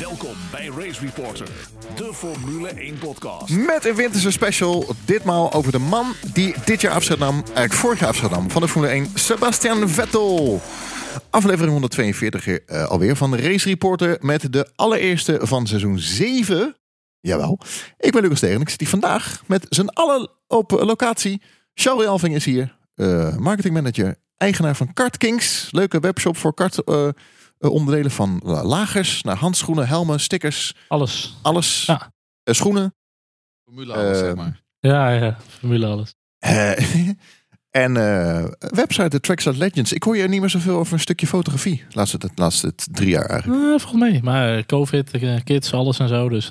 Welkom bij Race Reporter, de Formule 1 podcast. Met een winterse special. Ditmaal over de man die dit jaar afscheid nam. Vorig jaar afscheid van de Formule 1. Sebastian Vettel. Aflevering 142 uh, alweer van Race Reporter. Met de allereerste van seizoen 7. Jawel. Ik ben Lucas Tegen. Ik zit hier vandaag met z'n allen op locatie. Charles Alving is hier. Uh, marketingmanager. Eigenaar van Kart Kings. Leuke webshop voor kart... Uh, onderdelen van uh, lagers naar handschoenen, helmen, stickers. Alles. Alles. Ja. Uh, schoenen. Formule alles, zeg maar. Ja, ja. Formule alles. en website The Trackside Legends. Ik hoor je niet meer zoveel over een stukje fotografie. Laatste, de laatste drie jaar eigenlijk. volgens mij. Maar covid, kids, alles en zo. Dus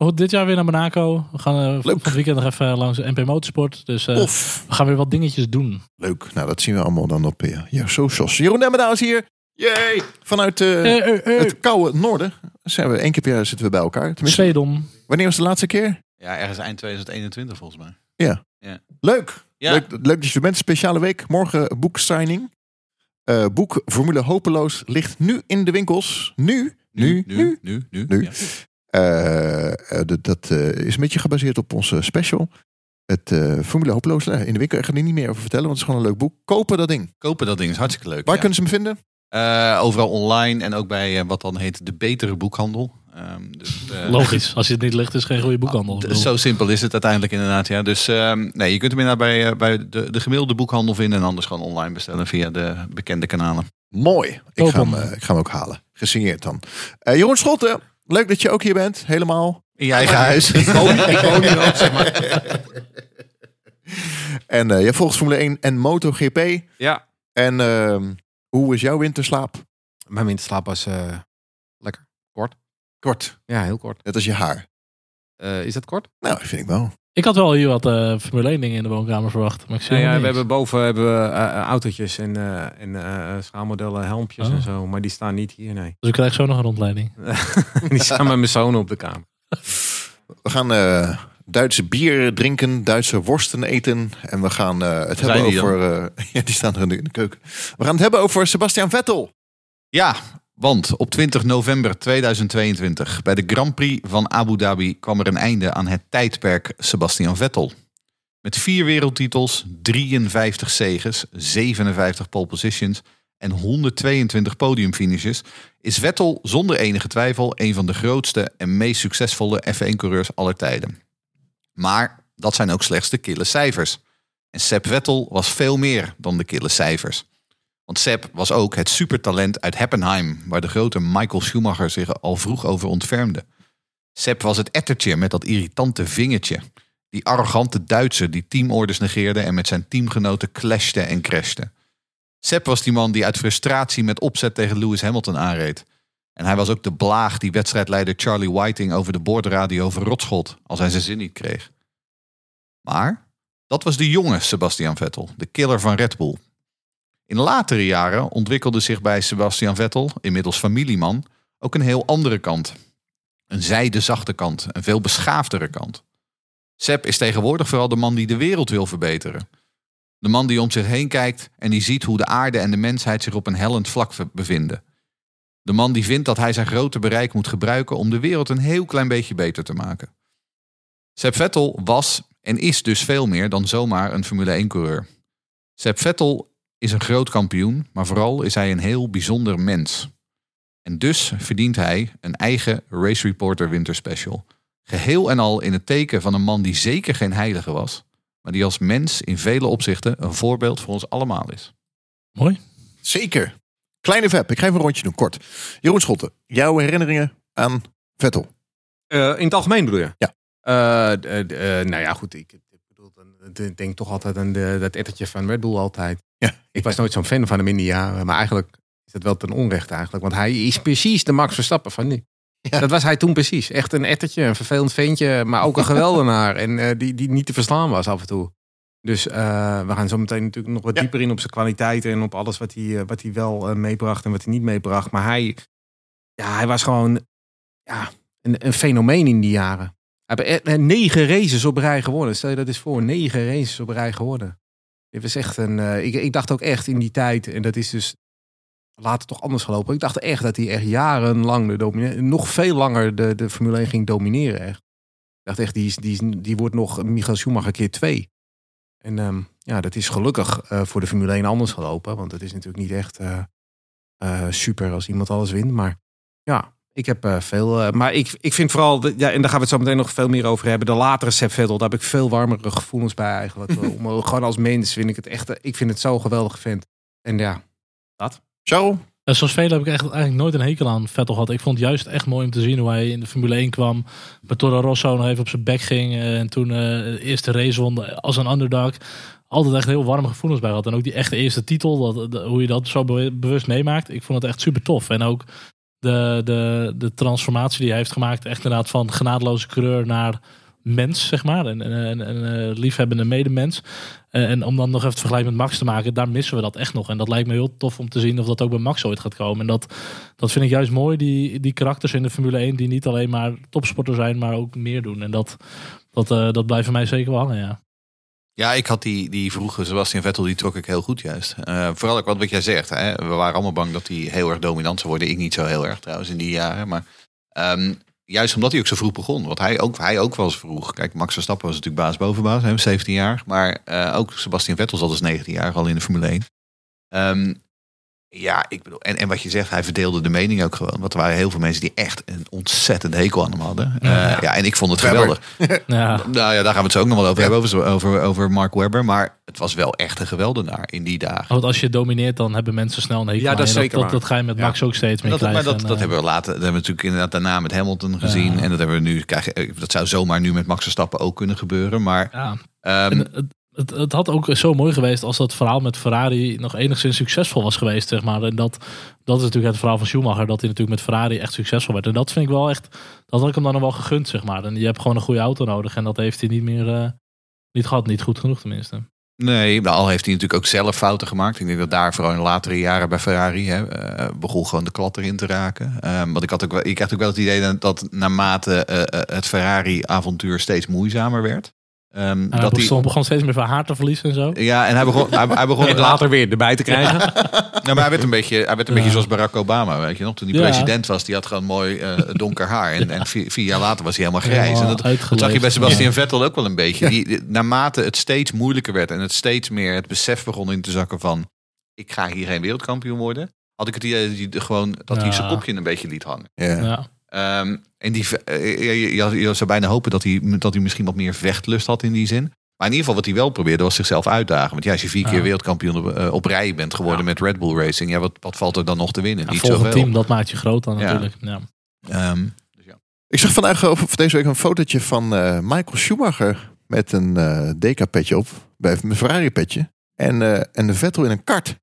Oh, dit jaar weer naar Monaco. We gaan uh, Leuk. het weekend nog even langs MP Motorsport. Dus uh, we gaan weer wat dingetjes doen. Leuk. Nou, dat zien we allemaal dan op uh, je socials. Jeroen Demmendaal is hier. Yay! Vanuit het koude noorden zijn we één keer per jaar zitten we bij elkaar. Zweden. Wanneer was de laatste keer? Ja, ergens eind 2021 volgens mij. Ja. ja. Leuk. Ja. Leuk. Leuk dat je bent. Speciale week. Morgen boeksigning. Uh, boek Formule Hopeloos ligt nu in de winkels. Nu. Nu. Nu. Nu. Nu. nu, nu. Ja. Uh, dat uh, is een beetje gebaseerd op onze special. Het uh, Formule Hopeloos in de winkel. Ik ga er niet meer over vertellen, want het is gewoon een leuk boek. Kopen dat ding. Kopen dat ding is hartstikke leuk. Waar ja. kunnen ze hem vinden? Uh, overal online en ook bij uh, wat dan heet de betere boekhandel. Um, dus, uh, Logisch, als je het niet ligt is geen goede boekhandel. Zo simpel is het uiteindelijk inderdaad. Ja. Dus nee, je kunt hem inderdaad bij, bij de, de gemiddelde boekhandel vinden en anders gewoon online bestellen via de bekende kanalen. Mooi, ik ga, hem, ik ga hem ook halen. Gesigneerd dan. Jeroen Schotten, leuk dat je ook hier bent, helemaal. In je eigen huis. Ik woon, hier ook, zeg maar. en jij volgt Formule 1 en MotoGP. Ja. En ehm, hoe is jouw winterslaap? Mijn winterslaap was uh, lekker. Kort. Kort? Ja, heel kort. Net als je haar. Uh, is dat kort? Nou, vind ik wel. Ik had wel hier wat uh, Formule 1 dingen in de woonkamer verwacht. Maar ik zie ja, we hebben boven hebben we, uh, autootjes en, en schaalmodellen, helmpjes Oh. en zo. Maar die staan niet hier, nee. Dus ik krijg zo nog een rondleiding. die staan met mijn zoon op de kamer. We gaan Duitse bier drinken, Duitse worsten eten. En we gaan uh, het Zijn hebben die over. Uh, ja, die staan er in de, in de, keuken. We gaan het hebben over Sebastian Vettel. Ja, want op 20 november 2022 bij de Grand Prix van Abu Dhabi kwam er een einde aan het tijdperk Sebastian Vettel. Met vier wereldtitels, 53 zeges, 57 pole positions en 122 podiumfinishes is Vettel zonder enige twijfel een van de grootste en meest succesvolle F1-coureurs aller tijden. Maar dat zijn ook slechts de kille cijfers. En Sepp Vettel was veel meer dan de kille cijfers. Want Sepp was ook het supertalent uit Heppenheim, waar de grote Michael Schumacher zich al vroeg over ontfermde. Sepp was het ettertje met dat irritante vingertje. Die arrogante Duitser die teamorders negeerde en met zijn teamgenoten clashte en crashte. Sepp was die man die uit frustratie met opzet tegen Lewis Hamilton aanreed. En hij was ook de blaag die wedstrijdleider Charlie Whiting over de boordradio verrotschot als hij zijn zin niet kreeg. Maar dat was de jonge Sebastian Vettel, de killer van Red Bull. In latere jaren ontwikkelde zich bij Sebastian Vettel, inmiddels familieman, ook een heel andere kant. Een zijde zachte kant, een veel beschaafdere kant. Sepp is tegenwoordig vooral de man die de wereld wil verbeteren. De man die om zich heen kijkt en die ziet hoe de aarde en de mensheid zich op een hellend vlak bevinden. De man die vindt dat hij zijn grote bereik moet gebruiken om de wereld een heel klein beetje beter te maken. Sepp Vettel was en is dus veel meer dan zomaar een Formule 1-coureur. Sepp Vettel is een groot kampioen, maar vooral is hij een heel bijzonder mens. En dus verdient hij een eigen Race Reporter Winterspecial. Geheel en al in het teken van een man die zeker geen heilige was, maar die als mens in vele opzichten een voorbeeld voor ons allemaal is. Mooi. Zeker. Kleine Vep, ik ga even een rondje doen, kort. Jeroen Schotten, jouw herinneringen aan Vettel? Uh, in het algemeen bedoel je? Ja. Uh, uh, nou ja, goed. Ik, ik denk toch altijd aan de, dat ettertje van Red Bull altijd. Ja. Ik was nooit zo'n fan van hem in die jaren. Maar eigenlijk is dat wel ten onrechte eigenlijk. Want hij is precies de Max Verstappen van nu. Ja. Dat was hij toen precies. Echt een ettertje, een vervelend ventje. Maar ook een geweldenaar. en die, die niet te verslaan was af en toe. Dus uh, we gaan zo meteen natuurlijk nog wat ja. dieper in op zijn kwaliteiten en op alles wat hij, wat hij wel uh, meebracht en wat hij niet meebracht. Maar hij, ja, hij was gewoon ja, een, een fenomeen in die jaren. Hij heeft negen races op rij gewonnen. Stel je dat eens voor, negen races op rij gewonnen. Dit was echt een. Uh, ik, ik dacht ook echt in die tijd, en dat is dus later toch anders gelopen. Ik dacht echt dat hij echt jarenlang de nog veel langer de, de Formule 1 ging domineren. Echt. Ik dacht echt, die, is, die, is, die wordt nog Michael Schumacher keer twee. En ehm, ja, dat is gelukkig eh, voor de Formule 1 anders gelopen. Want het is natuurlijk niet echt eh, eh, super als iemand alles wint. Maar ja, ik heb veel. maar ik, ik vind vooral, de- ja, en daar gaan we het zo meteen nog veel meer over hebben. De latere Sepp Vettel, daar heb ik veel warmere gevoelens bij eigenlijk. Om, gewoon als mens vind ik het echt. Ik vind het zo geweldig vent. En ja, Charles? En zoals velen heb ik echt eigenlijk nooit een hekel aan Vettel gehad. Ik vond het juist echt mooi om te zien hoe hij in de Formule 1 kwam. Bij Toro Rosso nog even op zijn bek ging. eh, En toen eh, de eerste race won als een underdog. Altijd echt heel warme gevoelens bij had. En ook die echte eerste titel, dat, hoe je dat zo be- bewust meemaakt. Ik vond het echt super tof. En ook de, de, de transformatie die hij heeft gemaakt. Echt inderdaad van genadeloze coureur naar mens, zeg maar. En een, een, een eh, liefhebbende medemens. Eh, en om dan nog even het vergelijk met Max te maken, daar missen we dat echt nog. En dat lijkt me heel tof om te zien of dat ook bij Max ooit gaat komen. En dat, dat vind ik juist mooi, die, die karakters in de Formule 1 die niet alleen maar topsporter zijn, maar ook meer doen. En dat, dat, eh, dat blijft voor mij zeker wel hangen, ja. Ja, ik had die, die vroege Sebastian Vettel, die trok ik heel goed juist. Vooral ook wat, wat jij zegt. Hè? We waren allemaal bang dat hij heel erg dominant zou worden. Ik niet zo heel erg trouwens in die jaren. Maar ehm, juist omdat hij ook zo vroeg begon. Want hij ook, hij ook was vroeg. Kijk, Max Verstappen was natuurlijk baas boven baas, hè, 17 jaar. Maar eh, ook Sebastian Vettel zat dus 19 jaar al in de Formule 1. Ehm, ja, ik bedoel, en, en wat je zegt, hij verdeelde de mening ook gewoon. Want er waren heel veel mensen die echt een ontzettend hekel aan hem hadden. Ja. Eh, ja, en ik vond het Webber. geweldig. ja. Nou ja, daar gaan we het zo ook nog wel over hebben, over, over, over Mark Webber. Maar het was wel echt een geweldenaar in die dagen. Want als je domineert, dan hebben mensen snel een hekel Ja, aan dat is zeker dat, dat, ga je met Ja. Max ook steeds meer Dat, maar krijgen. dat, En, dat eh, hebben we later, dat hebben we natuurlijk inderdaad daarna met Hamilton gezien. Ja. En dat hebben we nu, krijg je- dat zou zomaar nu met Max Verstappen ook kunnen gebeuren. Maar ja. ehm, het, het, had ook zo mooi geweest als dat verhaal met Ferrari nog enigszins succesvol was geweest, zeg maar. En dat, dat is natuurlijk het verhaal van Schumacher, dat hij natuurlijk met Ferrari echt succesvol werd. En dat vind ik wel echt, dat had ik hem dan nog wel gegund, zeg maar. En je hebt gewoon een goede auto nodig en dat heeft hij niet meer, eh, niet gehad, niet goed genoeg tenminste. nee, al heeft hij natuurlijk ook zelf fouten gemaakt. Ik denk dat daar vooral in latere jaren bij Ferrari hè, eh, begon gewoon de klad erin te raken. Ehm, want ik had ook wel, ik had ook wel het idee dat, naarmate eh, het Ferrari-avontuur steeds moeizamer werd. Ehm, En hij dat hij, begon, begon steeds meer van haar te verliezen en zo. ja, en hij begon, hij, hij begon en later weer erbij te krijgen. Nou, maar hij werd een beetje, hij werd een Ja. beetje zoals Barack Obama, weet je nog? Toen hij Ja. president was, die had gewoon mooi eh, donker haar. En, en vier, vier jaar later was hij helemaal grijs. Helemaal en dat, zag je bij Sebastian Ja. Vettel ook wel een beetje. Die, die- naarmate het steeds moeilijker werd en het steeds meer het besef begon in te zakken van... ik ga hier geen wereldkampioen worden. Had ik het idee dat hij, gewoon, dat hij zijn kopje een beetje liet hangen. Ja. Ja. Ehm, en die, ve- eh, je, je, je zou bijna hopen dat hij, dat hij misschien wat meer vechtlust had in die zin. Maar in ieder geval wat hij wel probeerde was zichzelf uitdagen. Want ja, als je vier Ja. keer wereldkampioen op, eh, op rij bent geworden Ja. met Red Bull Racing. Ja, wat, wat valt er dan nog te winnen? Ja, Niet volgend zoveel. team, dat maakt je groot dan Ja. natuurlijk. Ja. Ehm, Ik zag vandaag eh, of deze week een fotootje van eh, Michael Schumacher met een eh DK-petje op, bij een Ferrari-petje. En, eh, en de Vettel in een kart.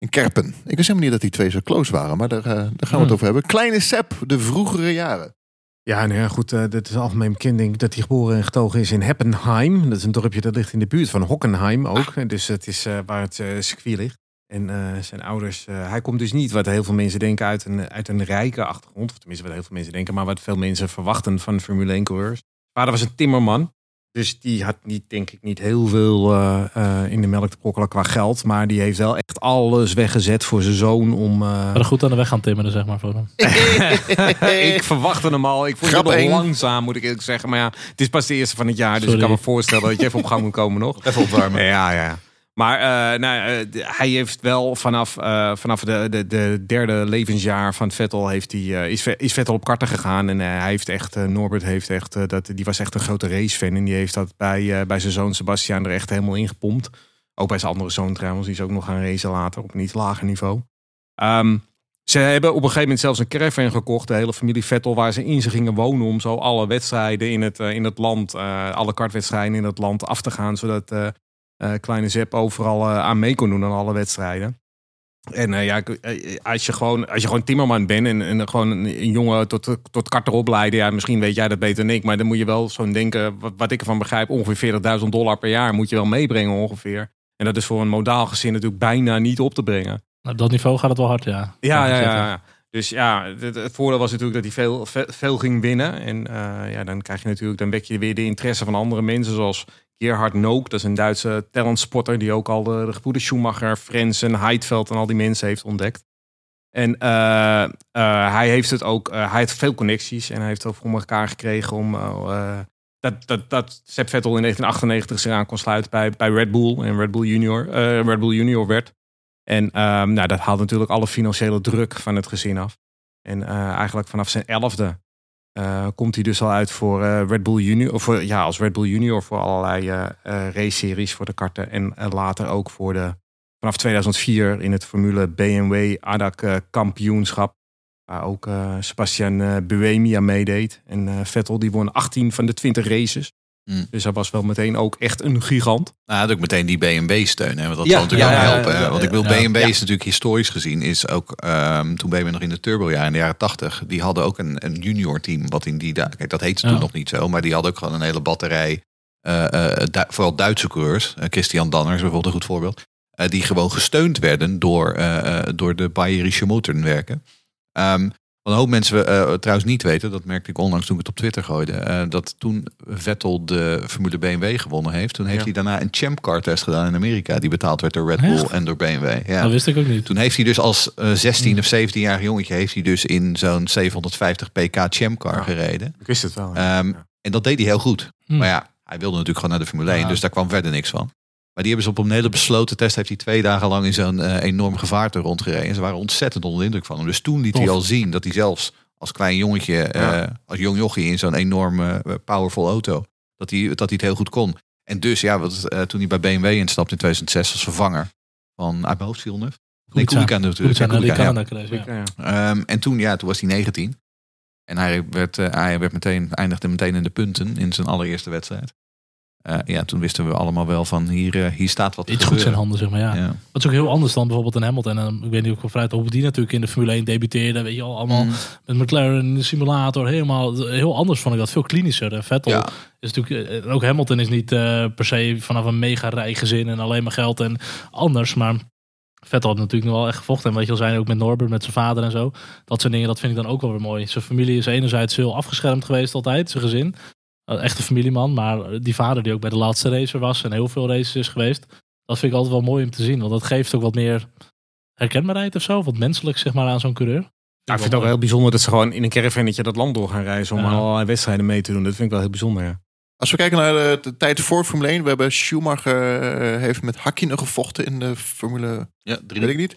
In Kerpen. Ik wist helemaal niet dat die twee zo close waren, maar daar, eh, daar gaan we het Hmm. over hebben. Kleine Sepp, de vroegere jaren. Ja, nou ja, goed. eh dat is algemeen bekend, denk dat hij geboren en getogen is in Heppenheim. Dat is een dorpje dat ligt in de buurt van Hockenheim ook. Dus het is eh, waar het eh, circuit ligt. En zijn ouders, hij komt dus niet wat heel veel mensen denken uit een, uit een rijke achtergrond. Of tenminste wat heel veel mensen denken, maar wat veel mensen verwachten van Formule 1 coureurs. Vader was een timmerman. Dus die had niet, denk ik, niet heel veel eh, eh, in de melk te brokkelen qua geld. Maar die heeft wel echt alles weggezet voor zijn zoon om... eh, Maar er goed aan de weg gaan timmeren, zeg maar. Voor hem. ik verwachtte hem al. Ik vond het langzaam, moet ik eerlijk zeggen. Maar ja, het is pas de eerste van het jaar. Dus Sorry. ik kan me voorstellen dat je even op gang moet komen nog. even opwarmen. Ja, ja. Maar eh, nou, eh, hij heeft wel vanaf, eh, vanaf de, de, de derde levensjaar van Vettel heeft hij, is, is Vettel op karten gegaan. En hij heeft echt, Norbert heeft echt, dat, die was echt een grote racefan. En die heeft dat bij, bij zijn zoon Sebastian er echt helemaal ingepompt. Ook bij zijn andere zoon trouwens, die is ook nog gaan racen later op een iets lager niveau. Ehm, ze hebben op een gegeven moment zelfs een caravan gekocht, de hele familie Vettel, waar ze in ze gingen wonen om zo alle wedstrijden in het, in het land, alle kartwedstrijden in het land af te gaan, zodat kleine Zep overal eh, aan mee kon doen aan alle wedstrijden. En eh, ja, eh, als je gewoon, als je gewoon timmerman bent en, en gewoon een, een jongen tot, tot karter opleiden, ja, misschien weet jij dat beter dan ik, maar dan moet je wel zo'n denken, wat, wat ik ervan begrijp, ongeveer 40.000 dollar per jaar moet je wel meebrengen ongeveer. En dat is voor een modaal gezin natuurlijk bijna niet op te brengen. Nou, op dat niveau gaat het wel hard, ja. Ja, ja, ja. ja. Dus ja, het, het voordeel was natuurlijk dat hij veel, ve- veel ging winnen. En eh, ja, dan krijg je natuurlijk, dan wek je weer de interesse van andere mensen, zoals Gerhard Nook. Dat is een Duitse talentspotter die ook al de, de Schumacher, Frenzen, Heidveld en al die mensen heeft ontdekt. En eh, eh, hij heeft het ook, eh, hij heeft veel connecties en hij heeft het voor elkaar gekregen om dat, dat, dat Sepp Vettel in 1998 zich aan kon sluiten bij, bij Red Bull en Red Bull Junior, Red Bull Junior werd. En ehm, nou, dat haalt natuurlijk alle financiële druk van het gezin af. En eigenlijk vanaf zijn elfde eh, komt hij dus al uit voor eh, Red Bull Junior, of voor, ja, als Red Bull Junior voor allerlei eh, race-series voor de karten en later ook voor de vanaf 2004 in het Formule BMW ADAC kampioenschap. Waar ook Sebastian Buemi aan meedeed. En Vettel die won 18 van de 20 races. Hmm. Dus hij was wel meteen ook echt een gigant. Nou, hij had ook meteen die BMW steun. Hè? Want dat Ja, zal natuurlijk ja, ook ja, helpen. hè. Want ik wil ja. BMW Ja. is natuurlijk historisch gezien. Is ook ehm, toen BMW nog in de turbojaar in de jaren 80. Die hadden ook een, een junior team. Wat in die dagen. Kijk, dat heette toen nog niet zo. Maar die hadden ook gewoon een hele batterij. eh, eh, Du- vooral Duitse coureurs. Eh, Christian Danner is bijvoorbeeld een goed voorbeeld. eh, die gewoon gesteund werden door, door de Bayerische motorwerken. Ehm wat een hoop mensen eh, trouwens niet weten, dat merkte ik onlangs toen ik het op Twitter gooide, eh, dat toen Vettel de Formule BMW gewonnen heeft, toen heeft Ja. hij daarna een Champ Car test gedaan in Amerika, die betaald werd door Red Bull Echt? en door BMW. Ja. Dat wist ik ook niet. Toen heeft hij dus als eh, 16 of 17-jarig jongetje, heeft hij dus in zo'n 750 pk Champ Car Ja. gereden. Ik wist het wel. Ehm. En dat deed hij heel goed. Hm. Maar ja, hij wilde natuurlijk gewoon naar de Formule 1, Ja. dus daar kwam verder niks van. Maar die hebben ze op een hele besloten test, heeft hij twee dagen lang in zo'n eh, enorm gevaarte rondgereden. En ze waren ontzettend onder de indruk van hem. Dus toen liet hij al zien dat hij zelfs als klein jongetje, eh, als jong jochie in zo'n enorme eh, powerful auto, dat hij, dat hij het heel goed kon. En dus ja, wat, eh, toen hij bij BMW instapte in 2006 als vervanger van uit mijn Villeneuve. Nee, Kubica. Natuurlijk. Kubica, Ja. Ehm, en toen, ja, toen was hij 19. En hij, werd, eh, hij werd meteen, eindigde meteen in de punten in zijn allereerste wedstrijd. Eh, ja, toen wisten we allemaal wel van hier, eh, hier staat wat Iets goed zijn handen, zeg maar. Ja. Ja. Wat is ook heel anders dan bijvoorbeeld een Hamilton. En ik weet niet of vanuit hoe die natuurlijk in de Formule 1 debuteerde. Weet je al, allemaal Mm. met McLaren in de simulator. Helemaal heel anders vond ik dat. Veel klinischer. En Vettel Ja. is natuurlijk... eh, Ook Hamilton is niet per se vanaf een mega rijk gezin en alleen maar geld en anders. Maar Vettel had natuurlijk nog wel echt gevochten. En weet je al zijn ook met Norbert, met zijn vader en zo. Dat soort dingen, dat vind ik dan ook wel weer mooi. Zijn familie is enerzijds heel afgeschermd geweest altijd. Zijn gezin. Een echte familieman. Maar die vader die ook bij de laatste racer was. En heel veel races is geweest. Dat vind ik altijd wel mooi om te zien. Want dat geeft ook wat meer herkenbaarheid of zo. Wat menselijk zeg maar aan zo'n coureur. Ja, ik vind het ook wel heel bijzonder dat ze gewoon in een caravannetje dat land door gaan reizen om Ja. allerlei wedstrijden mee te doen. Dat vind ik wel heel bijzonder. Ja. Als we kijken naar de, de tijd voor Formule 1. We hebben Schumacher eh, heeft met Hakkinen gevochten in de Formule... Ja, drie. Weet ik niet.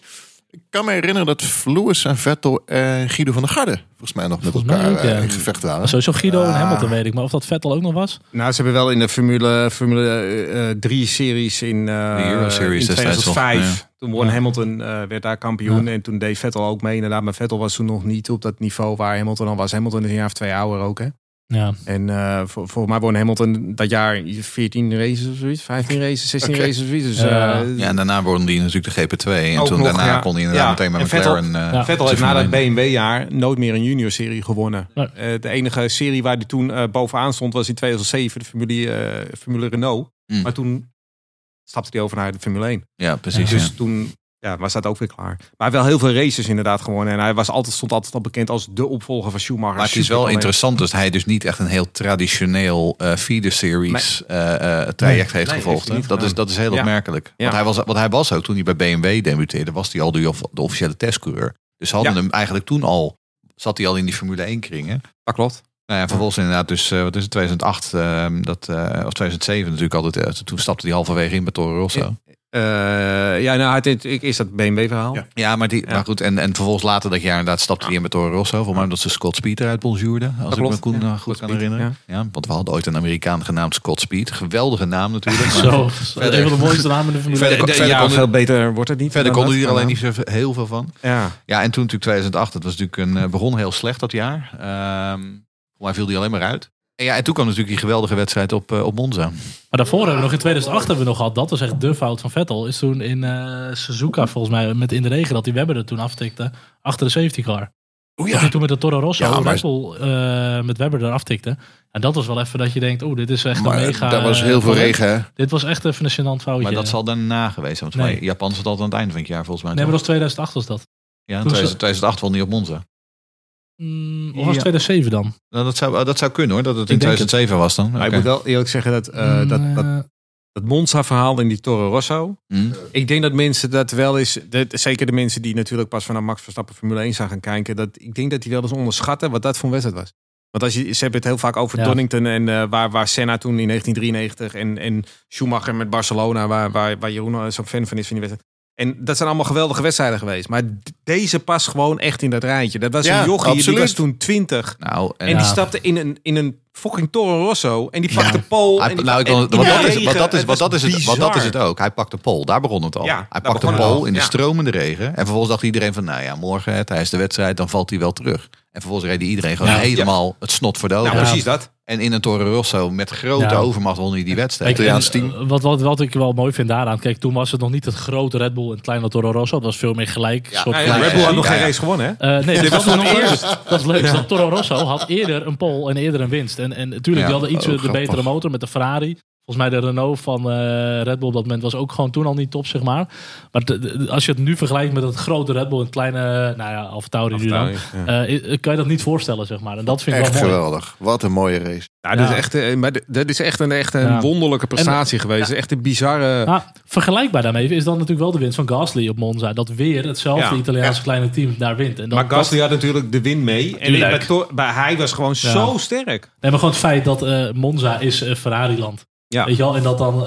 Ik kan me herinneren dat Lewis en Vettel en Guido van der Garde... volgens mij nog met Volgens elkaar ook, ja. eh, in gevecht waren. Sowieso Guido en. Hamilton weet ik. Maar of dat Vettel ook nog was? Nou, ze hebben wel in de Formule, Formule 3 series in, eh, De Euro Series in destijds 2005. Toen won Ja. Hamilton, eh, werd daar kampioen. En toen deed Vettel ook mee. Inderdaad, maar Vettel was toen nog niet op dat niveau waar Hamilton al was. Hamilton is een jaar of twee ouder ook, hè. Ja. En eh voor, voor mij won Hamilton dat jaar 14 races of zoiets. 15 races, 16 Oké. races of zoiets. Dus, Ja. eh, Ja, en daarna won hij natuurlijk de GP2. En toen nog, daarna ja. kon hij inderdaad Ja, meteen met en Vettel- McLaren. eh, Ja. Vettel heeft na dat Formule 1. BMW-jaar nooit meer een junior-serie gewonnen. Nee. Eh, de enige serie waar hij toen eh, bovenaan stond was in 2007, de Formule, eh, Formule Renault. Mm. Maar toen stapte hij over naar de Formule 1. Ja, precies. Dus ja. toen ja, was dat ook weer klaar. Maar wel heel veel races inderdaad gewonnen. En hij was altijd, stond altijd al bekend als de opvolger van Schumacher. Maar het is wel interessant dat hij dus niet echt een heel traditioneel eh feeder series eh, eh, traject heeft Nee, gevolgd. heeft Dat, is, dat is heel Ja. opmerkelijk. Ja. Want, hij was, want hij was ook, toen hij bij BMW debuteerde, was hij al de, de officiële testcoureur. Dus ze hadden Ja. hem eigenlijk toen al, zat hij al in die Formule 1 kringen. Dat klopt. Nou ja, vervolgens inderdaad dus, eh, wat is het, 2008, eh, dat, eh, of 2007 natuurlijk altijd. eh, toen stapte hij halverwege in bij Toro Rosso. Eh, ja, nou, het, het, is dat BMW-verhaal. Ja. Ja, maar, die, Ja. maar goed. En, en vervolgens later dat jaar inderdaad stapte hij in met Toro Rosso. Volgens mij omdat ze Scott Speed eruit bonjourde. Als ik me klopt, Koen, ja. eh, goed kan herinneren. Ja. want we hadden ooit een Amerikaan genaamd Scott Speed. Geweldige naam natuurlijk. maar Zo. Verder- Een van de mooiste namen in de Formule Verder- 1. de- ja, verder kon- veel beter wordt het niet. Verder konden we hier alleen niet zo heel veel van. Ja. Ja, en toen natuurlijk 2008. Dat was natuurlijk een, eh, begon heel slecht dat jaar. Ehm Volgens mij viel die alleen maar uit. En ja, en toen kwam natuurlijk die geweldige wedstrijd op, eh, op Monza. Maar daarvoor hebben we nog in 2008 hebben we nog gehad. Dat was echt de fout van Vettel. Is toen in eh Suzuka volgens mij met in de regen dat die Webber er toen aftikte. Achter de safety car. Dat hij toen met de Toro Rosso Ja, maar- Bull, eh, met Webber er aftikte. En dat was wel even dat je denkt, oeh, dit is echt Maar een mega... daar was heel veel regen, hè? Dit was echt even een gênant foutje. Maar dat zal daarna geweest zijn. Want Nee. Japan zat altijd aan het einde van het jaar volgens mij. Nee, maar dat was 2008 was dat. Ja, in toen ze- 2000 2008 won hij op Monza. Mm, of was het Ja. 2007 dan? Nou, dat, zou, dat zou kunnen hoor, dat het in Ik denk het. 2007 was dan. Maar ik moet wel eerlijk zeggen dat, eh, dat, dat Mm, Dat Monza-verhaal in die Toro Rosso. Hm? Ik denk dat mensen dat wel eens, dat, zeker de mensen die natuurlijk pas vanaf Max Verstappen Formule 1 zijn gaan kijken, dat, ik denk dat die wel eens onderschatten wat dat voor een wedstrijd was. Want als je, ze hebben het heel vaak over Ja. Donington en eh, waar, waar Senna toen in 1993 en, en Schumacher met Barcelona, waar, waar, waar Jeroen eh, zo'n fan van is van die wedstrijd. En dat zijn allemaal geweldige wedstrijden geweest. Maar deze past gewoon echt in dat rijtje. Dat was Ja, een jochie, die absoluut. was toen 20. Nou, en, En die Ja. stapte in een, in een fucking Toro Rosso. En die pakte pole. Hij- en die nou, ik wil- want de dat is, regen. want dat is, dat is het, want dat is het ook. Hij pakte pol. Daar begon het al. Ja, hij pakte pol in de Ja. stromende regen. En vervolgens dacht iedereen van, nou ja, morgen hè, tijdens de wedstrijd, dan valt hij wel terug. En vervolgens reed hij iedereen gewoon Ja. helemaal het snot voor de ogen. Nou, precies dat. En in een Toro Rosso met grote Ja. overmacht won hij die wedstrijd. Kijk, Italiaans en, team. eh, Wat, wat, wat ik wel mooi vind daaraan. Kijk, toen was het nog niet het grote Red Bull en het kleine Toro Rosso. Het was veel meer gelijk. Ja, soort Ja, gelijk. Red Bull had nog geen ja. race gewonnen, hè? Eh, nee, Dit dat was was nog eerst. Dat is leuk. Dat Toro Rosso had eerder een pole en eerder een winst. En, en natuurlijk Ja, wel de iets oh, de grappig. betere motor met de Ferrari. Volgens mij de Renault van eh, Red Bull op dat moment was ook gewoon toen al niet top, zeg maar. Maar de- de- als je het nu vergelijkt met het grote Red Bull en het kleine, nou ja, Alfa Tauri nu dan. Ja. eh, kan je dat niet voorstellen, zeg maar. En dat vind ik Echt wel mooi. geweldig. Wat een mooie race. Ja, dat, Ja. is echt, eh, maar d- dat is echt een, echt een Ja. wonderlijke prestatie geweest. Echt een bizarre... Nou, vergelijkbaar daarmee is dan natuurlijk wel de winst van Gasly op Monza. Dat weer hetzelfde Ja. Italiaanse kleine team daar wint. En dat, maar Gasly had natuurlijk de win mee. En bij, bij hij was gewoon Ja. zo sterk. Nee, maar gewoon het feit dat eh, Monza is Ferrari-land. Ja. Weet je wel? En dat dan eh,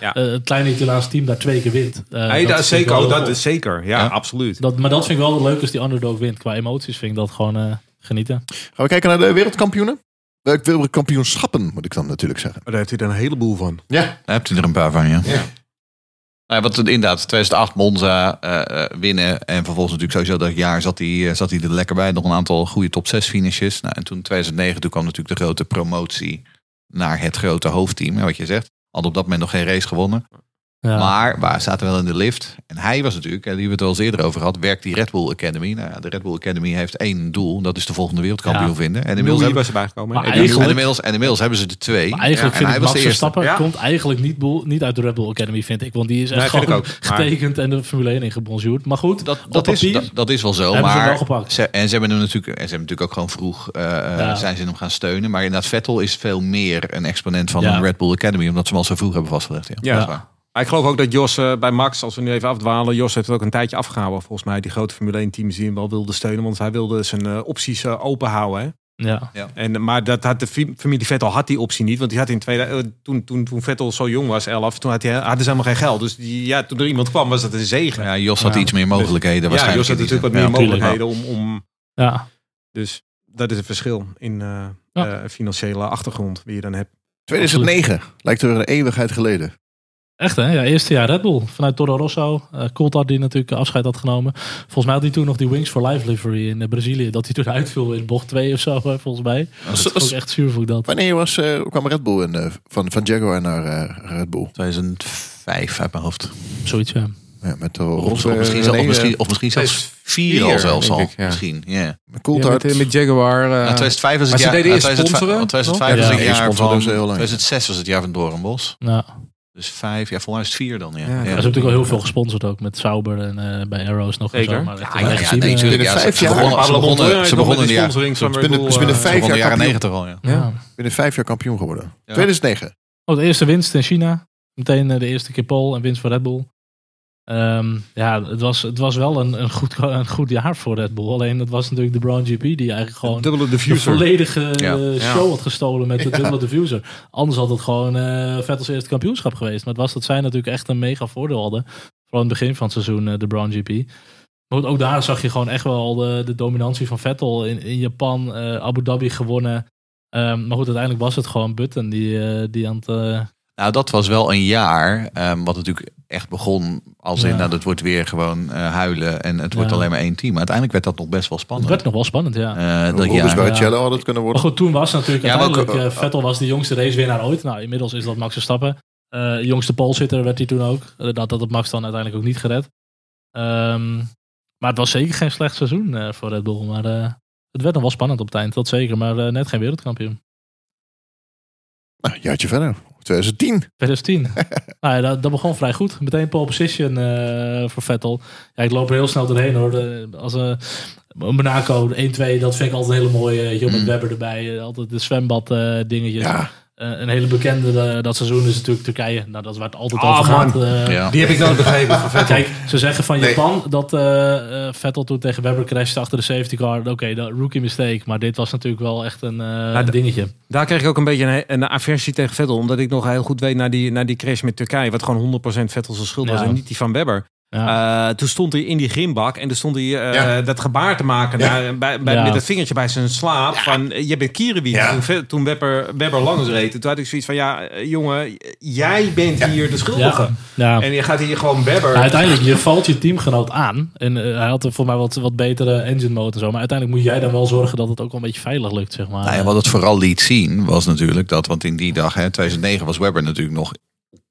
Ja. eh, het kleine Italiaanse team daar twee keer wint. Eh, Nee, dat zeker. Oh, dat is zeker. Ja, Ja. absoluut. Dat, maar dat vind ik wel leuk als die underdog wint. Qua emoties vind ik dat gewoon eh, genieten. Gaan we kijken naar de wereldkampioenen? Wereldkampioenschappen, moet ik dan natuurlijk zeggen. Maar daar heeft hij er een heleboel van. Ja. Daar hebt u er een paar van, ja. Ja. Nou, wat inderdaad, 2008 Monza eh, eh, winnen. En vervolgens natuurlijk sowieso dat jaar zat hij, zat hij er lekker bij. Nog een aantal goede top 6 finishes. Nou, en toen 2009, toen kwam natuurlijk de grote promotie naar het grote hoofdteam. Wat je zegt. Had op dat moment nog geen race gewonnen. Ja. Maar we zaten wel in de lift. En hij was natuurlijk, en die we het al eens eerder over had, werkt die Red Bull Academy. Nou, ja, de Red Bull Academy heeft één doel. Dat is de volgende wereldkampioen Ja. vinden. En Inmiddels hebben, was erbij gekomen. En inmiddels, en inmiddels hebben ze er twee. Maar eigenlijk Ja, vind en ik hij was Max de eerste. Verstappen Ja. komt eigenlijk niet, boel- niet uit de Red Bull Academy, vind ik. Want die is echt Nee, gewoon ook. Maar- getekend en de Formule 1 ingebonjourd. Maar goed, Dat, dat, is, papier dat, dat is wel zo. ze maar wel. Ze, en ze hebben hem natuurlijk, en ze hebben natuurlijk ook gewoon vroeg eh, Ja. zijn ze hem gaan steunen. Maar inderdaad, Vettel is veel meer een exponent van Ja. een Red Bull Academy. Omdat ze hem al zo vroeg hebben vastgelegd. Ja, Ja. Maar ik geloof ook dat Jos eh, bij Max, als we nu even afdwalen, Jos heeft het ook een tijdje afgehouden. Volgens mij die grote Formule 1 teams die hem wel wilden steunen. Want hij wilde zijn eh, opties eh, open houden. Hè? ja. En, maar dat had de familie Vettel had die optie niet. Want die had in tweede, toen, toen, toen Vettel zo jong was, 11, toen had hij, hadden ze helemaal geen geld. Dus die, ja, toen er iemand kwam, was dat een zegen. Ja, Jos had Ja. iets meer mogelijkheden ja, waarschijnlijk. Jos had natuurlijk wat meer Ja, mogelijkheden om, om... ja. Dus dat is het verschil in Ja. financiële achtergrond die je dan hebt. 2009. Lijkt er een eeuwigheid geleden. Echt hè? Ja, eerste jaar Red Bull. Vanuit Toro Rosso. Eh Coulthard die natuurlijk afscheid had genomen. Volgens mij had hij toen nog die Wings for Life livery in eh, Brazilië. Dat hij toen uitviel in bocht 2 of zo, hè, volgens mij. Dat is ook echt zuur vond ik dat. Wanneer was, eh, kwam Red Bull in, van, van Jaguar naar eh, Red Bull? 2005 uit mijn hoofd. Zoiets, ja. Ja, met de Of, Ros, of, misschien, zelf- of, misschien, of misschien zelfs 2004, vier al zelfs al. ik, ja. Misschien, ja. Coulthard. Ja, met, met Jaguar. eh, Nou, 2005 was het maar ze jaar. deden nou, eerst 2005 sponsoren, 2005 toch? was Ja, het jaar van. 2006 was het jaar van Doornbos. Ja. Dus vijf, ja, volgens mij is het vier dan. Ja. Ja, Ja. Ze hebben natuurlijk al heel veel gesponsord ook. Met Sauber en eh, bij Arrows nog. Zeker. Zo, maar echt Ja, ja, nee, natuurlijk. binnen Ja, vijf ze, jaar. ze begonnen, ze begonnen, ze begonnen in de van Ze Red binnen- vijf jaar jaren kampioen. 90 al. Ja. ja. binnen vijf jaar kampioen geworden. Ja. 2009. Oh, de eerste winst in China. Meteen eh, de eerste keer pole en winst voor Red Bull. Ehm, ja, het was, het was wel een, een, goed, een goed jaar voor Red Bull. Alleen het was natuurlijk de Brown GP die eigenlijk gewoon dubbele de diffuser. volledige Ja. eh, Ja. show had gestolen met de dubbele diffuser. Anders had het gewoon eh Vettels eerste kampioenschap geweest. Maar het was dat zij natuurlijk echt een mega voordeel hadden. Vooral in het begin van het seizoen, eh, de Brown GP. Maar goed, ook daar zag je gewoon echt wel de, de dominantie van Vettel. In, in Japan, eh, Abu Dhabi gewonnen. Ehm, maar goed, uiteindelijk was het gewoon Button die, die aan het... Nou, dat was wel een jaar. ehm, wat natuurlijk echt begon als in, Ja. nou, dat wordt weer gewoon eh, huilen. En het wordt Ja. alleen maar één team. Maar uiteindelijk werd dat nog best wel het spannend. werd nog wel spannend, ja. Eh, dat Rubens jaar. Barrichello had het kunnen Maar worden. goed, toen was natuurlijk Ja, maar ook, uiteindelijk... eh, Vettel was de jongste racewinnaar ooit. Nou, inmiddels is dat Max Verstappen. Eh jongste polezitter werd hij toen ook. Dat had het Max dan uiteindelijk ook niet gered. Ehm, maar het was zeker geen slecht seizoen eh, voor Red Bull. Maar eh, het werd nog wel spannend op het eind, dat zeker. Maar eh, net geen wereldkampioen. Nou, een jaartje verder. 2010. 2010. nou ja, dat, dat begon vrij goed. Meteen pole position eh, voor Vettel. Ja, ik loop er heel snel doorheen hoor. De, als een Monaco 1-2, dat vind ik altijd een hele mooie. Uh, met Mm. Webber erbij. eh, altijd de zwembad eh, dingetjes. Ja. Eh, een hele bekende eh, dat seizoen is natuurlijk Turkije. Nou, dat is waar het altijd Ah, over gaat. man. Eh, Ja. Die heb ik nooit begrepen van. Kijk, ze zeggen van Nee. Japan dat Vettel toen tegen Webber crashte achter de safety car. Oké, dat rookie mistake. Maar dit was natuurlijk wel echt een, eh, dingetje. Daar kreeg ik ook een beetje een, een aversie tegen Vettel. Omdat ik nog heel goed weet naar die, naar die crash met Turkije. Wat gewoon 100% Vettel zijn schuld was Ja. en niet die van Webber. Ja. Eh, toen stond hij in die grimbak en toen stond hij eh, Ja. dat gebaar te maken naar, bij, bij, Ja. met het vingertje bij zijn slaap. Van, je bent Kierenwiet. Ja. Toen, toen Webber, Webber langs reed. Toen had ik zoiets van, ja eh, jongen, jij bent hier de schuldige. ja. En je gaat hier gewoon Webber... Uiteindelijk, je valt je teamgenoot aan. En hij had er voor mij wat, wat betere engine mode en zo. Maar uiteindelijk moet jij dan wel zorgen dat het ook wel een beetje veilig lukt, zeg maar. Nou ja, wat het vooral liet zien was natuurlijk dat, want in die dag, hè, 2009 was Webber natuurlijk nog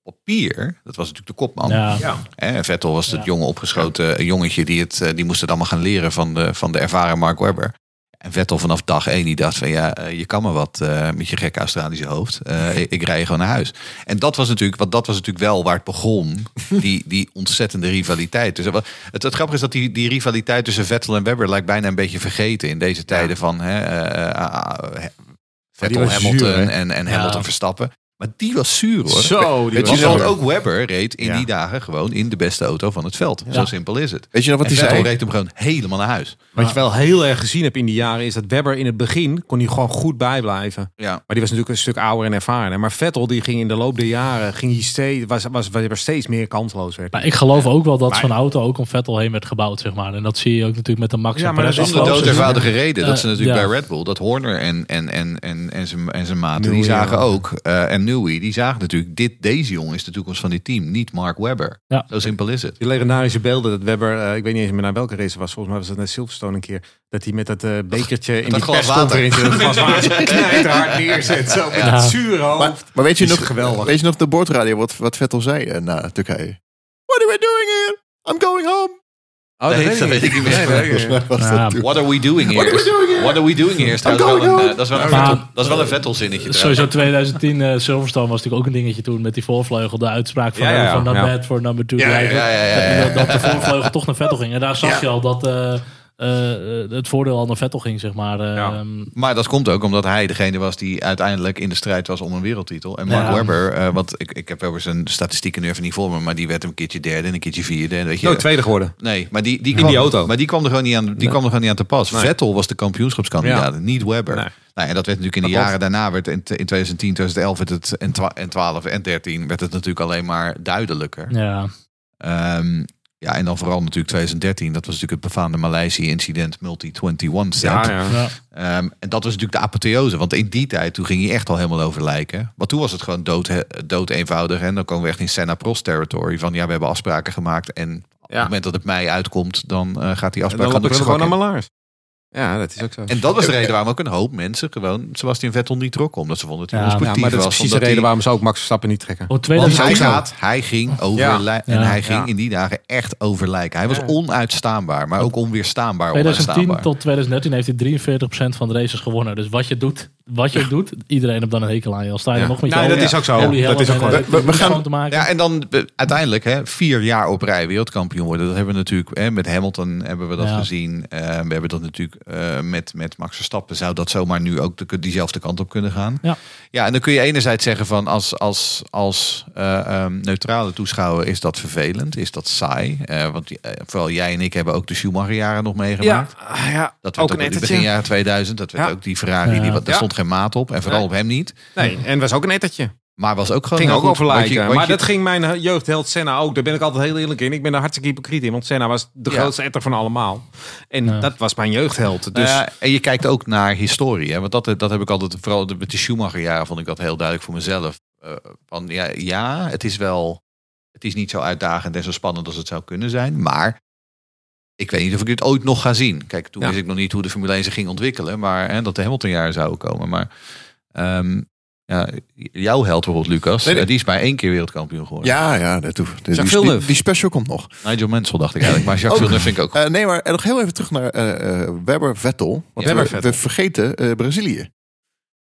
papier. Dat was natuurlijk de kopman. ja. Vettel was het Ja. jonge opgeschoten jongetje die, het, eh, die moest het allemaal gaan leren van de, van de ervaren Mark Webber. En Vettel vanaf dag één die dacht van ja, eh, je kan maar wat eh, met je gekke Australische hoofd. Eh, ik, ik rij je gewoon naar huis. En dat was natuurlijk, want dat was natuurlijk wel waar het begon. Die, die ontzettende rivaliteit. Dus het, het, het grappige is dat die, die rivaliteit tussen Vettel en Webber lijkt bijna een beetje vergeten in deze tijden van hè, eh, eh, eh, Vettel, Hamilton zuur, en, en Ja. Hamilton Verstappen. Maar die was zuur hoor. Zo, die Weet was je Want nog- ook Webber reed in Ja. die dagen gewoon in de beste auto van het veld. Zo simpel is het. Weet je nog wat hij Vettel zei? reed hem gewoon helemaal naar huis. Wat je wel heel erg gezien hebt in die jaren is dat Webber in het begin kon hij gewoon goed bijblijven. Ja. Maar die was natuurlijk een stuk ouder en ervaren. Maar Vettel die ging in de loop der jaren ging hij steeds was was steeds meer kansloos werd. Maar ik geloof ook wel dat zo'n auto ook om Vettel heen werd gebouwd, zeg maar. En dat zie je ook natuurlijk met de Max Ja, maar dat is de dood reden dat ze Eh, natuurlijk ja. bij Red Bull, dat Horner en, en, en, en, en zijn en zijn maten, die zagen ook, eh, en Newey, die zagen natuurlijk, dit, deze jongen is de toekomst van dit team, niet Mark Webber. Ja. Zo simpel is het. Die legendarische beelden dat Webber, eh, ik weet niet eens meer naar welke race het was, volgens mij was het naar Silverstone een keer, dat hij met dat eh, bekertje in dat die glas persconferentie dat glas water neerzet. Zo met Ja. dat zure hoofd. Maar, maar weet je nog, geweldig. weet je nog de boordradio wat, wat Vettel zei eh, na Turkije? What are we doing here? I'm going home. Oh, dat weet ik niet meer. Nee, dat weet ik niet meer. Was dat Ja. toen? What are we doing here? What are we doing here? Is wel een, eh, dat, is wel een Maar- Vettel, dat is wel een Vettel zinnetje. Sowieso 2010 eh, Silverstone was natuurlijk ook een dingetje toen met die voorvleugel. De uitspraak van, Ja, ja, ja. van not Ja. bad for number two Ja, ja, driver. ja, ja, ja, ja. Dat, dat de voorvleugel toch naar Vettel ging. En daar zag Ja. je al dat eh, het voordeel al naar Vettel ging, zeg maar. Eh, Ja. Maar dat komt ook omdat hij degene was die uiteindelijk in de strijd was om een wereldtitel. En Mark Ja. Webber, eh, want ik, ik heb wel eens een statistieken nu even niet voor me, maar die werd een keertje derde en een keertje vierde. En weet je, Nooit tweede geworden. Nee, maar die, die, In kwam, die auto. Maar die kwam er gewoon niet aan, die kwam er gewoon niet aan te pas. Nee. Vettel was de kampioenschapskandidaat, Ja. niet Webber. Nee. Nou, en dat werd natuurlijk in de Dat jaren daarna, werd in, in 2010, 2011 werd het, en 12 en 13, werd het natuurlijk alleen maar duidelijker. ja. Ehm, ja, en dan vooral natuurlijk 2013, dat was natuurlijk het befaamde Maleisië-incident Multi-21 set. Ja, ja. Ja. Ehm, en dat was natuurlijk de apotheose. Want in die tijd, toen ging hij echt al helemaal over lijken. Want toen was het gewoon dood, dood eenvoudig. En dan komen we echt in Senna Prost territory. Van ja, we hebben afspraken gemaakt. En op het moment dat het mij uitkomt, dan eh, gaat die En afspraak dan ze gewoon prullenbak naar in. Malaars. Ja, dat is ook zo. En dat was de reden waarom ook een hoop mensen gewoon Sebastian Vettel niet trokken. Omdat ze vonden dat hij Ja, Ja, onsportief maar dat is was. precies de reden hij- waarom ze ook Max Verstappen niet trekken. Oh, Want hij 2010 gaat, hij ging over Ja. en Ja. hij ging Ja. in die dagen echt over lijken. Hij was Ja. onuitstaanbaar, maar ook onweerstaanbaar 2010 onuitstaanbaar. tot 2013 heeft hij 43% van de races gewonnen. Dus wat je doet, wat je doet, iedereen heeft dan een hekel aan je. Al sta je Ja. nog met je Nee, dat is ook zo. Dat is ook gewoon- We- we- we gaan- te maken. Ja, en dan uiteindelijk hè, vier jaar op rij wereldkampioen worden. Dat hebben we natuurlijk hè, met Hamilton hebben we dat Ja. gezien. Eh, we hebben dat natuurlijk eh, met, met Max Verstappen. Zou dat zomaar nu ook de, diezelfde kant op kunnen gaan? Ja. ja, en dan kun je enerzijds zeggen van als, als, als eh, ehm, neutrale toeschouwer is dat vervelend, is dat saai. Eh, want vooral jij en ik hebben ook de Schumacher jaren nog meegemaakt. Ja, ja. Dat werd ook ook, in begin jaren 2000. Dat werd Ja. ook die Ferrari, Ja. die, wat- daar Ja. stond geen maat op. En vooral Nee. op hem niet. Nee, en was ook een ettertje. Maar was ook gewoon Ging ook goed. over je- Maar je- dat ging mijn jeugdheld Senna ook. Daar ben ik altijd heel eerlijk in. Ik ben daar hartstikke hypocriet in. Want Senna was de Ja. grootste etter van allemaal. En Ja. dat was mijn jeugdheld. Dus Nou ja, en je kijkt ook naar historie. Hè? Want dat, dat heb ik altijd, vooral met de Schumacher-jaren vond ik dat heel duidelijk voor mezelf. Eh, van, ja, ja, het is wel, het is niet zo uitdagend en zo spannend als het zou kunnen zijn. Maar ik weet niet of ik dit ooit nog ga zien. Kijk, toen Ja. wist ik nog niet hoe de Formule 1 zich ging ontwikkelen. Maar hè, dat de Hamilton-jaren zouden komen. Maar ehm, ja, jouw held bijvoorbeeld, Lucas, Nee, nee. eh, die is maar één keer wereldkampioen geworden. Ja, ja, dat hoeft. Die, die, Villeneuve. die, die special komt nog. Nigel Mansell dacht ik eigenlijk. Maar Jacques. Villeneuve vind ik ook. Eh, nee, maar nog heel even terug naar eh, eh, Webber Vettel. Want Ja, we, Webber Vettel. we vergeten eh, Brazilië.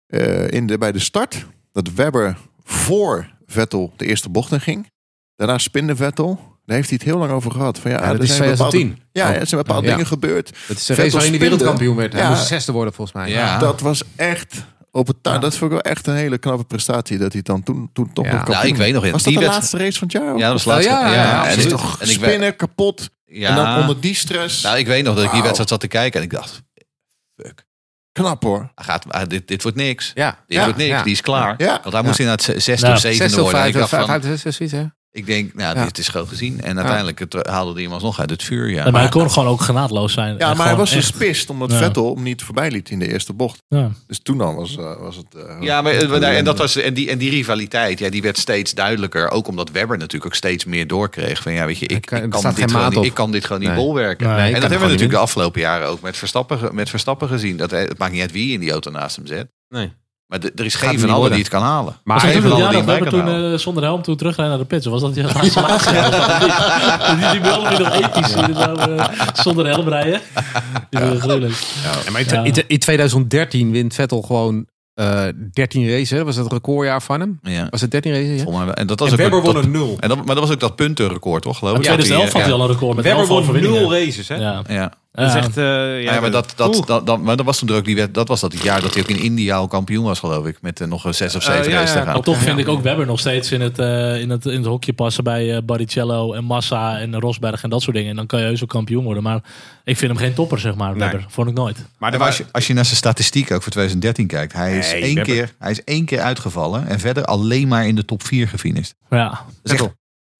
Eh, in de, bij de start dat Webber voor Vettel de eerste bocht in ging. Daarna spinde Vettel. Daar heeft hij het heel lang over gehad. Van, ja, Ja, dat er is zijn bepaalde, 2010. ja, Oh. er zijn bepaalde Ja. dingen gebeurd. dat is de Vettel race waarin hij wereldkampioen werd. Hij Ja. moest zesde worden volgens mij. Ja. Dat was echt op het tuin. Dat vond ik wel echt een hele knappe prestatie. Dat hij dan toen, toen toch Ja. nog Nou, ik weet nog, in Was dat die de laatste race van het jaar? Ja, dat was laatst. ja, ja, ja, en Het is ik- toch en ik we- spinnen, kapot. Ja. En dan onder die stress. Nou, ik weet nog dat ik die wedstrijd zat te kijken en ik dacht, fuck, Knap hoor. hij gaat, ah, dit, dit wordt niks. Ja. Dit Ja, wordt niks, ja. die is klaar. Ja. Want hij moest inderdaad ze- zesde Ja. of zevende Zes of worden. Ik dacht vijf, van, vijf, zes, zoiets, hè? Ik denk, nou, Ja. dit is groot gezien. En uiteindelijk het, eh, haalde hij hem alsnog uit het vuur. Ja. Maar hij kon gewoon ook genadeloos zijn. Ja, maar hij was dus echt- pist omdat Ja. Vettel hem niet voorbij liet in de eerste bocht. Ja. Dus toen dan was, eh, was het... eh, Ja, maar daar- en, dat was, en, die, en die rivaliteit, ja, die werd steeds duidelijker. Ook omdat Webber natuurlijk ook steeds meer doorkreeg. Van ja, weet je, ik, ik, kan- dit gewoon niet, ik kan dit gewoon niet Nee. bolwerken. Nee, en dat hebben we natuurlijk niet de afgelopen jaren ook met Verstappen, met Verstappen gezien. Dat, het maakt niet uit wie in die auto naast hem zet. Nee. Maar de- er is geen van allen die het kan halen. Maar het allen jaar die dat bij toen kan eh, zonder helm toen terugrijden naar de pits? Was dat laatste helm? Die, die beelden die nog. Zo, eh, zonder helm rijden. Die. Ja, maar in, Ja. in- in 2013 wint Vettel gewoon eh 13 races. hè? Was dat het recordjaar van hem? Ja. Was het 13 races? Ja? En dat was En ook Webber dat- won een nul. En dat, maar dat was ook dat puntenrecord, toch? Geloof In ik? Dat 2011 had hij, al een record met Webber 11 won nul races, hè? Ja. Ja. Dat is Ja. echt... eh, Ja, maar dat, dat, dat, dat, maar dat was toen ook die wet, dat was dat het jaar dat hij ook in India al kampioen was, geloof ik. Met eh, nog zes of zeven Eh, ja, races ja, te gaan. Maar toch Ja. vind ik ook Webber nog steeds in het, in het, in het hokje passen bij Baricello en Massa en Rosberg en dat soort dingen. En dan kan je heus ook kampioen worden. Maar ik vind hem geen topper, zeg maar, Nee. Webber. Vond ik nooit. Maar Maar er als was... je, als je naar zijn statistiek ook voor 2013 kijkt, hij is, Nee, één, Webber. keer, hij is één keer uitgevallen en verder alleen maar in de top 4 gefinished. Ja. Dat is echt,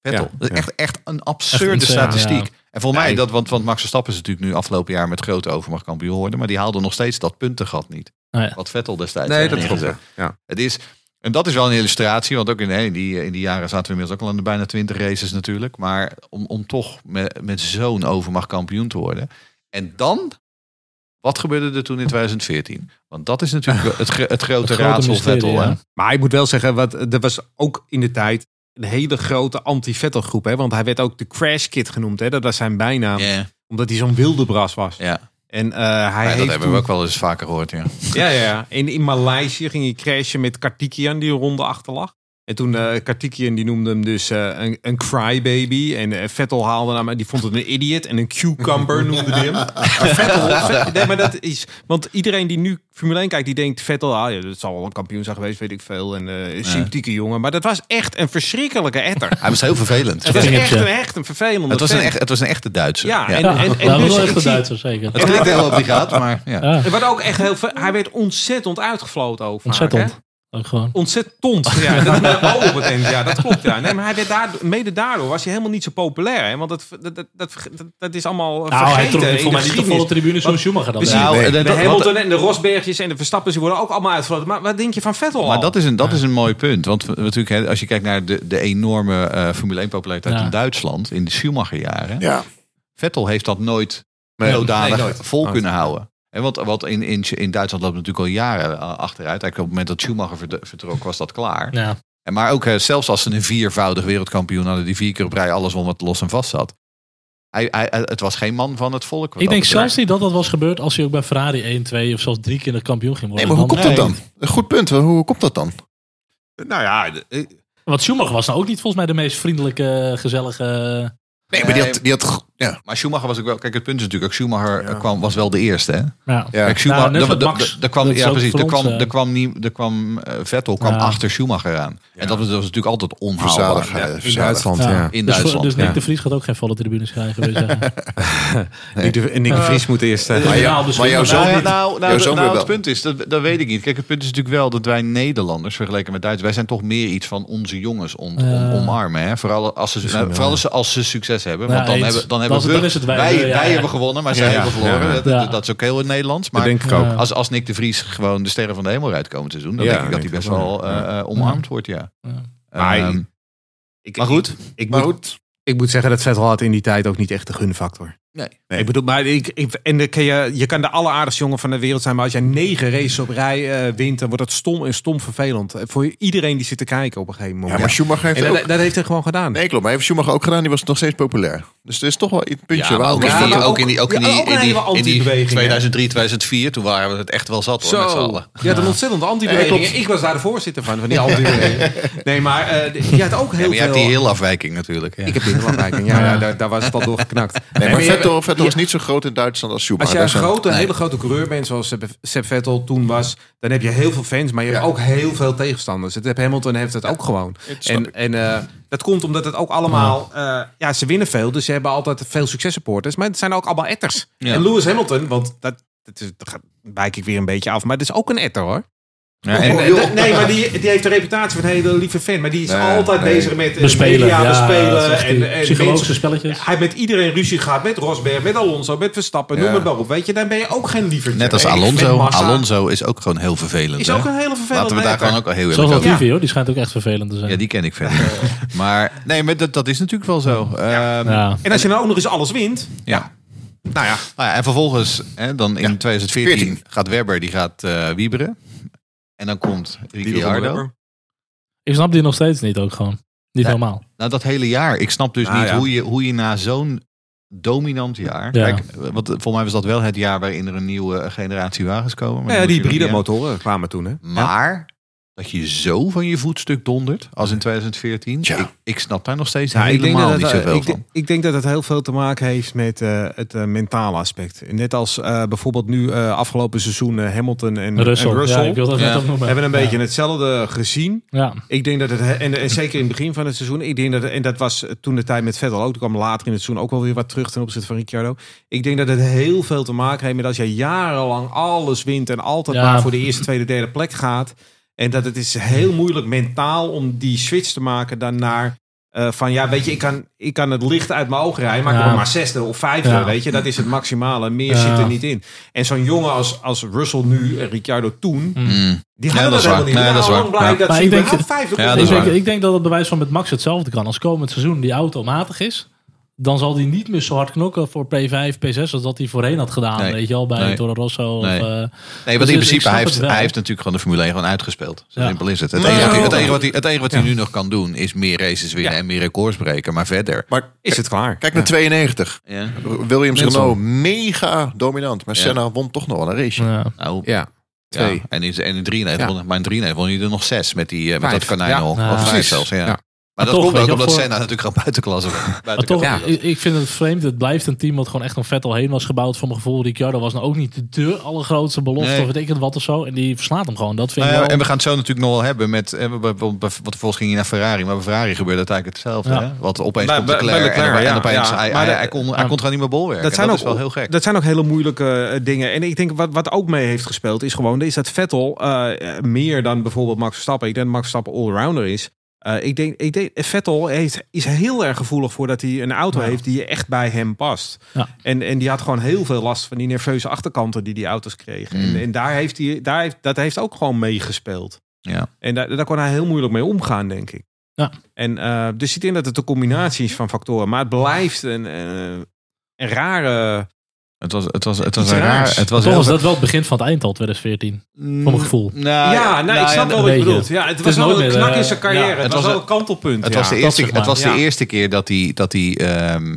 Vettel. Dat is ja. echt, echt een absurde Echt insane, statistiek. ja. En volgens mij, dat, want, want Max Verstappen is natuurlijk nu afgelopen jaar met grote overmacht kampioen geworden, maar die haalde nog steeds dat puntengat niet. Ja. Wat Vettel destijds Nee, dat klopt. Ja. Het is, en dat is wel een illustratie, want ook in, in, die, in die jaren zaten we inmiddels ook al aan de bijna 20 races natuurlijk. Maar om, om toch met, met zo'n overmacht kampioen te worden. En dan, wat gebeurde er toen in 2014? Want dat is natuurlijk het, het grote Het grote raadsel Vettel. ja. Maar ik moet wel zeggen, wat, er was ook in de tijd een hele grote anti-Vettel groep. Hè? Want hij werd ook de Crash Kid genoemd. Hè? Dat was zijn bijnaam. Omdat hij zo'n wilde bras was. ja. En eh, hij Ja, heeft dat hebben toen- we ook wel eens vaker gehoord. Ja. Ja, ja, ja. In, in Maleisië ging hij crashen met Kartikian die een ronde achter lag. En toen eh Kartikian die noemde hem dus eh, een, een crybaby. En eh, Vettel haalde hem, en die vond het een idiot. En een cucumber noemde hij hem. Vettel, Vet- nee, maar dat is... Want iedereen die nu Formule 1 kijkt, die denkt Vettel, ah, ja, dat zal wel een kampioen zijn geweest, weet ik veel. En eh, een sympathieke jongen. Maar dat was echt een verschrikkelijke etter. Hij was heel vervelend. Het was echt een, echt een vervelende Het was een, echt, het was een echte Duitser. Ja, Ja. en, en, en, dat was dus echt een Duitser, zeker. Het klinkt heel obligaat, maar ja. Ja, Er werd ook echt heel hij werd ontzettend uitgefloten over. ontzettend. Ook gewoon. Ontzettend. Ja, dat met een O op het eind. Ja, dat klopt. Ja. Nee, maar hij werd daardoor, mede daardoor was hij helemaal niet zo populair. Hè? Want dat, dat, dat, dat, dat is allemaal Nou, hij vergeten trok in voor de mij niet de volle tribune zo'n Schumacher dan. Precies. Nou, Nee. De dat- Hamilton en de Rosbergjes en de Verstappers die worden ook allemaal uitgefloten. Maar wat denk je van Vettel Maar al? dat is een, dat is een mooi punt. Want natuurlijk, als je kijkt naar de, de enorme eh, Formule 1 populariteit Ja. in Duitsland, in de Schumacher-jaren. Ja. Vettel heeft dat nooit Nee. zodanig Nee, nooit. vol Nooit. kunnen houden. En wat, wat in, in, in Duitsland loopt natuurlijk al jaren eh, achteruit. Eigenlijk op het moment dat Schumacher vertrok, was dat klaar. Ja. En maar ook eh, zelfs als ze een viervoudig wereldkampioen hadden, die vier keer op rij alles won wat los en vast zat. Hij, hij, het was geen man van het volk. wat Ik denk zelfs niet dat dat was gebeurd als hij ook bij Ferrari 1, 2 of zelfs drie keer de kampioen ging Nee, worden. maar hoe komt dat dan? Een goed punt. Hoe komt dat dan? Nou ja, de- Want Schumacher was nou ook niet volgens mij de meest vriendelijke, gezellige... Nee, maar die had, die had ja. Maar Schumacher was ook wel. Kijk, het punt is natuurlijk ook Schumacher Ja. eh, kwam, was wel de eerste. Hè? Ja. Ja. Kijk, Schumacher, er- er- Max. er- er kwam, ja, precies. Er kwam, eh, er kwam, niet, er kwam eh, Vettel kwam Ja. achter Schumacher aan. En dat was, dat was natuurlijk altijd onhaalbaar. Verzadigd. Ja. in Duitsland, Ja. ja. In dus, voor- Duitsland. dus Nick ja. de Vries gaat ook geen volle tribunes krijgen, wil je zeggen. Nick de, Nick de Vries moet eerst... eh, Maar, dus maar jouw nou, zoon Nou, niet. nou, nou, zoon nou, het punt is, dat, dat weet ik niet. Kijk, het punt is natuurlijk wel dat wij Nederlanders, vergeleken met Duitsers, wij zijn toch meer iets van onze jongens om, om, Ja. omarmen. Hè? Vooral, als ze, nou, vooral als ze, succes hebben. Want dan eens. hebben, dan Dan hebben het- dan is het wij. wij, wij ja. hebben gewonnen, maar zij Ja, hebben verloren. ja. Dat, Ja. dat, dat is ook heel in Nederlands. Maar denk ik ook. Als, als Nick de Vries gewoon de sterren van de hemel uitkomen te doen, dan Ja, denk ik dat hij best wel eh, eh, omarmd wordt, ja. Ja. Maar- goed. ik moet zeggen dat Vettel had in die tijd ook niet echt de gunfactor. Nee. Nee. Ik bedoel, maar ik, ik, en dan kun je, je kan de alleraardigste jongen van de wereld zijn, maar als jij negen races op rij eh, wint, dan wordt dat stom en stom vervelend. Eh, Voor iedereen die zit te kijken op een gegeven Ja, moment. maar Schumacher heeft en ook... dat, dat heeft hij gewoon gedaan. Nee, klopt. Maar heeft Schumacher ook gedaan. Die was nog steeds populair. Dus er is toch wel een puntje. Ja, maar waar ook, we- in die, ook in die, ook in ja, die, ook in die, hele in die anti-beweging, hè? 2003, 2004, toen waren we het echt wel zat hoor, met z'n allen. je had een ontzettende anti-beweging. Ik was daar de voorzitter van, van die anti-beweging. Nee, maar eh, je had ook heel Ja, maar je veel... hebt die heel afwijking natuurlijk. Ja. Ik heb die heel afwijking. Ja, ja. daar, daar was het al door geknakt. Nee, maar Vettel, Vettel is niet zo groot in Duitsland als Als Schumacher. jij een Dat is een- grote, hele grote coureur bent, zoals Seb- Vettel toen was, dan heb je heel veel fans, maar je hebt ook heel veel tegenstanders. Het heb Hamilton heeft het ook gewoon. En, en eh, dat komt omdat het ook allemaal, eh, ja, ze winnen veel, dus ze hebben altijd veel successupporters, maar het zijn ook allemaal etters. Ja. En Lewis Hamilton, want dat, dat is, daar wijk ik weer een beetje af, maar het is ook een etter hoor. Ja, En, en, nee, maar die, die heeft de reputatie van een hele lieve fan, maar die is Nee, altijd nee. bezig met eh, Bespelen. media Ja, bespelen die en, en psychologische mensen- spelletjes. hij heeft met iedereen ruzie gehad. Met Rosberg, met Alonso, met Verstappen. Noem Ja. het maar op. Weet je, dan ben je ook geen liever. net als Alonso. Alonso is ook gewoon heel vervelend. is hè? ook een hele vervelende Laten we daar gewoon ook al heel Zoals Latifi hoor, die schijnt ook echt vervelend te zijn. Ja, die ken ik verder. maar nee, maar dat, dat is natuurlijk wel zo. Ehm. En als je nou ook nog eens alles wint. Ja. Nou ja, Nou ja, en vervolgens, hè, dan in 2014 14. gaat Webber, die gaat eh wieberen. En dan komt Ricciardo. Ik snap die nog steeds niet ook gewoon. Niet Ja. helemaal. Nou, dat hele jaar. Ik snap dus Nou, niet ja. hoe, je, hoe je na zo'n dominant jaar... Ja. Kijk, want volgens mij was dat wel het jaar waarin er een nieuwe generatie wagens komen. Maar ja, die hybride motoren kwamen toen. Hè? Maar dat je zo van je voetstuk dondert als in 2014. Tja. Ik, ik snap daar nog steeds Ja, ik, denk helemaal dat niet zoveel ik, van. denk- ik denk dat het heel veel te maken heeft met eh, het eh, mentale aspect. Net als eh, bijvoorbeeld nu eh, afgelopen seizoen eh, Hamilton en Russell. en Russell Ja, ik wil dat Ja. net ook noemen. hebben een Ja. beetje hetzelfde gezien. Ja. Ik denk dat het, en, en zeker in het begin van het seizoen, ik denk dat, en dat was toen de tijd met Vettel ook, toen kwam later in het seizoen ook wel weer wat terug ten opzichte van Ricciardo. Ik denk dat het heel veel te maken heeft met als je jarenlang alles wint en altijd Ja. maar voor de eerste, tweede, derde plek gaat. En dat het is heel moeilijk mentaal om die switch te maken dan naar eh, van ja, weet je, ik kan, ik kan het licht uit mijn ogen rijden, maar ik word maar zesde of vijfde, Ja. weet je, dat is het maximale. Meer Ja. zit er niet in. En zo'n jongen als, als Russell nu en Ricciardo toen, Mm. die Ja, hadden dat helemaal niet. Nee, Ja, dat is waar. Ja. dat Maar ze ik denk- vijfde Ja, konden dat is ik, denk, ik denk dat het bewijs van met Max hetzelfde kan. Als komend seizoen die auto matig is, dan zal hij niet meer zo hard knokken voor P5, P6 als dat hij voorheen had gedaan. Nee. Weet je al bij Nee. Toro Rosso. Nee. Of, eh, Nee, want Dus in ik principe, hij heeft, hij heeft natuurlijk gewoon de Formule 1 gewoon uitgespeeld. Zo Ja. simpel is het. Het Nou, enige, wat hij, het ja. enige wat hij, het enige wat hij Ja. nu nog kan doen is meer races winnen Ja. en meer records breken. Maar verder. Maar Is het klaar? kijk naar 92. Ja. Williams. Renault, mega dominant. Maar Ja. Senna won toch nog wel een race. ja. Nou, Ja. ja. Twee. En in, en in 93, Ja. won, maar in 93 won hij er nog zes met, die, eh, met dat konijnenhol. Ja. Of vijf zelfs, ja. Maar, dat toch, komt ook omdat voor- Senna natuurlijk gewoon buitenklasse was. Toch, Ja. ik, ik vind het vreemd. Het blijft een team wat gewoon echt om Vettel heen was gebouwd. Voor mijn gevoel, Ricciardo was nou ook niet de allergrootste belofte. Nee. Of weet ik het wat of zo. En die verslaat hem gewoon. Dat vind ik Nou ja, wel... en we gaan het zo natuurlijk nog wel hebben met. eh, Want vervolgens ging hij naar Ferrari. Maar bij Ferrari gebeurde het eigenlijk hetzelfde. Ja. Hè? Want opeens Bij- komt Leclerc. bij Leclerc, en, opeens- en ja, opeens ja. hij, Maar hij, de- hij kon, hij kon gewoon niet meer bolwerken. Dat zijn, en ook, dat is wel heel gek. dat zijn ook hele moeilijke eh, dingen. En ik denk wat, wat ook mee heeft gespeeld is gewoon is dat Vettel eh, meer dan bijvoorbeeld Max Verstappen. Ik denk dat Max Verstappen allrounder is. Eh, ik, denk, ik denk, Vettel heeft, is heel erg gevoelig voor dat hij een auto Ja. heeft die echt bij hem past. Ja. En, en die had gewoon heel veel last van die nerveuze achterkanten die die auto's kregen. Mm. En, en daar heeft hij, daar heeft, dat heeft ook gewoon meegespeeld. Ja. En daar, daar kon hij heel moeilijk mee omgaan, denk ik. Ja. En eh, dus ik denk dat het een combinatie is van factoren. Maar het blijft een, eh, een rare... Het was, het was, het was een raar. Het was Toch heel was dat wel het begin van het eind al 2014. Voor mijn gevoel. Nou, ja, nou, ik snap wel wat je bedoelt. Ja, het was wel een knak in zijn carrière. ja, het, het was wel een- kantelpunt. Het ja. was, de eerste, zeg maar. het was de Ja. eerste keer dat hij, dat hij ehm,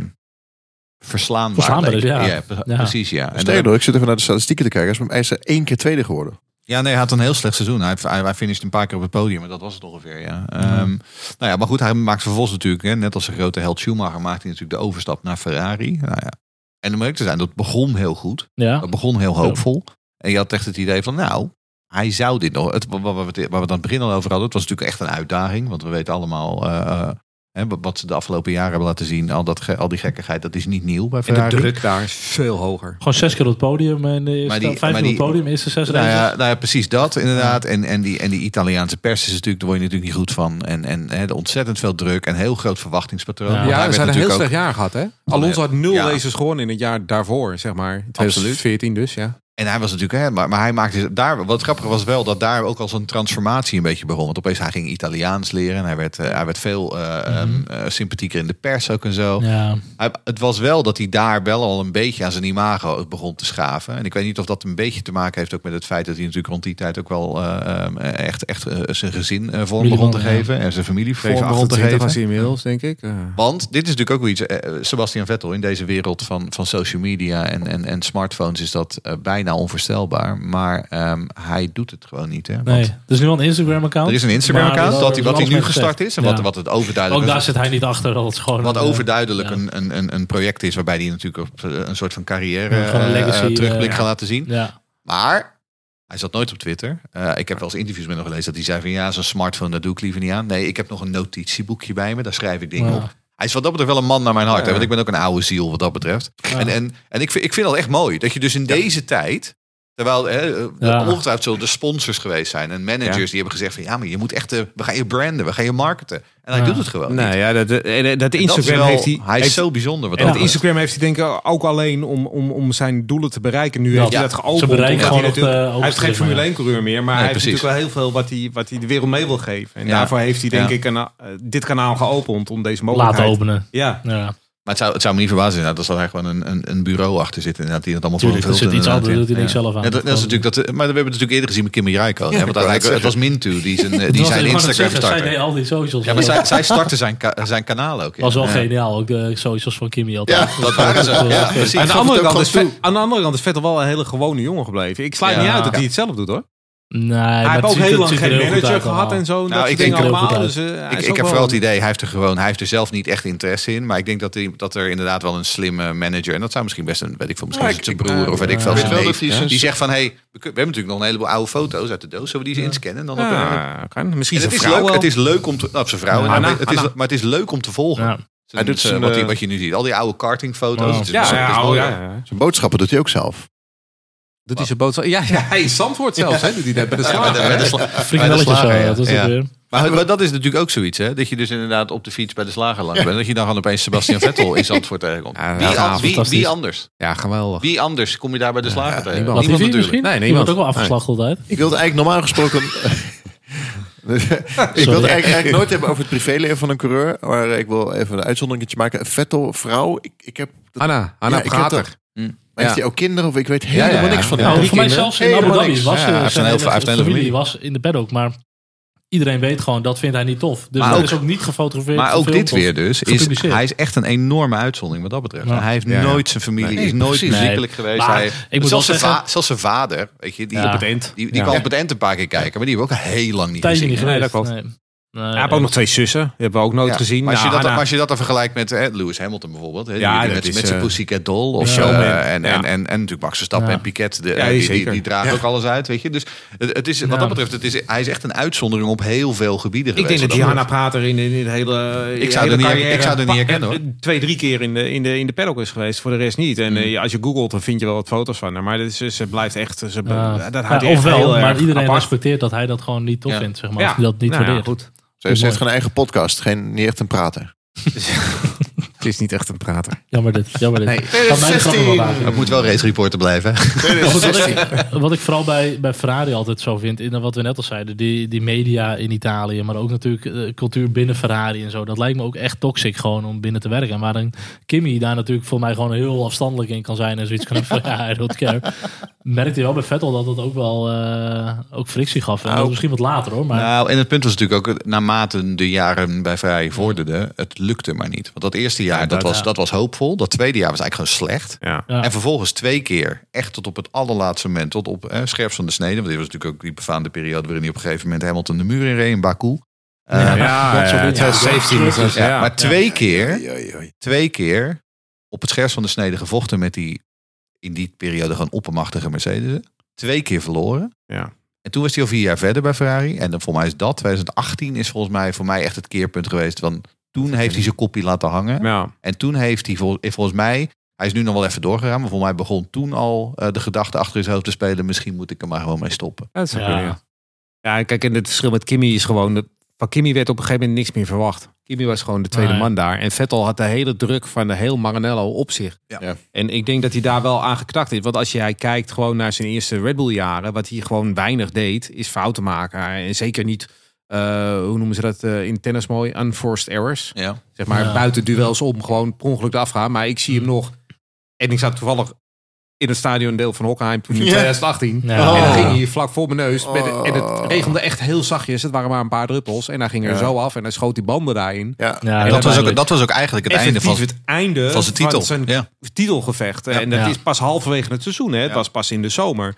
verslaanbaar Verslaanbaar is, ja. Ja. Precies, ja. En Sterker ik zit even naar de statistieken te kijken. Hij is één keer tweede geworden. Ja, nee, hij had een heel slecht seizoen. Hij, hij, hij finishte een paar keer op het podium, maar dat was het ongeveer, ja. Ehm, nou ja, maar goed, hij maakt vervolgens natuurlijk, hè, net als zijn grote held Schumacher, maakt hij natuurlijk de overstap naar Ferrari. Nou ja. En om eerlijk te zijn, dat begon heel goed. Ja. Dat begon heel hoopvol. En je had echt het idee van, nou, hij zou dit nog... Het, waar, we, het- waar we het aan het begin al over hadden, het was natuurlijk echt een uitdaging. Want we weten allemaal eh, eh, hè, wat ze de afgelopen jaren hebben laten zien. Al, dat, al die gekkigheid, dat is niet nieuw bij En de Ferrari. druk daar is veel hoger. Gewoon zes keer op het podium. En de eerste, Maar die- vijf keer op het podium. Eerste zes Nou ja, nou ja, precies dat inderdaad. En, en, die, en die Italiaanse pers is natuurlijk, daar word je natuurlijk niet goed van. En, en hè, ontzettend veel druk en heel groot verwachtingspatroon. Ja. Ja, ze hadden een heel slecht jaar gehad, hè? Alonso had nul Ja. races gewonnen in het jaar daarvoor, zeg maar. In Absoluut. 2014 dus, ja. En hij was natuurlijk, hè, maar, maar hij maakte daar. Wat grappig was wel dat daar ook al zo'n transformatie een beetje begon. Want opeens hij ging Italiaans leren. En hij werd, eh, hij werd veel eh, ehm, eh, sympathieker in de pers ook en zo. Ja. Hij, het was wel dat hij daar wel al een beetje aan zijn imago begon te schaven. En ik weet niet of dat een beetje te maken heeft ook met het feit dat hij natuurlijk rond die tijd ook wel eh, ehm, echt, echt eh, zijn gezin eh, vorm begon te ja. geven. En zijn familie vorm begon te 28 geven. was hij inmiddels, denk ik. Eh, Want dit is natuurlijk ook wel iets. Sebastian Vettel in deze wereld van, van social media en, en, en smartphones is dat bijna onvoorstelbaar. Maar ehm, hij doet het gewoon niet. Hè? Want Nee, er is nu al een Instagram-account. Er is een Instagram-account dat hij- wat hij nu gestart is. En wat, Ja. wat het Ook overduidelijk daar is. zit hij niet achter. Dat het gewoon Wat overduidelijk ja. een, een, een, een project is waarbij hij natuurlijk op een soort van carrière Ja, gewoon een legacy, terugblik gaat laten zien. Ja, Maar hij zat nooit op Twitter. Eh, ik heb wel eens interviews met hem gelezen dat hij zei van ja, zo'n smartphone, dat doe ik liever niet aan. Nee, ik heb nog een notitieboekje bij me, daar schrijf ik dingen Ja. op. Hij is wat dat betreft wel een man naar mijn hart. hè, want ik ben ook een oude ziel wat dat betreft. Ja. En, en, en ik, vind, ik vind dat echt mooi. Dat je dus in deze tijd... Terwijl hè, eh, Ja. ongetwijfeld zullen er sponsors geweest zijn. En managers Ja. die hebben gezegd van... Ja, maar je moet echt... eh, we gaan je branden, we gaan je marketen. En hij Ja. doet het gewoon Nou niet. ja, dat, dat, dat dat is Instagram wel- heeft hij... hij is heeft- zo bijzonder. Wat En dat. Instagram heeft hij denk ik ook alleen om, om, om zijn doelen te bereiken. Nu Ja. heeft hij dat geopend. Ze bereiken omdat gewoon hij, de natuurlijk- hij heeft geen Formule 1 coureur meer. Maar Nee, hij heeft precies. natuurlijk wel heel veel wat hij, wat hij de wereld mee wil geven. En Ja. daarvoor heeft hij denk Ja. ik een, eh, dit kanaal geopend om deze laten mogelijkheid... openen. Ja. Ja, Maar het zou, het zou me niet verbazen inderdaad, als er hij gewoon een, een, een bureau achter zit. En dat hij dat allemaal natuurlijk. Voor hem zit iets vult, anders, doet hij inderdaad, niks ja. zelf aan. Ja, dat, dat is natuurlijk dat, maar we hebben het natuurlijk eerder gezien met Kimi Räikkönen. hè, want het was Mintu die zijn, eh, die zijn Instagram zeggen, Zij startte. deed al die socials. Ja, maar zij, zij startte zijn, ka- zijn kanaal ook. ja. was wel Ja. geniaal, ook de socials van Kimi altijd. Ja, Dat waren ze. Ja, precies. Aan de, andere kant is gewoon Vet- aan de andere kant is Vettel wel een hele gewone jongen gebleven. Ik sluit Ja. niet uit dat Ja. hij het zelf doet hoor. Nee, hij maar heeft het ook heel lang geen manager gehad en zo. Nou, dat ik denk allemaal. Dus, eh, hij Ik, ik heb wel- vooral het idee, hij heeft, er gewoon, hij heeft er zelf niet echt interesse in. Maar ik denk dat, hij, dat er inderdaad wel een slimme manager... en dat zou misschien best een, weet ik veel, misschien Ja, ik- zijn broer of weet ik eh, veel, zijn weet wel neef. hij Die zegt van, hey, we, kun- we hebben natuurlijk nog een heleboel oude foto's uit de doos. Zullen we die eens inscannen? En dan op, eh, Ja, kan. Misschien en het zijn is vrouw leuk, wel. het is leuk om te... Nou, op zijn vrouw. Anna, het is, maar het is leuk om te volgen. Zijn- doet wat, hij- eh, wat je nu ziet. Al die oude kartingfoto's. Oh, ja, ja. Zijn boodschappen doet hij ook zelf. Doet hij zijn boodschap? Ja, ja, hij is Zandvoort zelfs. Hè? Doet hij dat bij de Ja, slager. dat is. Maar, maar dat is natuurlijk ook zoiets, hè? Dat je dus inderdaad op de fiets bij de slager langs bent. Dat je dan gewoon opeens Sebastian Vettel in Zandvoort tegenkomt. Ja, wie, wie, anders? Ja, geweldig. Wie anders kom je daar bij de slager tegen? niemand. Natuurlijk. misschien? Nee, niemand. wordt ook wel afgeslacht altijd. Ik wilde eigenlijk normaal gesproken... ik wilde eigenlijk, eigenlijk nooit hebben over het privéleven van een coureur. Maar ik wil even een uitzonderingetje maken. Vettel, vrouw. Ik, ik heb, dat, Anna, Anna Ja, ik heb Prater. Maar heeft hij ook kinderen? Of ik weet helemaal ja, ja. niks van Ja, hem. Nou, voor mij zelfs in Abu Helemaal Dhabi niks. was Ja, eh, hij heeft zijn een heel- familie was in de paddock, maar iedereen weet gewoon dat vindt hij niet tof. Dus Maar dat ook- is ook niet gefotografeerd. Maar ook dit weer dus. Is, hij is echt een enorme uitzondering wat dat betreft. Ja. Hij heeft Ja, ja. nooit zijn familie, Nee, is nooit Nee. geweest. Maar hij, ik moet zelfs, wel zijn zeggen- zelfs zijn vader, weet je, die, Ja. op- die, die het ent een paar keer kijken. Maar die hebben we ook heel lang niet tijdje gezien. niet hè? geweest. dat klopt. Hij heeft ook nog twee zussen. Die hebben we ook nooit Ja. gezien. Maar als, je Nou, dat, maar als je dat dan vergelijkt met hè, Lewis Hamilton bijvoorbeeld. Hè, Ja, met, is, met zijn eh, Pussycat Doll. Of, showman. eh, en, Ja. en, en, en natuurlijk Max Verstappen Ja. en Piquet. De, Ja, eh, die, die, die dragen Ja. ook alles uit. Weet je? Dus het, het is, wat Ja. dat betreft, het is, hij is echt een uitzondering op heel veel gebieden Ik denk dat Diana Prater in, in, in de hele Ik zou er niet- carrière ik zou er niet herkennen, hoor. eh, Twee, drie keer in de, in de, in de paddock is geweest. Voor de rest niet. En eh, als je googelt, dan vind je wel wat foto's van haar. Maar dat is, ze blijft echt... Ze, dat houdt ofwel, maar iedereen respecteert dat hij dat gewoon niet tof vindt, zeg maar. Dat niet Nou ja, waardeert. goed. Ze heeft geen eigen podcast. Geen, niet echt een prater. Is niet echt een prater. Jammer dit, jammer dit. Nee. Gaat mij de grappen wel maken. Het moet wel race reporter blijven. Goed, wat, ik, wat ik vooral bij, bij Ferrari altijd zo vind, in wat we net al zeiden, die, die media in Italië, maar ook natuurlijk eh, cultuur binnen Ferrari en zo, dat lijkt me ook echt toxic gewoon om binnen te werken. Maar een Kimmy daar natuurlijk voor mij gewoon heel afstandelijk in kan zijn en zoiets kan van ja, I don't care. Merkte je wel bij Vettel dat het ook wel eh, ook frictie gaf. En dat Nou, was misschien wat later hoor, maar Nou, en het punt was natuurlijk ook, naarmate de jaren bij Ferrari vorderden, het lukte maar niet. Want dat eerste jaar, dat, dat- was, ja. dat was hoopvol. Dat tweede jaar was eigenlijk gewoon slecht. Ja. ja. En vervolgens twee keer, echt tot op het allerlaatste moment, tot op eh, scherps van de snede. Want dit was natuurlijk ook die befaamde periode waarin hij op een gegeven moment Hamilton de muur in reed in Baku. Eh, Ja. Soort ja, dingen. 2017 was dat, ja, ja. Maar twee keer, Oei, oei, oei. twee keer op het scherpst van de snede gevochten met die in die periode gewoon oppermachtige Mercedes. Twee keer verloren. Ja. En toen was hij al vier jaar verder bij Ferrari. En dan voor mij is dat, 2018 is volgens mij voor mij echt het keerpunt geweest. Want toen heeft hij zijn kopie laten hangen. Ja. En toen heeft hij vol- volgens mij, hij is nu nog wel even doorgegaan. Maar volgens mij begon toen al eh, de gedachte achter zijn hoofd te spelen. Misschien moet ik er maar gewoon mee stoppen. Dat zou Ja. kunnen, ja. Ja, kijk, en het verschil met Kimmy is gewoon... Dat, van Kimmy werd op een gegeven moment niks meer verwacht. Kimmy was gewoon de tweede Nee. man daar. En Vettel had de hele druk van de heel Maranello op zich. Ja. Ja. En ik denk dat hij daar wel aan geknakt is. Want als jij kijkt gewoon naar zijn eerste Red Bull jaren... wat hij gewoon weinig deed, is fouten maken. En zeker niet, eh, hoe noemen ze dat eh, in tennis mooi? Unforced errors. Ja. Zeg maar Ja. buiten duels om gewoon per ongeluk te afgaan. Maar ik zie hem nog... En ik zat toevallig in het stadiondeel van Hockenheim toen in Ja. 2018. Ja. En dan Oh. ging hij vlak voor mijn neus. Met, en Oh. het regende echt heel zachtjes. Het waren maar een paar druppels. En hij ging er Ja. zo af en hij schoot die banden daarin. Ja. Ja, En dat, was ook, dat was ook eigenlijk het einde van... het einde van zijn titel. zijn Ja. titelgevecht. En dat Ja. is pas halverwege het seizoen. Hè? Het Ja. was pas in de zomer.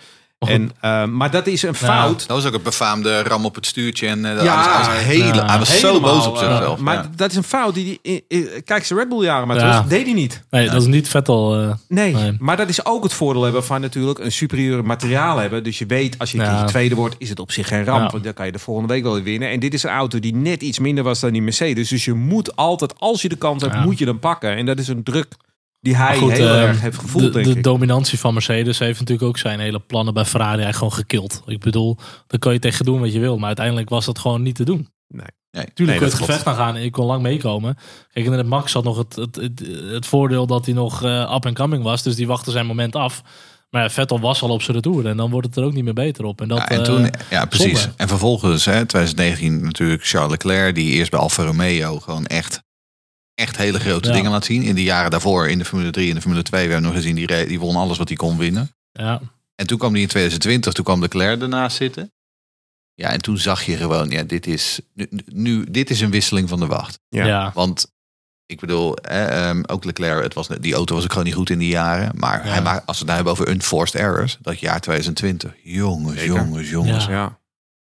En, eh, maar dat is een fout. Dat was ook het befaamde ram op het stuurtje. En, eh, Ja. hij was, hij was hele, Ja. hij was zo Helemaal, boos op eh, zichzelf. maar ja. dat is een fout die die... eh, eh, Kijk, zijn Red Bull jaren maar Ja. terug. Deed hij niet. Nee, dat is niet Vettel. eh Nee, Nee. maar dat is ook het voordeel hebben van natuurlijk een superieur materiaal hebben. Dus je weet, als je Ja. een keer tweede wordt, is het op zich geen ramp. Ja. Want dan kan je de volgende week wel weer winnen. En dit is een auto die net iets minder was dan die Mercedes. Dus je moet altijd, als je de kans hebt, Ja. moet je hem pakken. En dat is een druk die hij Maar goed, heel eh, erg heeft gevoeld, de, denk de ik. dominantie van Mercedes heeft natuurlijk ook zijn hele plannen bij Ferrari eigenlijk gewoon gekild. Ik bedoel, daar kan je tegen doen wat je wil. Maar uiteindelijk was dat gewoon niet te doen. Nee. Nee. Tuurlijk Nee, kun je het gevecht aan gaan en je kon lang meekomen. Kijk, en Max had nog het, het, het, het voordeel dat hij nog eh, up and coming was. Dus die wachtte zijn moment af. Maar ja, Vettel was al op zijn retour. En dan wordt het er ook niet meer beter op. En, dat, Ja, en eh, toen, ja, precies. zonde. En vervolgens, hè, 2019 natuurlijk Charles Leclerc, die eerst bij Alfa Romeo gewoon echt, echt hele grote Ja. dingen laat zien. In de jaren daarvoor, in de Formule 3 en de Formule 2, we hebben nog gezien, die, die won alles wat hij kon winnen. ja, En toen kwam hij in 2020, toen kwam Leclerc ernaast zitten. Ja, en toen zag je gewoon, ja, dit is, nu, nu, dit is een wisseling van de wacht. Ja. ja. Want ik bedoel, hè, ehm, ook Leclerc, het was, die auto was ook gewoon niet goed in die jaren. Maar Ja. hij maakt, als we het nou hebben over unforced errors, dat jaar 2020. Jongens, Zeker. jongens, jongens. Ja. Ja.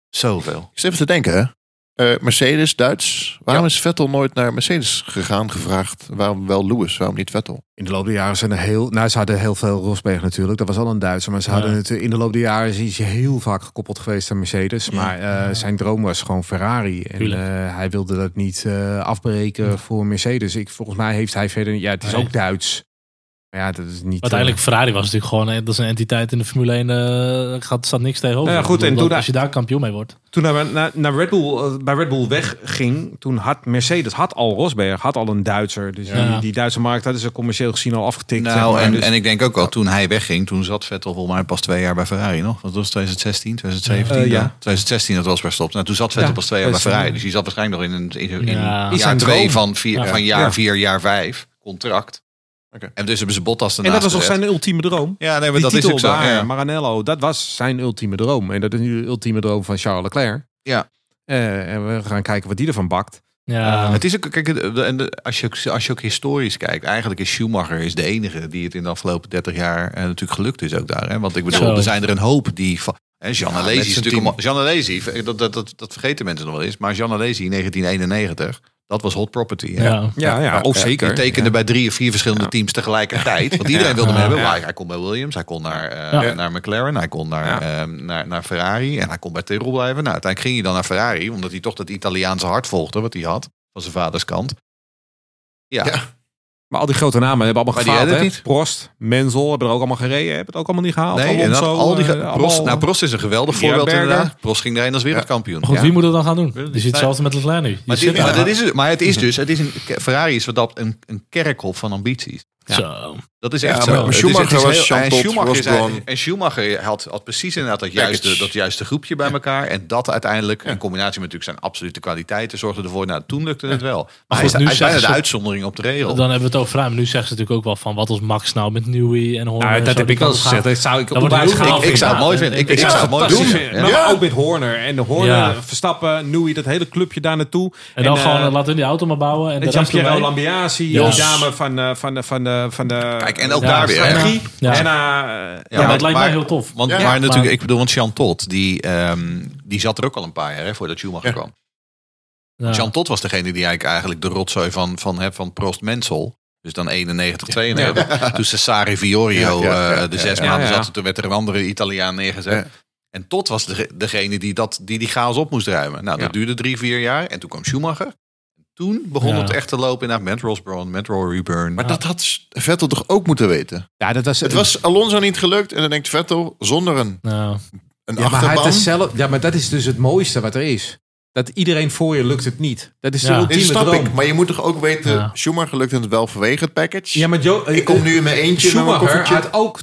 Zoveel. Ik zit even te denken, Eh, Mercedes, Duits. Waarom is Vettel nooit naar Mercedes gegaan, gevraagd? Waarom wel Lewis, waarom niet Vettel? In de loop der jaren zijn er heel... Nou, ze hadden heel veel Rosberg natuurlijk. Dat was al een Duitser. Maar ze Ja. hadden het... In de loop der jaren is hij heel vaak gekoppeld geweest aan Mercedes. Maar eh, zijn droom was gewoon Ferrari. En eh, hij wilde dat niet eh, afbreken voor Mercedes. Ik, volgens mij heeft hij verder... Ja, het is Nee. ook Duits. Ja, dat is niet... Uiteindelijk, Ferrari was natuurlijk gewoon, eh, dat is een entiteit in de Formule 1, eh gaat, staat niks tegenover. Ja, goed, bedoel, en dat- toen als je daar kampioen mee wordt. Toen hij naar, naar Red Bull, eh, bij Red Bull wegging, toen had Mercedes had al Rosberg, had al een Duitser. Dus Ja. die, die Duitse markt hadden ze commercieel gezien al afgetikt. zeg Nou, maar. en, Dus- en ik denk ook wel, toen hij wegging, toen zat Vettel volgens mij pas twee jaar bij Ferrari nog. Wat was 2016, 2017? Eh, ja. dan? 2016, dat was verstopt. Nou, toen zat Vettel Ja, pas twee jaar bij dat Ferrari. eh, Dus die zat waarschijnlijk nog in, een, in, in Ja. jaar twee van, vier, Ja. van jaar Ja. vier, jaar vijf contract. Oké. En dus hebben ze Bottas en dat was ook gezet. zijn ultieme droom. Ja, nee, maar Die dat titel is ook zo. daar, ja. Maranello, dat was zijn ultieme droom. En dat is nu de ultieme droom van Charles Leclerc. Ja. Eh, en we gaan kijken wat die ervan bakt. Ja, Het is ook, kijk, en de- als, je, ook- als je ook historisch kijkt, eigenlijk is Schumacher is de enige die het in de afgelopen 30 jaar eh, natuurlijk gelukt is ook daar. Hè? Want ik bedoel, er zijn er een hoop die. van- Hè, Jean Ja, Alesi met is zijn natuurlijk. Jean Alesi, dat, dat, dat, dat vergeten mensen nog wel eens. Maar Jean Alesi in 1991, dat was hot property. Hè? ja. Ja, ja, ja, oh ja. zeker. Die tekende bij drie of vier verschillende teams tegelijkertijd. Want iedereen wilde hem Ja. hebben. Ja. Maar hij kon bij Williams, hij kon naar, eh, Ja. naar McLaren, hij kon naar, Ja. ehm, naar, naar Ferrari en hij kon bij Tyrrell blijven. Nou, uiteindelijk ging hij dan naar Ferrari, omdat hij toch dat Italiaanse hart volgde, wat hij had van zijn vaders kant. Ja, Ja. Maar al die grote namen hebben allemaal Maar die gefaald. hè? het niet. Prost, Menzel hebben er ook allemaal gereden. Hebben het ook allemaal niet gehaald. Nee, en dat, Alonso, al die, eh, Prost, nou, Prost is een geweldig Ja, voorbeeld inderdaad. Prost ging daarheen als wereldkampioen. Maar goed, Ja. wie moet het dan gaan doen? Die zit hetzelfde met Leclerc nu. Maar, dit, maar, dat is, het- maar het is dus, het is een, Ferrari is wat dat een, een kerkhof van ambities. Zo. Dat is Ja, echt maar zo. Het is- Schumacher is was heel- en Schumacher, was gewoon- en Schumacher had, had precies inderdaad dat juiste, dat juiste groepje bij elkaar. En dat uiteindelijk, Ja. in combinatie met natuurlijk zijn absolute kwaliteiten, zorgde ervoor. Nou, toen lukte het wel. Maar, goed, is, nu hij is bijna de uitzondering op de regel. Dan hebben we het over. Maar nu zeggen ze natuurlijk ook wel van wat als Max nou met Newey en Horner. Nou, dat zo, heb ik wel gezegd. Dat zou ik ik, ik zou het mooi vinden. Ik, zou het mooi. Ja. Maar ook met Horner. En de Horner. Verstappen, Newey, dat hele clubje daar naartoe. En dan eh, gewoon eh, laten we die auto maar bouwen. En de erbij. Lambiasi, die dame van, eh, van, de, van, de, van de... Kijk, en ook Ja, daar weer. strategie. Ja. En, eh, Ja, ja, het lijkt maar- mij heel tof. Want, Ja. maar natuurlijk, ik bedoel, want Jean Todt, die, ehm, die zat er ook al een paar jaar hè, voordat Schumacher Ja. kwam. Ja. Jean Todt was degene die eigenlijk, eigenlijk de rotzooi van, van, hè, van Prost Mensel. Dus dan 91, 92. Toen Cesare Viorio Ja, ja, ja, eh, de zes ja. maanden zat. Toen werd er een andere Italiaan neergezet. Ja. En Todt was de, degene die, dat, die die chaos op moest ruimen. Nou, dat Ja. duurde drie, vier jaar. En toen kwam Schumacher. Toen begon Ja. het echt te lopen met Ross Brown, met Rory Reburn. Maar dat had Vettel toch ook moeten weten? ja, dat was... Het was Alonso niet gelukt en dan denkt Vettel zonder een, Nou, een ja, maar hij achterbaan. had zelf, ja, maar dat is dus het mooiste wat er is. Dat iedereen voor je lukt het niet. Dat is de Ja. Ultieme snap droom. ik, maar je moet toch ook weten, Ja. Schumacher lukt het wel vanwege het package. Ja, maar Joe, ik kom nu in mijn eentje naar mijn Schumacher koffertje. had ook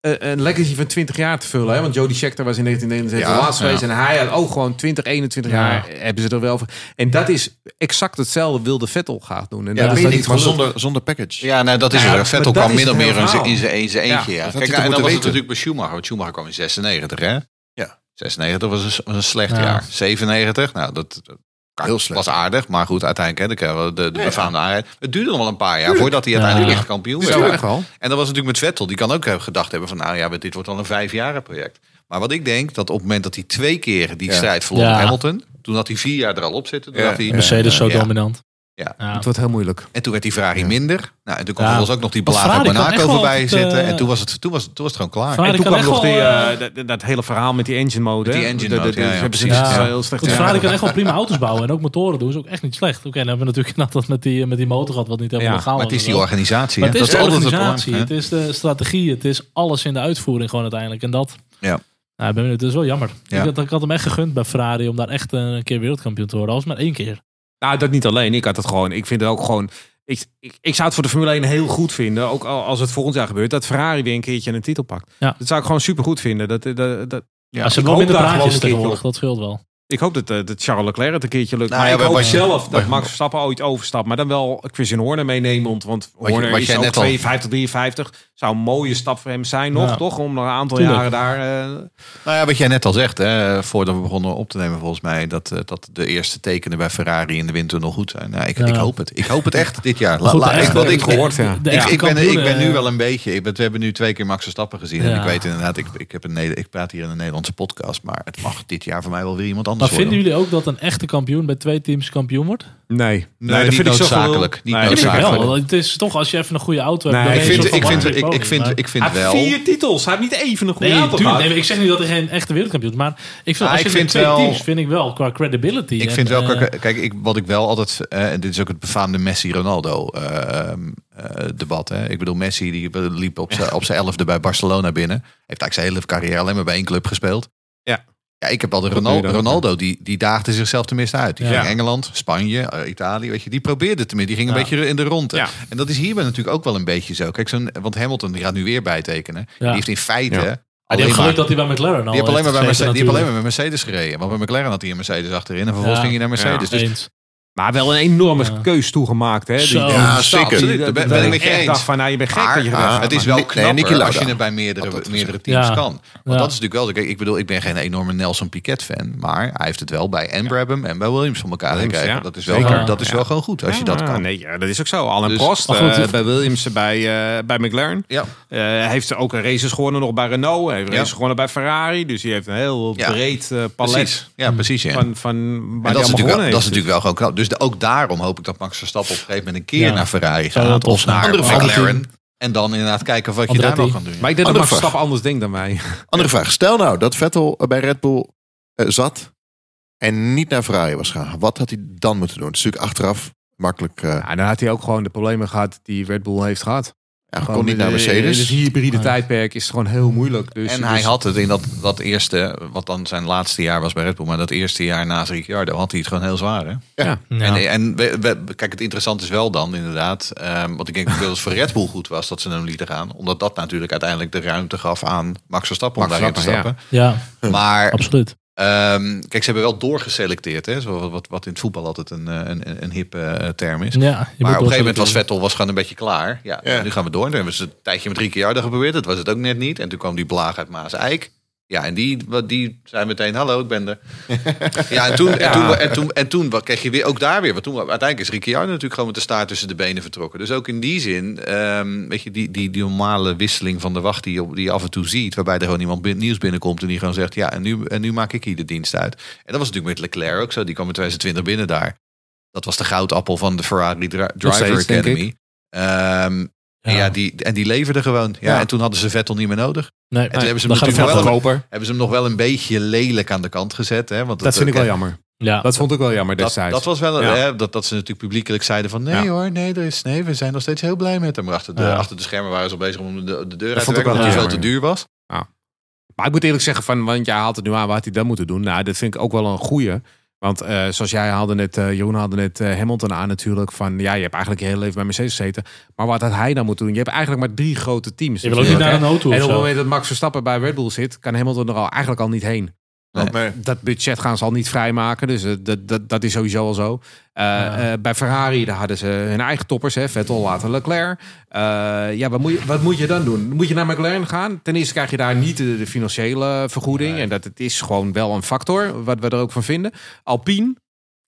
een, legacy van 20 jaar te vullen. Hè? Want Jody Scheckter was in 1979 Ja, laatst geweest. En hij had ook gewoon 20, 21 Ja. jaar hebben ze er wel voor. En dat is exact hetzelfde wilde Vettel gaat doen. En Ja, dat is niet maar zonder, zonder package. Ja, nou, dat is Ja, er. maar Vettel kwam min of het meer in zijn- eentje. Ja, Kijk, en dan was moeten het natuurlijk bij Schumacher. Want Schumacher kwam in 96, hè? Ja. 96 was een, was een slecht Ja. jaar. 97, nou, dat, dat Heel slecht. was aardig. Maar goed, uiteindelijk, hè, dan we de, de befaamde aarheid. Het duurde nog wel een paar jaar voordat hij uiteindelijk Ja. echt kampioen werd. echt wel. En dat was natuurlijk met Vettel. Die kan ook hebben gedacht hebben van, nou ja, dit wordt wel een vijfjaren project. Maar wat ik denk, dat op het moment dat hij twee keer die Ja. strijd verloor Hamilton. Toen had hij vier jaar er al op zitten. Toen Ja. hij, Mercedes zo ja. dominant. Ja. Het wordt heel moeilijk. En toen werd die Ferrari minder. Nou, en toen kwam Ja. ook nog die kan Monaco voorbij het, zitten. eh, En toen was, het, toen, was het, toen was het gewoon klaar. Ferrari En toen kwam nog die, wel, eh, dat, dat hele verhaal met die engine mode. Met die engine De- de- mode, de- ja, precies. heel slecht Goed. Ferrari kan echt wel prima auto's bouwen. En ook motoren doen. is ook echt niet slecht. Oké, dan hebben we natuurlijk net dat met die, met die motor gehad. Wat niet helemaal Ja, legaal maar het is die organisatie. Maar hè. het is dat de is altijd het organisatie, probleem. het is de strategie, het is alles in de uitvoering gewoon uiteindelijk. En dat, Ja. nou, ik ben benieuwd, dat is wel jammer. Ja. Ik, had, ik had hem echt gegund bij Ferrari om daar echt eh, een keer wereldkampioen te worden. Als maar één keer. Nou, dat niet alleen. Ik had het gewoon. Ik vind het ook gewoon. Ik, ik, ik zou het voor de Formule 1 heel goed vinden. Ook al- als het volgend jaar gebeurt. Dat Ferrari weer een keertje een titel pakt. Ja. Dat zou ik gewoon super goed vinden. Dat, dat, dat, Ja, ze hebben wel minder praatjes tegenwoordig, dat scheelt wel. Ik hoop dat, eh, dat Charles Leclerc het een keertje lukt. Nou maar ja, ik hoop je- zelf dat Max Verstappen ooit overstapt. Maar dan wel Christian Horner meenemend. Want Wat je- Horner wat is ook net al- 52, 53. Zou een mooie stap voor hem zijn nog, Ja. toch? Om nog een aantal Tuurlijk. jaren daar... eh, Nou ja, wat jij net al zegt, hè, voordat we begonnen op te nemen volgens mij, dat, eh, dat de eerste tekenen bij Ferrari in de winter nog goed zijn. Nou, ik, Ja. ik hoop het. Ik hoop het echt dit jaar. La- Goed, la- echte- wat ik, gehoord, ja. Ik, ben, ik ben nu wel een beetje. Ik ben, we hebben nu twee keer Max Verstappen gezien. En ik weet inderdaad, ik, ik, heb een, Neder- ik praat hier in een Nederlandse podcast. Maar het mag dit jaar voor mij wel weer iemand Maar anders vinden worden. jullie ook dat een echte kampioen bij twee teams kampioen wordt? nee. Nee, dat niet vind ik noodzakelijk. Niet Nee, Ik vind noodzakelijk. wel. Het is toch als je even een goede auto hebt. Nee, dan Ik vind, ik vind, ik, ik vind, ik vind Hij heeft wel. vier titels. Hij heeft niet even een goede Nee, auto. Nee, maar ik zeg niet dat er geen echte wereldkampioen is. Maar ik vind, Ah, als je ik met vind twee wel- teams vind ik wel qua credibility. Ik en, vind wel, eh, kijk, ik, wat ik wel altijd, eh, en dit is ook het befaamde Messi-Ronaldo eh, eh, debat. Hè. Ik bedoel, Messi die liep op zijn op zijn elfde bij Barcelona binnen. Heeft eigenlijk zijn hele carrière alleen maar bij één club gespeeld. Ja. Ja, ik heb al de Ronaldo? Ronaldo die, die daagde zichzelf tenminste uit. Die Ja. ging Engeland, Spanje, eh, Italië, weet je, die probeerde tenminste. Die ging een Ja. beetje in de ronde. Ja. En dat is hierbij natuurlijk ook wel een beetje zo. Kijk, zo'n, want Hamilton die gaat nu weer bijtekenen. Die heeft in feite Ja. Ah, die alleen heeft maar, geluk dat hij bij McLaren al die heeft alleen maar bij Mercedes, die heeft alleen maar met Mercedes gereden. Want bij McLaren had hij een Mercedes achterin en vervolgens Ja. ging hij naar Mercedes. Dus Eens. Maar wel een enorme Ja. keus toegemaakt. Hè? Die- Zo. die Ja, zeker. die- Daar ben- dat ben ik met je echt eens. dacht van, nou, je bent gek Maar dat je ah, het is wel nee, knapper Lauda als je het bij meerdere, dat meerdere teams Ja. kan. Want Ja. dat is natuurlijk wel... Kijk, ik bedoel, ik ben geen enorme Nelson Piquet fan. Maar hij heeft het wel bij en Brabham en bij Williams van elkaar gekregen. ja. Dat is wel, Zeker. dat is Ja. wel gewoon goed als je dat kan. Nee, ja, dat is ook zo. Alain Dus- Prost goed, eh, bij Williams, bij, eh, bij McLaren. Ja. Eh, heeft ook een races gewonnen nog bij Renault. Hij heeft Ja. races gewonnen bij Ferrari. Dus die heeft een heel breed palet. Ja, precies. Van, van dat is, natuurlijk wel gewoon knap. Dus de- ook daarom hoop ik dat Max Verstappen op een gegeven moment een keer Ja. naar Ferrari gaat. Of naar Andere. McLaren. En dan inderdaad kijken wat je daar nog kan doen. Maar ik denk dat Andere Max vraag. Verstappen anders denkt dan wij. Andere vraag. Stel nou dat Vettel bij Red Bull eh, zat en niet naar Ferrari was gaan. Wat had hij dan moeten doen? Het is natuurlijk achteraf makkelijk. eh Ja, dan had hij ook gewoon de problemen gehad die Red Bull heeft gehad. Ja, Gewoon kon niet naar de- Mercedes. In het hybride tijdperk is het gewoon heel moeilijk. Dus, En hij dus- had het in dat, dat eerste, wat dan zijn laatste jaar was bij Red Bull, maar dat eerste jaar naast Ricciardo had hij het gewoon heel zwaar. Hè? Ja. Ja. En, en we- we- kijk, het interessante is wel dan inderdaad, ehm, wat ik denk dat het voor Red Bull goed was dat ze hem lieten gaan, omdat dat natuurlijk uiteindelijk de ruimte gaf aan Max Verstappen om Max daarin te Verstappen, stappen. ja, Maar absoluut. Ehm, kijk, ze hebben wel doorgeselecteerd, hè, zo wat, wat, in het voetbal altijd een, eh, een, een, een hip eh, term is. Ja, Maar op een gegeven moment was. Vettel was gewoon een beetje klaar. Ja, Ja. nu gaan we door. Toen hebben ze een tijdje met Ricciardo geprobeerd. Dat was het ook net niet. En toen kwam die blaag uit Maas-Eik. Ja, en die, wat- die zei meteen, hallo, ik ben er. ja, en toen, en toen, en toen, en toen wat kreeg je weer, ook daar weer. Want toen, uiteindelijk is Ricciardo natuurlijk gewoon met de staart tussen de benen vertrokken. Dus ook in die zin, ehm, weet je, die, die, die normale wisseling van de wacht die je, op- die je af en toe ziet. Waarbij er gewoon iemand nieuws binnenkomt en die gewoon zegt, ja, en nu, en nu maak ik hier de dienst uit. En dat was natuurlijk met Leclerc ook zo. Die kwam in 2020 binnen daar. Dat was de goudappel van de Ferrari Dri- Driver steeds, Academy. Ehm, En, ja, die, en die leverde gewoon. Ja, Ja. En toen hadden ze Vettel niet meer nodig. Nee, En toen hebben ze hem dan gaat het natuurlijk veel wel-. Hebben ze hem nog wel een beetje lelijk aan de kant gezet. Hè? Want Dat vind ik wel jammer. Ja, Dat vond ik wel jammer Dat, destijds. dat was wel Ja. hè, dat, dat ze natuurlijk publiekelijk zeiden van nee Ja. hoor, nee, er is, nee, we zijn nog steeds heel blij met hem. Maar achter de, Ja. achter de schermen waren ze al bezig om de, de deur uit te vond ik werken, wel omdat hij veel jammer. te duur was. Maar ik moet eerlijk zeggen, van, want jij haalt het nu aan, wat had hij dan moeten doen? Nou, dat vind ik ook wel een goeie. Want eh, zoals jij haalde net, eh, Jeroen haalde net eh, Hamilton aan natuurlijk. Van ja, je hebt eigenlijk je hele leven bij Mercedes gezeten. Maar wat had hij dan moeten doen? Je hebt eigenlijk maar drie grote teams. Je wil ook niet naar een auto En op het moment dat Max Verstappen bij Red Bull zit, kan Hamilton er al eigenlijk al niet heen. Nee. dat budget gaan ze al niet vrijmaken. Dus eh, dat, dat, dat is sowieso al zo. Eh, Ja. eh, bij Ferrari daar hadden ze hun eigen toppers. Hè? Vettel, later Leclerc. Eh, ja, wat moet, je, wat moet je dan doen? Moet je naar McLaren gaan? Ten eerste krijg je daar niet de, de financiële vergoeding. En dat het is gewoon wel een factor. Wat we er ook van vinden. Alpine.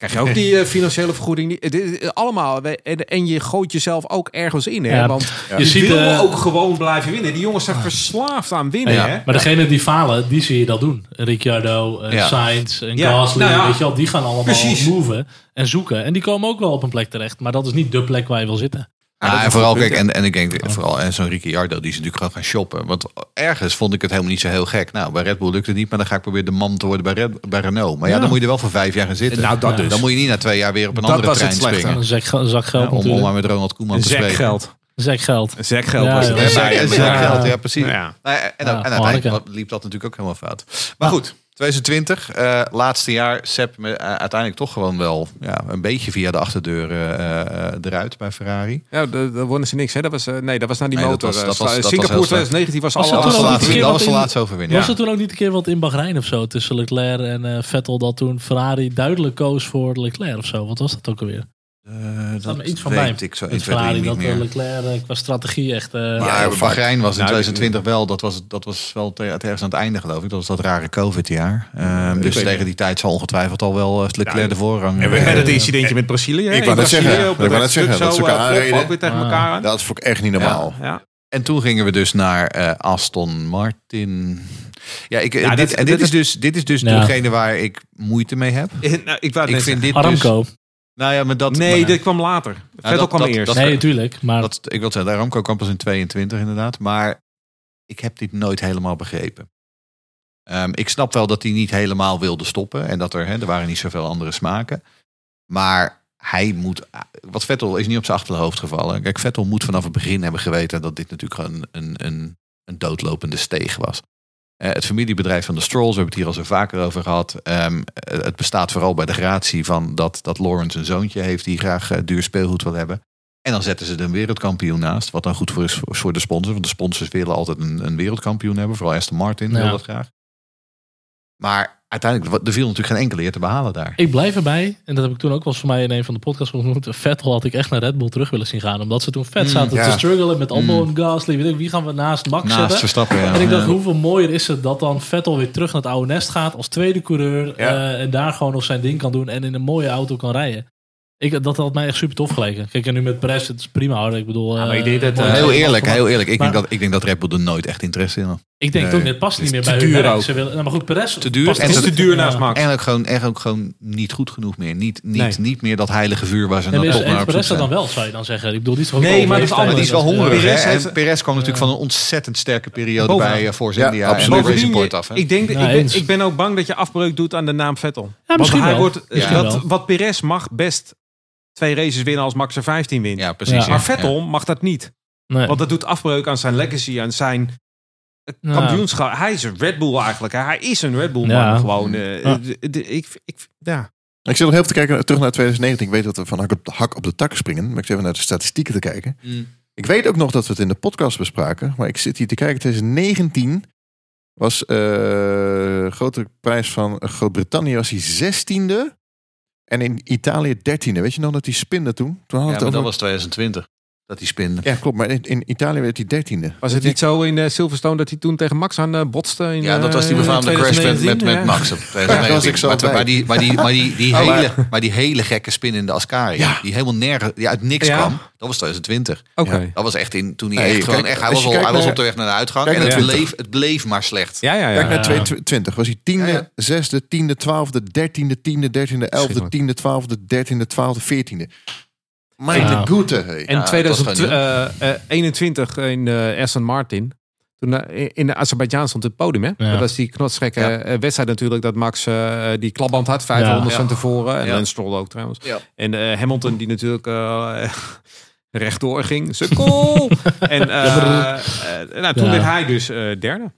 Krijg je ook die eh, financiële vergoeding niet. Is- allemaal. En, en je gooit jezelf ook ergens in. Hè? Ja, Want Je je ziet, wil eh, ook gewoon blijven winnen. Die jongens zijn verslaafd aan winnen. Ja. Hè? Maar degene die falen, die zie je dat doen. Ricciardo, eh. Sainz en Gasly, nou weet je wel, die gaan allemaal Precies. moven en zoeken. En die komen ook wel op een plek terecht. Maar dat is niet de plek waar je wil zitten. Ja, Ja, en vooral, kijk, en, en ik denk vooral en zo'n Ricciardo, die is natuurlijk gewoon gaan shoppen. Want ergens vond ik het helemaal niet zo heel gek. Nou, bij Red Bull lukt het niet, maar dan ga ik proberen de man te worden bij, Red, bij Renault. Maar ja, Ja. dan moet je er wel voor vijf jaar gaan zitten. Nou, dat dus. Dan moet je niet na twee jaar weer op een Dat andere was het trein slechte. springen. Een zak, geld Ja, om, om maar met Ronald Koeman te spreken. geld. Een zak geld. Een zak geld Ja, was ja. het. Precies. Ja. Nou, en, en, uiteindelijk liep dat natuurlijk ook helemaal fout. Maar goed, 2020, eh, laatste jaar, Sepp me, eh, uiteindelijk toch gewoon wel ja, een beetje via de achterdeur eh, eh, eruit bij Ferrari. Ja, daar wonnen ze niks. Hè? Dat was, nee, dat was naar die Nee, motor. was- dat was- dat was Singapore heel slecht. 2019 was Was alle dat Dat was, laatste, dat was de laatste overwinning. Was Ja. er toen ook niet een keer wat in Bahrein of zo tussen Leclerc en Vettel dat toen Ferrari duidelijk koos voor Leclerc of zo? Wat was dat ook alweer? Eh, me dat iets van weet bij. ik zo Met 1, 2, 3 Ferrari niet dat meer. eh, Leclerc eh, qua strategie echt... eh, Maar Ja, Bahrein was in Nou, 2020 wel, dat was, dat was wel te- ergens aan het einde geloof ik. Dat was dat rare COVID-jaar. Ehm, dus tegen niet. die tijd zal ongetwijfeld al wel Leclerc Ja, de voorrang. En we hebben het incidentje met Brazilië. Ik wou net zeggen, ik wou het net zeggen, dat ze zo, elkaar ploppen aanreden. ook weer tegen Ah. Dat is ook echt niet normaal. Ja. En toen gingen we dus naar eh, Aston Martin. Ja, ik, Ja, dit, dat- en dit, dat is dus, dit is dus Ja. degene waar ik moeite mee heb. Nou, ik wou het Ik net vind dit Aramco. dus... Nou ja, maar dat... Nee, maar- dit kwam later. Vettel dat- kwam dat- eerst. dat- nee, natuurlijk. Maar Dat, ik wil zeggen, de Aramco kwam pas in 22 inderdaad. Maar ik heb dit nooit helemaal begrepen. Ehm, ik snap wel dat hij niet helemaal wilde stoppen. En dat er, hè, er waren niet zoveel andere smaken. Maar hij moet... Wat Vettel is niet op zijn achterhoofd gevallen. Kijk, Vettel moet vanaf het begin hebben geweten... dat dit natuurlijk gewoon een, een, een doodlopende steeg was. Eh, het familiebedrijf van de Strolls, we hebben het hier al zo vaker over gehad. Ehm, eh, het bestaat vooral bij de gratie van dat, dat Lawrence een zoontje heeft... die graag eh, duur speelgoed wil hebben. En dan zetten ze er een wereldkampioen naast. Wat dan goed voor is voor- de sponsor. Want de sponsors willen altijd een, een wereldkampioen hebben. Vooral Aston Martin wil dat graag. Maar uiteindelijk, er viel natuurlijk geen enkele eer te behalen daar. ik blijf erbij. En dat heb ik toen ook wel eens voor mij in een van de podcasts genoemd. Vettel had ik echt naar Red Bull terug willen zien gaan. Omdat ze toen vet Mm, zaten ja. te struggelen met Albon en Gasly. Weet ik, wie gaan we naast Max Naast? Verstappen, ja. En ik dacht, Ja. hoeveel mooier is het dat dan Vettel weer terug naar het oude nest gaat als tweede coureur. Eh, en daar gewoon nog zijn ding kan doen en in een mooie auto kan rijden. Ik, dat had mij echt super tof geleken. Kijk, en nu met Perez, het is prima hoor. Ik bedoel... Ja, maar eh, ik denk dat, mooi eh, heel dat- eerlijk, heel eerlijk. Ik, Maar- denk dat, ik denk dat Red Bull er nooit echt interesse in had. Ik denk Nee, ook, dit past niet het meer bij te hun duur werk. ook. Ze willen, nou, maar goed, Perez Te duur past en Het is te- duur naast. Max. En ook gewoon, en ook gewoon niet goed genoeg meer. Niet, niet, Nee. niet meer dat heilige vuur waar ze Nee, maar toch naar op zoek Perez dat zijn. dan wel, zou je dan zeggen? Ik bedoel, die is toch Nee, wel maar dat is die is wel Dat, hongerig. Perez heeft- Perez kwam natuurlijk van een ontzettend sterke periode bij eh, Force Ja, India. En Racing Point af. Ik, denk, dat- ik, ben, ook bang dat je afbreuk doet aan de naam Vettel. Ja, misschien dat, wel. wat Perez mag best twee races winnen als Max er 15 wint. Ja, precies. Ja. ja. Maar Vettel mag dat niet. Nee. Want dat doet afbreuk aan zijn legacy, aan zijn eh, Ja. kampioenschap. Hij is een Red Bull eigenlijk. hè. Hij is een Red Bull man Ja. gewoon. eh, Ja. de- de- ik, ik, ja. Ik zit nog heel even te kijken terug naar 2019. Ik weet dat we van hak op, hak op de tak springen. Maar ik zit even naar de statistieken te kijken. Mm. Ik weet ook nog dat we het in de podcast bespraken. Maar ik zit hier te kijken. 2019 was eh grote prijs van Groot-Brittannië was hij 16e. En in Italië 13e. Weet je nog dat hij spinde toen? Toen Ja, maar dat was 2020. Dat hij spinde. Ja, klopt. Maar in, in Italië werd hij 13e. Was het niet zo in eh, Silverstone dat hij toen tegen Max aan eh, botste? In, Ja, dat was die eh, befaamde crash met, 2019, met, met ja. Max op Ja, ik 2019. zo maar, die, maar die, maar die, die, Oh, hele, maar die hele gekke spin in de Ascari. Ja. Die helemaal nergens, die uit niks Ja. kwam. Dat was 2020. Oké. Dat was echt in, toen hij Nee, echt gewoon echt, hij als was, je al, kijkt hij was op de weg naar de uitgang. En het bleef, het bleef maar slecht. Ja, ja, ja. Kijk naar Ja. 2020. Was hij 10e, Ja, ja. 6e, 10e, 12e, 13e, 10e, 13e, 11e, 10e, 12e, 13e, 12e, 14e. Mijn Ja. goede. Hey. En Ja, het was gewoon 2021 in eh Aston Martin. Toen eh, in de Azerbeidzjan stond het podium. Hè? Ja. Dat was die knotsgekke Ja. eh, wedstrijd natuurlijk. Dat Max eh, die klapband had. 500 Ja. van tevoren. En Ja. dan Stroll ook trouwens. Ja. En eh, Hamilton die natuurlijk eh, rechtdoor ging. Sukkel! en eh, eh, nou, toen Ja. werd hij dus eh, derde.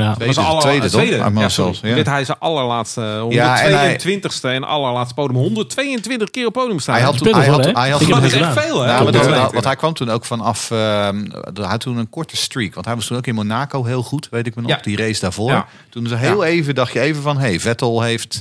Ja. Tweede, was alle- tweede, Ja, sorry. ja. Hij zijn allerlaatste, eh, Ja, en hij- 122ste en, allerlaatste podium. 122 keer op podium staan. Hij had toen, hij had, hè? hij had dat is echt veel, hè? Nou, maar dat- 122. want hij kwam toen ook vanaf. ehm hij had toen een korte streak. Want hij was toen ook in Monaco heel goed, weet ik me nog. Ja. Die race daarvoor. Ja. Toen ze heel even dacht je even van: hey, Vettel heeft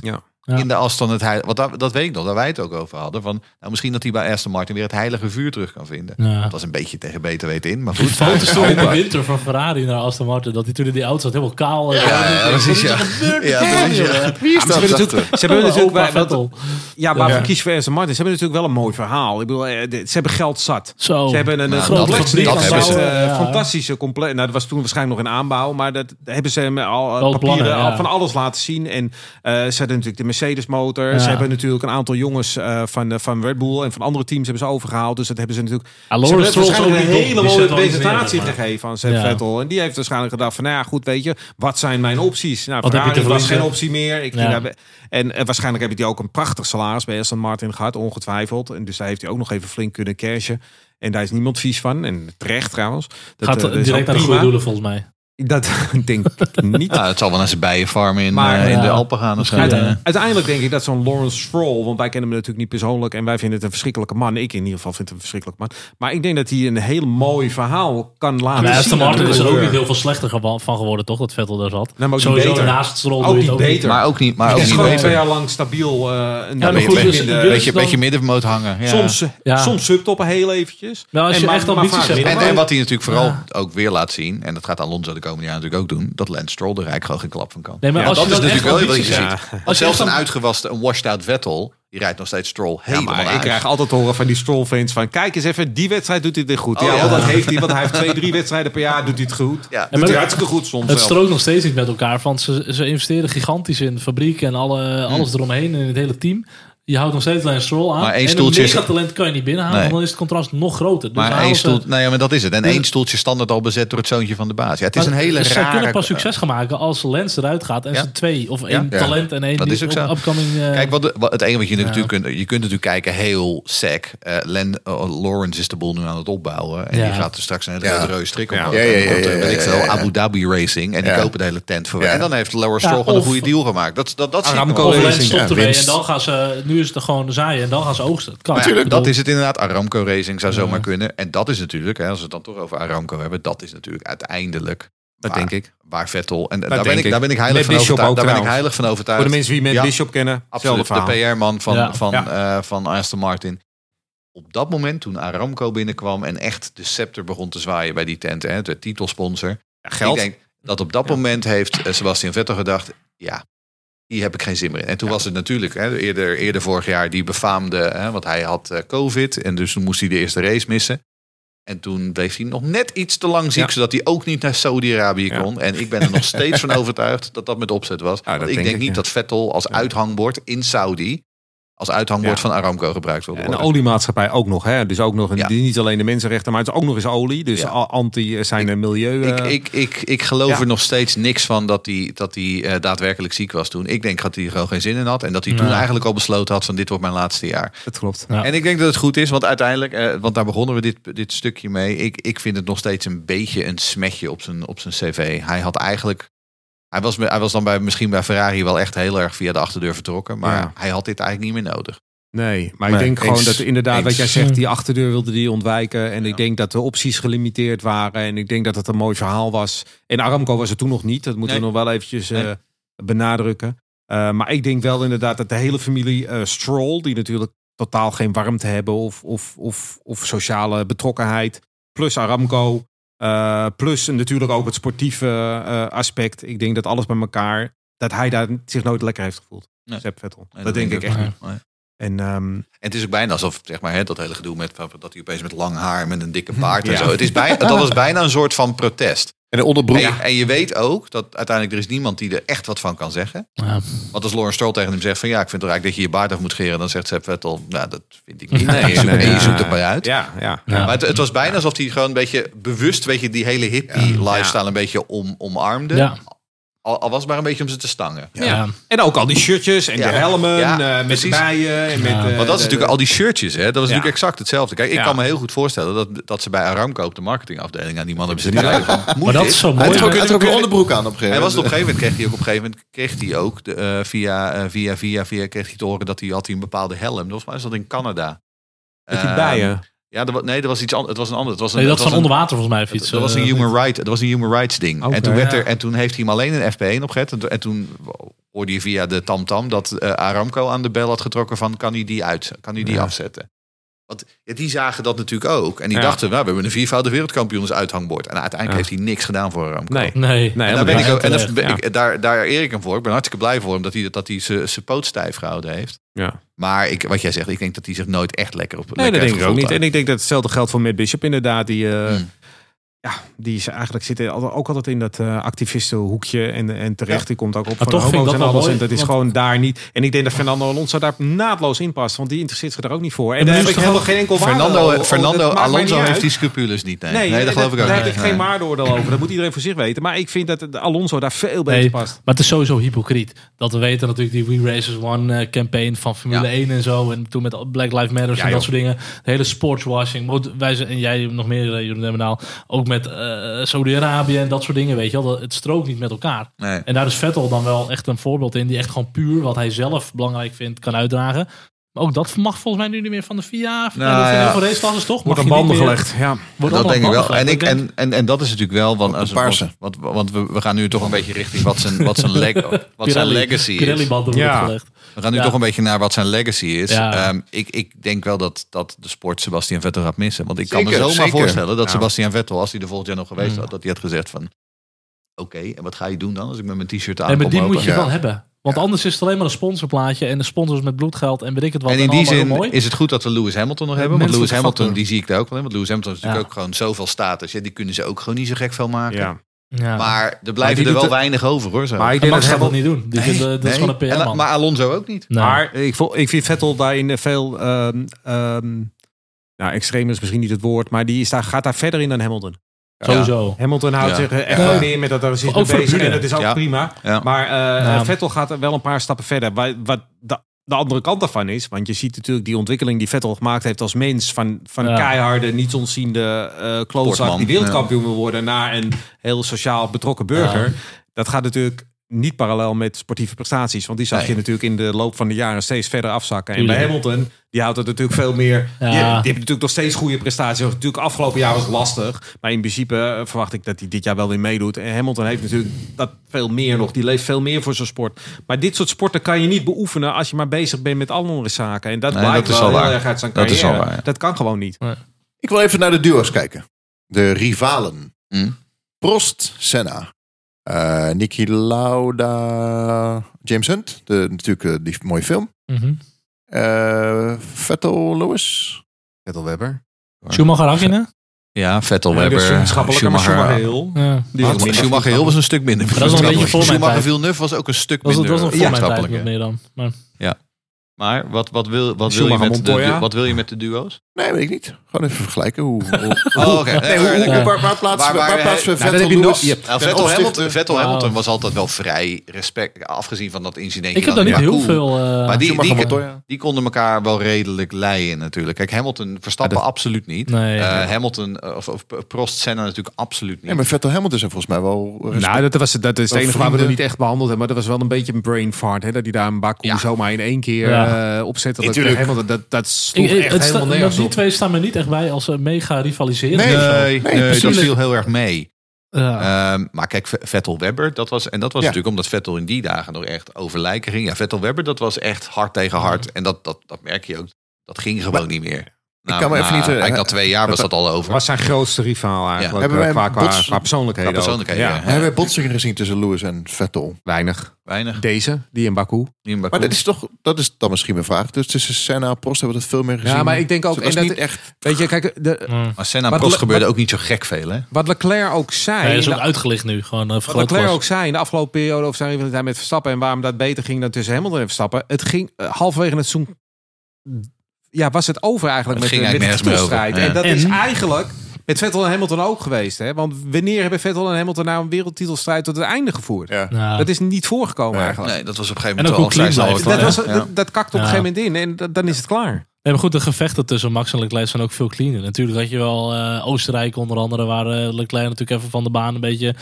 Ja. Ja. in de afstand het heilige. Want dat, dat weet ik nog, daar wij het ook over hadden. Van, nou, misschien dat hij bij Aston Martin weer het heilige vuur terug kan vinden. Ja. Dat was een beetje tegen beter weten in, maar goed. Foto's in de winter van Ferrari naar Aston Martin. Dat hij toen in die auto zat helemaal kaal. ja, precies, ja. Ja, precies, ja. Wie is Ze hebben natuurlijk, ze hebben natuurlijk Opa wel- Vettel. ja, kies voor Aston Martin? Ze hebben natuurlijk wel een mooi verhaal. Ik bedoel, eh, ze hebben geld zat. Zo. Ze hebben een eh, complex dat neergezet, hebben ze. eh, Ja. fantastische complex. Nou, dat was toen waarschijnlijk nog in aanbouw, maar dat hebben ze met al eh, papieren ja. van alles laten zien. En eh, ze hadden natuurlijk de Mercedes motor. Ja. Ze hebben natuurlijk een aantal jongens eh, van, eh, van Red Bull en van andere teams hebben ze overgehaald. Dus dat hebben ze natuurlijk. Ze hebben is waarschijnlijk een hele mooie presentatie gegeven aan Seb Ja. Vettel. En die heeft waarschijnlijk gedacht van, nou ja, goed, weet je, wat zijn mijn opties? Nou, Wat heb Ferrari was geen optie meer. Ik Ja. naar- en eh, waarschijnlijk heeft hij ook een prachtig salaris bij Aston Martin gehad, ongetwijfeld. En dus daar heeft hij ook nog even flink kunnen cashen. En daar is niemand vies van. En terecht trouwens. Dat, Gaat is direct naar de goede doelen volgens mij. Dat denk ik niet. Nou, het zal wel naar zijn bijenfarm in, Maar, eh, in ja. de Alpen gaan. Of Eh, ja. Uiteindelijk denk ik dat zo'n Lawrence Stroll, want wij kennen hem natuurlijk niet persoonlijk en wij vinden het een verschrikkelijke man. Ik in ieder geval vind het een verschrikkelijke man. Maar ik denk dat hij een heel mooi verhaal kan laten Maar zien. Aston is er ook niet heel veel slechter van geworden, toch? Dat Vettel daar zat. maar ook niet Sowieso beter. naast Stroll Ook niet het ook beter. Maar ook niet, maar Hij ook is niet gewoon beter. twee jaar lang stabiel. eh een maar beetje dus- dus- beetje, dan- beetje middenmoot hangen. Ja. soms, Ja. soms subtoppen heel eventjes. Nou, als En je echt maar ambities vaak hebt, middenmoot. En, en wat hij natuurlijk vooral Ja. ook weer laat zien, en dat gaat Alonso de komende jaar natuurlijk ook doen, dat Lance Stroll er eigenlijk gewoon geen klap van kan. Nee, maar Ja, als dat je is natuurlijk wel wat je ziet. je zelfs een uitgewaste, een washed-out Vettel, die rijdt nog steeds Stroll Ja, helemaal maar ik krijg altijd te horen van die Stroll-fans van... kijk eens even, die wedstrijd doet hij het goed. Oh, ja, ja. dat heeft hij, want hij heeft twee, drie wedstrijden per jaar doet hij het goed. Ja. Doet hij hartstikke goed soms Het strookt nog steeds niet met elkaar. Want ze, ze investeren gigantisch in de fabriek en alle, alles eromheen en in het hele team. Je houdt nog steeds alleen Stroll aan. Maar één en stoeltje een is- megatalent kan je niet binnenhalen. Nee. Want dan is het contrast nog groter. Dus Maar één ze- stoel, nou ja, maar dat is het. En Dus- één stoeltje standaard al bezet door het zoontje van de baas. Ja, het is een hele Zij rare... kunnen pas succes gaan maken als Lance eruit gaat en Ja. ze twee of één Ja. talent en één Dat die is ook zo. upcoming. eh, Kijk, wat, de- wat het enige wat je Ja. natuurlijk kunt... Je kunt natuurlijk kijken heel sec. Eh Len, eh, Lawrence is de boel nu aan het opbouwen. En Ja. die gaat er straks een hele Ja. rode strik op. Ja. Ja, ja, ja, ja, ja, ja, ja. Abu Dhabi Racing. En die Ja. kopen de hele tent voor. Ja. En dan heeft Lawrence Ja, Stroll gewoon een goede deal gemaakt. Dat, dat, dat Racing, ja, ermee winst. en dan gaan ze... Nu is het gewoon zaaien en dan gaan ze oogsten. Het kan. Ja, bedoel, dat is het inderdaad. Aramco Racing zou zomaar kunnen. En dat is natuurlijk, hè, als we het dan toch over Aramco hebben, dat is natuurlijk uiteindelijk Dat waar, denk ik. waar Vettel. En daar ben, ik, ik. daar ben ik heilig Met van Bishop overtuigd. Daar ben ik heilig van overtuigd. Voor de mensen die met Ja, Bishop kennen, Absoluut, de. PR-man van, Ja. van, Ja. eh, van Aston Martin. Op dat moment, toen Aramco binnenkwam en echt de scepter begon te zwaaien bij die tent, hè, de titelsponsor. Ja, geld. Ik denk dat op dat moment heeft eh, Sebastian Vettel gedacht, ja, hier heb ik geen zin meer in. En toen was het natuurlijk, hè, eerder, eerder vorig jaar, die befaamde, hè, want hij had eh, COVID en dus toen moest hij de eerste race missen. En toen bleef hij nog net iets te lang ziek, Ja. zodat hij ook niet naar Saudi-Arabië Ja. kon. En ik ben er nog steeds van overtuigd dat dat met opzet was. Want ik denk ik, niet dat Vettel als uithangbord in Saudi, als uithangbord Ja. van Aramco gebruikt wil En worden. de oliemaatschappij ook nog. Hè? Dus ook nog een, Ja. niet alleen de mensenrechten, maar het is ook nog eens olie. Dus Ja. anti eh, zijn milieu. Ik, eh, ik, ik, ik geloof ja. er nog steeds niks van dat hij, dat hij eh, daadwerkelijk ziek was toen. Ik denk dat hij er gewoon geen zin in had. En dat hij toen eigenlijk al besloten had van dit wordt mijn laatste jaar. dat klopt. Ja. En ik denk dat het goed is, want uiteindelijk, eh, want daar begonnen we dit, dit stukje mee. Ik, ik vind het nog steeds een beetje een smetje op zijn, op zijn cv. Hij had eigenlijk, hij was, hij was dan bij, misschien bij Ferrari wel echt heel erg via de achterdeur vertrokken. Maar Ja. hij had dit eigenlijk niet meer nodig. Nee, maar Nee, ik denk gewoon dat inderdaad, wat jij zegt, die achterdeur wilde die ontwijken. En ik denk dat de opties gelimiteerd waren. En ik denk dat het een mooi verhaal was. En Aramco was het toen nog niet. Dat moeten we nog wel eventjes eh, benadrukken. Eh, maar ik denk wel inderdaad dat de hele familie eh, Stroll, die natuurlijk totaal geen warmte hebben of, of, of, of sociale betrokkenheid, plus Aramco, eh, plus natuurlijk ook het sportieve eh, aspect. Ik denk dat alles bij elkaar, dat hij daar zich nooit lekker heeft gevoeld. Nee. Sepp Vettel. Nee, dat, denk ik echt ook niet. Nee. En ehm, En het is ook bijna alsof, zeg maar, hè, dat hele gedoe met dat hij opeens met lang haar, met een dikke baard en Ja. zo. Het is bijna, dat was bijna een soort van protest. En de onderbroek. En, en je weet ook dat uiteindelijk er is niemand die er echt wat van kan zeggen. Ja. Want als Lawrence Stroll tegen hem zegt van ja, ik vind toch eigenlijk dat je je baard af moet scheren, dan zegt Sepp Vettel, nou dat vind ik niet. Nee, je nee, je ja. zoekt het maar uit. Ja, ja. Ja. Maar het, het was bijna alsof hij gewoon een beetje bewust, weet je, die hele hippie lifestyle een beetje om, omarmde. Ja. Al, al was het maar een beetje om ze te stangen. Ja. En ook al die shirtjes en Ja. de helmen Ja, eh, met precies. de bijen. En met, Ja. eh, Want dat is de- natuurlijk al die shirtjes, hè? Dat was natuurlijk exact hetzelfde. Kijk, ik Ja. kan me heel goed voorstellen dat, dat ze bij Aramco op de marketingafdeling aan die man hebben schrijven. van, Moet Maar dat dit? is zo mooi. hij trok een onderbroek aan op een gegeven Hij was op moment. een gegeven moment kreeg hij ook op een gegeven moment kreeg hij ook de, eh, via, eh, via via via kreeg hij te horen dat hij had hij een bepaalde helm. Volgens mij is dat in Canada. Met die Ehm, bijen. Ja, nee, dat was iets anders. Het was een ander. Het was een, Nee, dat van was een- onder water volgens mij. of iets, Dat was een eh, human right. Dat was een human rights ding. En toen werd ja. er en toen heeft hij hem alleen een FP1 opgezet. En, en toen hoorde je via de tamtam dat eh, Aramco aan de bel had getrokken van kan hij die uit, kan hij die Ja. afzetten. Want ja, die zagen dat natuurlijk ook. En die Ja. dachten, nou, we hebben een viervoudige wereldkampioen als uithangbord. En uiteindelijk Ja. heeft hij niks gedaan voor Aramco. Nee. Nee. Nee, En daar ben ik ook, en ben ik, daar, daar eer ik hem voor. Ik ben hartstikke blij voor hem dat hij, dat hij zijn zijn poot stijf gehouden heeft. Ja. Maar ik, wat jij zegt, ik denk dat hij zich nooit echt lekker op Nee, lekker dat denk ik ook niet. En ik denk dat hetzelfde geldt voor Matt Bishop inderdaad. Die, eh, Hmm. Ja, die is eigenlijk zit altijd- ook altijd in dat eh activistenhoekje. En, en terecht, Ja. die komt ook op Maar van homo's en alles. mooi, En dat is want- gewoon daar niet. En ik denk dat Fernando Alonso daar naadloos in past. Want die interesseert zich daar ook niet voor. En maar daar heb ik helemaal geen enkel Fernando. Fernando Alonso heeft die scrupules niet. Nee, Nee, nee, dat geloof ik ook Daar heb ik geen waardeoordeel over. Dat moet iedereen voor zich weten. Maar ik vind dat Alonso daar veel beter Nee, past. maar het is sowieso hypocriet. Dat we weten natuurlijk die We Racers One eh, campaign van Formule Ja. 1 en zo. En toen met Black Lives Matter Ja, en dat soort dingen. De hele sportswashing. Wij en jij nog meer, eh, Jeroen Demmenaal. Ook met eh Saudi-Arabië en dat soort dingen. Weet je wel. Dat- Het strookt niet met elkaar. Nee. En daar is Vettel dan wel echt een voorbeeld in. Die echt gewoon puur wat hij zelf belangrijk vindt kan uitdragen. Maar ook dat mag volgens mij nu niet meer van de FIA. Nou, ja. ja. Voor raceklasses toch? Wordt aan niet banden gelegd. Ja. wordt dat denk ik wel. banden En, ik, en, en, en dat is natuurlijk wel. Want, als, paarse. want, want, want we, we gaan nu toch een beetje richting wat zijn, wat zijn, leg, wat zijn Pirelli- legacy is. Pirelli-banden worden Ja. gelegd. We gaan nu Ja. toch een beetje naar wat zijn legacy is. Ja. Ehm, ik, ik denk wel dat, dat de sport Sebastian Vettel gaat missen. Want ik kan me zomaar zeker. voorstellen dat Ja. Sebastian Vettel, als hij er volgend jaar nog geweest Mm. had, dat hij had gezegd van... Oké, en wat ga je doen dan als ik met mijn t-shirt aan Nee, maar die moet je Ja. wel hebben. Want anders is het alleen maar een sponsorplaatje. En de sponsors met bloedgeld en weet ik het wat. En in die allemaal zin mooi. is het goed dat we Lewis Hamilton nog hebben. Want Lewis Hamilton, factor. die zie ik daar ook wel in. Want Lewis Hamilton is natuurlijk Ja. ook gewoon zoveel status. Ja, die kunnen ze ook gewoon niet zo gek veel maken. Ja. Ja. Maar er blijven er wel het- weinig over hoor. Zo. Maar ik En denk dat Hamilton- niet doen. Die Nee, vindt, eh, dat is gewoon een En- PR-man. Maar Alonso ook niet. Nee. Maar ik, ik vind Vettel daarin veel... ehm ehm, nou, extreem is misschien niet het woord. Maar die is daar, gaat daar verder in dan Hamilton. Sowieso. Hamilton houdt Ja. zich eh, echt Ja. wel neer met dat daar zit Ook mee voor de bezig. En dat is ook Ja. prima. Ja. Maar eh, Ja. Vettel gaat er wel een paar stappen verder. Wat, wat de, de andere kant daarvan is. Want je ziet natuurlijk die ontwikkeling die Vettel gemaakt heeft als mens. Van, van Ja. keiharde, niets ontziende eh klootzak Sportman, die wereldkampioen wil worden. Naar een heel sociaal betrokken burger. Ja. Dat gaat natuurlijk niet parallel met sportieve prestaties. Want die zag Nee. je natuurlijk in de loop van de jaren steeds verder afzakken. En bij Hamilton, die houdt het natuurlijk veel meer... Ja. Die, die heeft natuurlijk nog steeds goede prestaties. Natuurlijk afgelopen jaar was het lastig. Maar in principe eh, verwacht ik dat hij dit jaar wel weer meedoet. En Hamilton heeft natuurlijk dat veel meer nog. Die leeft veel meer voor zijn sport. Maar dit soort sporten kan je niet beoefenen als je maar bezig bent met andere zaken. En dat Nee, blijkt dat is wel heel waar. erg uit zijn Dat is carrière. wel waar, ja. Dat kan gewoon niet. Ik wil even naar de duo's kijken. De rivalen. Hm. Prost, Senna. Eh Niki Lauda, James Hunt. De, natuurlijk eh, die mooie film. Mhm. Eh, Vettel, Lewis. Vettel Webber. Schumacher Hakkinen? Ja, Vettel, Ja, Webber, vriendschappelijke, maar Schumacher. Schumacher heel. Ja. Die was minder Schumacher Hill was een stuk minder. dat is nog een beetje voor Schumacher. Villeneuve was ook een stuk Dat was, dat minder was nog voor meer dan. Maar, Maar wat, wat, wil, wat, wil je met de, wat wil je met de duo's? Nee, weet ik niet. Gewoon even vergelijken. Hoe, hoe, Oh, oké. nee, hoe, hoe- Ja. waar, waar plaatsen we, Waar- waar waar- plaatsen we Nou, Vettel, Lewis? Nou, Vettel, Hamilton, Vettel. Hamilton was altijd wel vrij respect, afgezien van dat incident. ik heb daar niet heel veel... eh, Maar die, die, konden elkaar wel redelijk leiden natuurlijk. Kijk, Hamilton, Verstappen Ja, dat- absoluut niet. Nee. Eh, Hamilton, eh, of, of Prost, Senna natuurlijk absoluut niet. Nee, maar Vettel Hamilton zijn volgens mij wel... respect- Nou, dat, was, dat is het enige waar we er niet echt behandeld hebben. Maar dat was wel een beetje een brain fart. Hè? Dat hij daar een Baku Ja. zomaar in één keer Ja. eh, opzette. Dat, Natuurlijk. Hamilton, dat, dat sloeg ik, echt het sta- helemaal nergens die twee staan me niet echt bij als ze mega rivaliseren. Nee. Nee, nee, dat viel heel erg mee. Ja. Ehm, maar kijk, V- Vettel Webber, dat was, en dat was Ja. natuurlijk omdat Vettel in die dagen nog echt over lijken ging. Ja, Vettel Webber, dat was echt hard tegen hard. En dat, dat, dat merk je ook. Dat ging gewoon niet meer. Nou, kan me even niet, eh, Eigenlijk na twee jaar was dat- al over. was zijn grootste rivaal eigenlijk. Hebben eh, wij qua, bots- qua persoonlijkheden. Qua persoonlijkheden, Ja. ja. Hebben wij botsingen gezien tussen Lewis en Vettel? Weinig. Weinig. Deze, die in Baku. Die in Baku. Maar dat is toch, dat is dan misschien mijn vraag. Dus tussen Senna en Prost hebben we dat veel meer gezien. Ja, maar ik denk ook... Het was en dat, niet echt... Weet je, kijk, de, Mm. Maar Senna en Prost Le- gebeurde ook niet zo gek veel, hè? wat Leclerc ook zei... Hij is ook uitgelicht nu. Gewoon uh, Wat Leclerc was. ook zei in de afgelopen periode over zijn rivaliteit met Verstappen en waarom dat beter ging dan tussen Hamilton en Verstappen. Het ging eh, halverwege het seizoen. Ja, was het over eigenlijk Het met, met de eigenlijk titelstrijd. Ja. En dat is En- eigenlijk Met Vettel en Hamilton ook geweest. Hè? Want wanneer hebben Vettel en Hamilton nou een wereldtitelstrijd tot het einde gevoerd? Ja. Nou, Dat is niet voorgekomen Nee. eigenlijk. Nee, dat was op een gegeven En moment ook blijft. Dat, was, Ja. dat, dat kakt op een gegeven moment in en dat- dan is het klaar. Nee, maar goed, de gevechten tussen Max en Leclerc zijn ook veel cleaner. Natuurlijk had je wel eh, Oostenrijk onder andere, waar eh, Leclerc natuurlijk even van de baan een beetje...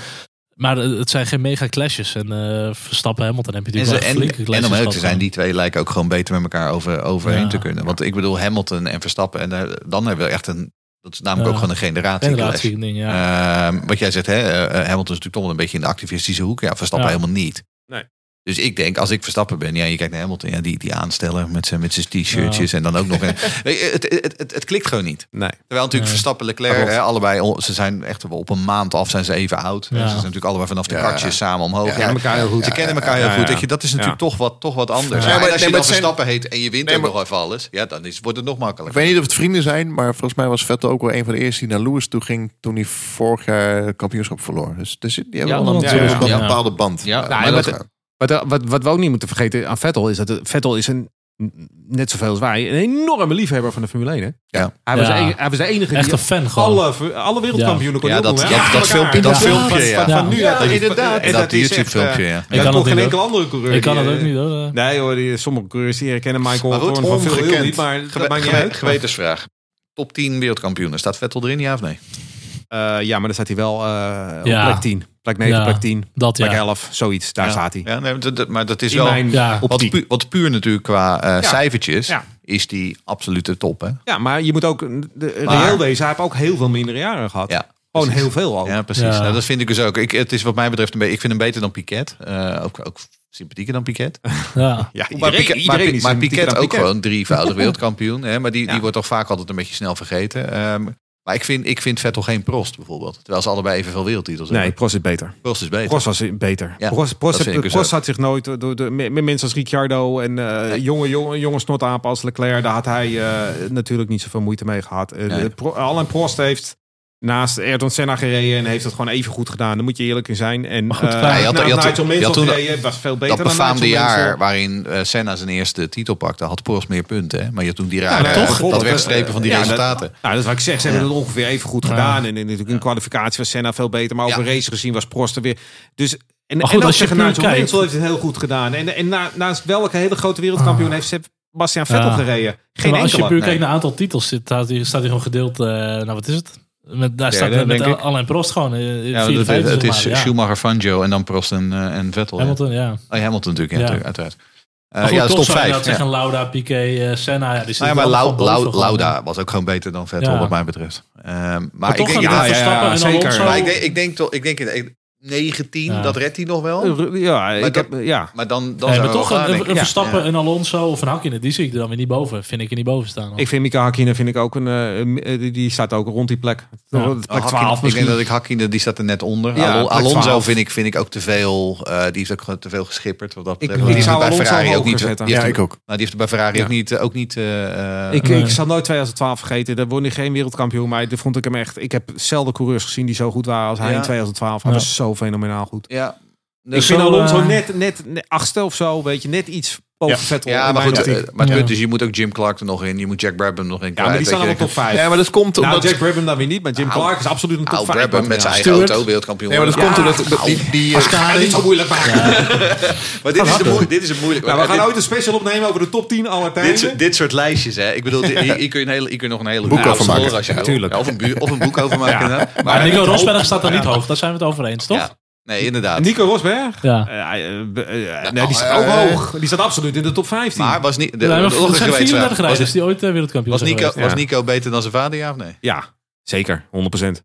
Maar het zijn geen mega clashes. En eh Verstappen Hamilton heb je En, natuurlijk ze, wel en, flinke en om eerlijk te zijn, die twee lijken ook gewoon beter met elkaar over, overheen Ja. te kunnen. Want ik bedoel, Hamilton en Verstappen, en eh, dan hebben we echt een. Dat is namelijk ook gewoon een generatie. Generatie ding, ja. Ehm, wat jij zegt, hè, eh, Hamilton is natuurlijk toch wel een beetje in de activistische hoek. Ja, Verstappen Ja. helemaal niet. Nee. Dus ik denk, als ik Verstappen ben, ja, je kijkt naar Hamilton, ja, die, die aansteller met zijn met zijn t-shirtjes en dan ook nog een. Het, het, het, het klikt gewoon niet. Nee. Terwijl natuurlijk Nee. Verstappen, Leclerc, hè, allebei, ze zijn echt wel op een maand af, zijn ze even oud. Ja. Ze zijn natuurlijk allebei vanaf de Ja. kartjes samen omhoog. Ja, Ja, kennen elkaar heel goed. Ze kennen elkaar heel Ja, goed. ja. Weet je, dat is natuurlijk toch, wat, toch wat anders. Ja, Ja, maar- en als je dan zijn- Verstappen heet en je wint Nee, ook maar- nog even alles, ja, dan is, wordt het nog Ik makkelijker. weet niet of het vrienden zijn, maar volgens mij was Vettel ook wel een van de eerste die naar Lewis toe ging toen hij vorig jaar kampioenschap verloor. Dus, dus die hebben Ja, wel een, bepaalde band. Ja, Wat- Wat, wat, wat we ook niet moeten vergeten aan Vettel is dat Vettel is een, net zoveel als wij, een enorme liefhebber van de Formule 1. Hè? Ja. Hij, was Ja. de, enige- hij was de enige Echt die een fan gewoon. alle, alle wereldkampioenen kon Ja, dat- opnoemen, dat- dat filmpje- dat Ja, filmpje, van- ja. Van, van nu Ja, uit. inderdaad. En dat YouTube-filmpje, eh, ja. Ik kan geen niet, enkele andere coureur. Ik kan het ook eh, niet hoor. Nee hoor, die, sommige coureurs die herkennen Michael Maar goed, van veel heel niet, maar dat maakt niet uit. gewetensvraag. Top 10 wereldkampioenen. Staat Vettel erin, ja of nee? Eh, ja, maar dan staat hij wel eh, op Ja. plek 10. Plek 9, Ja. plek 10, Dat plek ja. 11, zoiets. Daar Ja. staat hij. Ja, nee, maar dat- maar dat is In wel... mijn Ja. Wat puur, wat puur natuurlijk qua eh, cijfertjes Ja. is die absolute top. Hè? Ja, maar je moet ook de, Maar- reëel wezen. Hij heeft ook heel veel mindere jaren gehad. Ja, Gewoon heel veel ook. Ja, precies. Ja. Nou, dat vind ik dus ook. Ik, het is wat mij betreft een beetje. Ik vind hem beter dan Piquet. Eh, ook, ook sympathieker dan Piquet. Ja. Ja, Maar iedereen, Piquet, iedereen maar, maar Piquet ook dan gewoon drievoudig wereldkampioen. Hè? Maar die, die wordt toch vaak altijd een beetje snel vergeten. Ehm, maar ik vind, ik vind Vettel geen Prost bijvoorbeeld. Terwijl ze allebei evenveel wereldtitels Nee, hebben. Prost is beter. Prost is beter. Prost was beter. Ja, Prost, Prost, heb- dus Prost had zich nooit door, de, met mensen als Ricciardo en eh, jonge, jonge, jonge snotapen als Leclerc, daar had hij eh, natuurlijk niet zoveel moeite mee gehad. Eh, Nee. Pro- Alain Prost heeft naast Ayrton Senna gereden en heeft het gewoon even goed gedaan. Daar moet je eerlijk in zijn. En Maar goed, eh, hij had- had- had toen gereden, was veel beter dat dan befaamde jaar Mansell. waarin eh, Senna zijn eerste titel pakte, had Prost meer punten. Hè? Maar je had toen die Ja, rare, nou, dat bijvoorbeeld, wegstrepen van die ja, dat- resultaten. Nou, dat is wat ik zeg. Ze hebben het ongeveer even goed Ja. gedaan. En, en natuurlijk in kwalificatie was Senna veel beter. Maar over race gezien was Prost er weer. Dus, en, goed, en ook als je Mansell heeft het heel goed gedaan. En, en na, naast welke hele grote wereldkampioen heeft Sebastian Vettel Ja. gereden? Geen maar als je puur nee. kijkt naar aantal titels, zit, staat, hij, staat hij gewoon gedeeld. eh, nou, wat is het? Met, daar staat met denk ik. Alain Prost gewoon. eh, Ja, vierde, dat, het is maar, ja. Schumacher, Fangio en dan Prost en, eh, en Vettel. Hamilton, ja. Oh, Hamilton natuurlijk, ja, uiteraard. Eh, Maar goed, ja, dat is top zou je 5. dat zeggen, Lauda, Piquet, eh, Senna. Ja, die Nou ja, maar Lau, Lau-. Lauda was ook gewoon beter dan Vettel, Ja. wat mij betreft. Maar, Maar ik toch denk, ja, ja, ja, zeker. Maar ik denk, ik denk toch, ik denk in 19, Ja. dat redt hij nog wel. Ja, ik dat- heb, ja. Maar dan, dan Nee, zijn maar we wel toch een, een, ik. Verstappen, Ja. een Alonso of een Hakkinen, die zie ik er dan weer niet boven. Vind ik er niet boven staan. hoor. Ik vind Mika Hakkinen vind ik ook een, eh, eh, die- staat ook rond die plek. Ja. Plek Oh, 12 Hakkinen- ik denk dat ik Hakkinen, die staat er net onder. Alon- Alonso 12. vind ik, vind ik ook te veel. eh, die heeft ook gewoon te veel geschipperd. Wat dat Ik- betreft. ik die heeft zou bij Alonso Ferrari ook niet. zetten. Die Ja, heeft, ik ook. nou, die heeft er bij Ferrari Ja. ook niet. Ook niet Ik, Nee. ik zal nooit 2012 vergeten. Daar won hij geen wereldkampioen. Maar daar vond ik hem echt. Ik heb zelden coureurs gezien die zo goed waren als hij in 2012. Hij was zo fenomenaal goed. ja. ik Dus vind zo, Alonso eh, net, net, net achtste of zo. Weet je, net iets boven Ja. Vettel. Ja, maar goed. eh, maar het Ja. punt is, je moet ook Jim Clark er nog in. Je moet Jack Brabham er nog in ja, maar die staan allemaal top 5. Ja, maar dat komt nou, omdat... Jack Brabham dan weer niet. Maar Jim Nou, Clark is absoluut een top Nou, 5. Brabham met zijn eigen auto, wereldkampioen. Nee, maar dat Ja. komt omdat die... die eh, niet zo moeilijk. Maar dit is, de dit is het moeilijk. Nou, we gaan dit, ooit een special opnemen over de top 10 aller dit, tijden. soort- dit soort lijstjes, hè. Ik bedoel, dit- hier, kun je, een hele, hier kun je nog een hele Boek over maken. Ja, of, een bu- of een boek over maken. Maar, Nico Rosberg staat er niet hoog. Daar zijn we het over eens, toch? Nee, inderdaad. Nico Rosberg? Ja. Eh, eh, eh, nee, Nou, die staat ook eh, hoog. Die staat absoluut in de top 15. Maar was niet... De, Ja, maar nog een zijn 34 gewetensvraag. rijders Was, die ooit wereldkampioen was, Nico, geweest. was Ja. Nico beter dan zijn vader, ja of nee? Ja, zeker. 100%.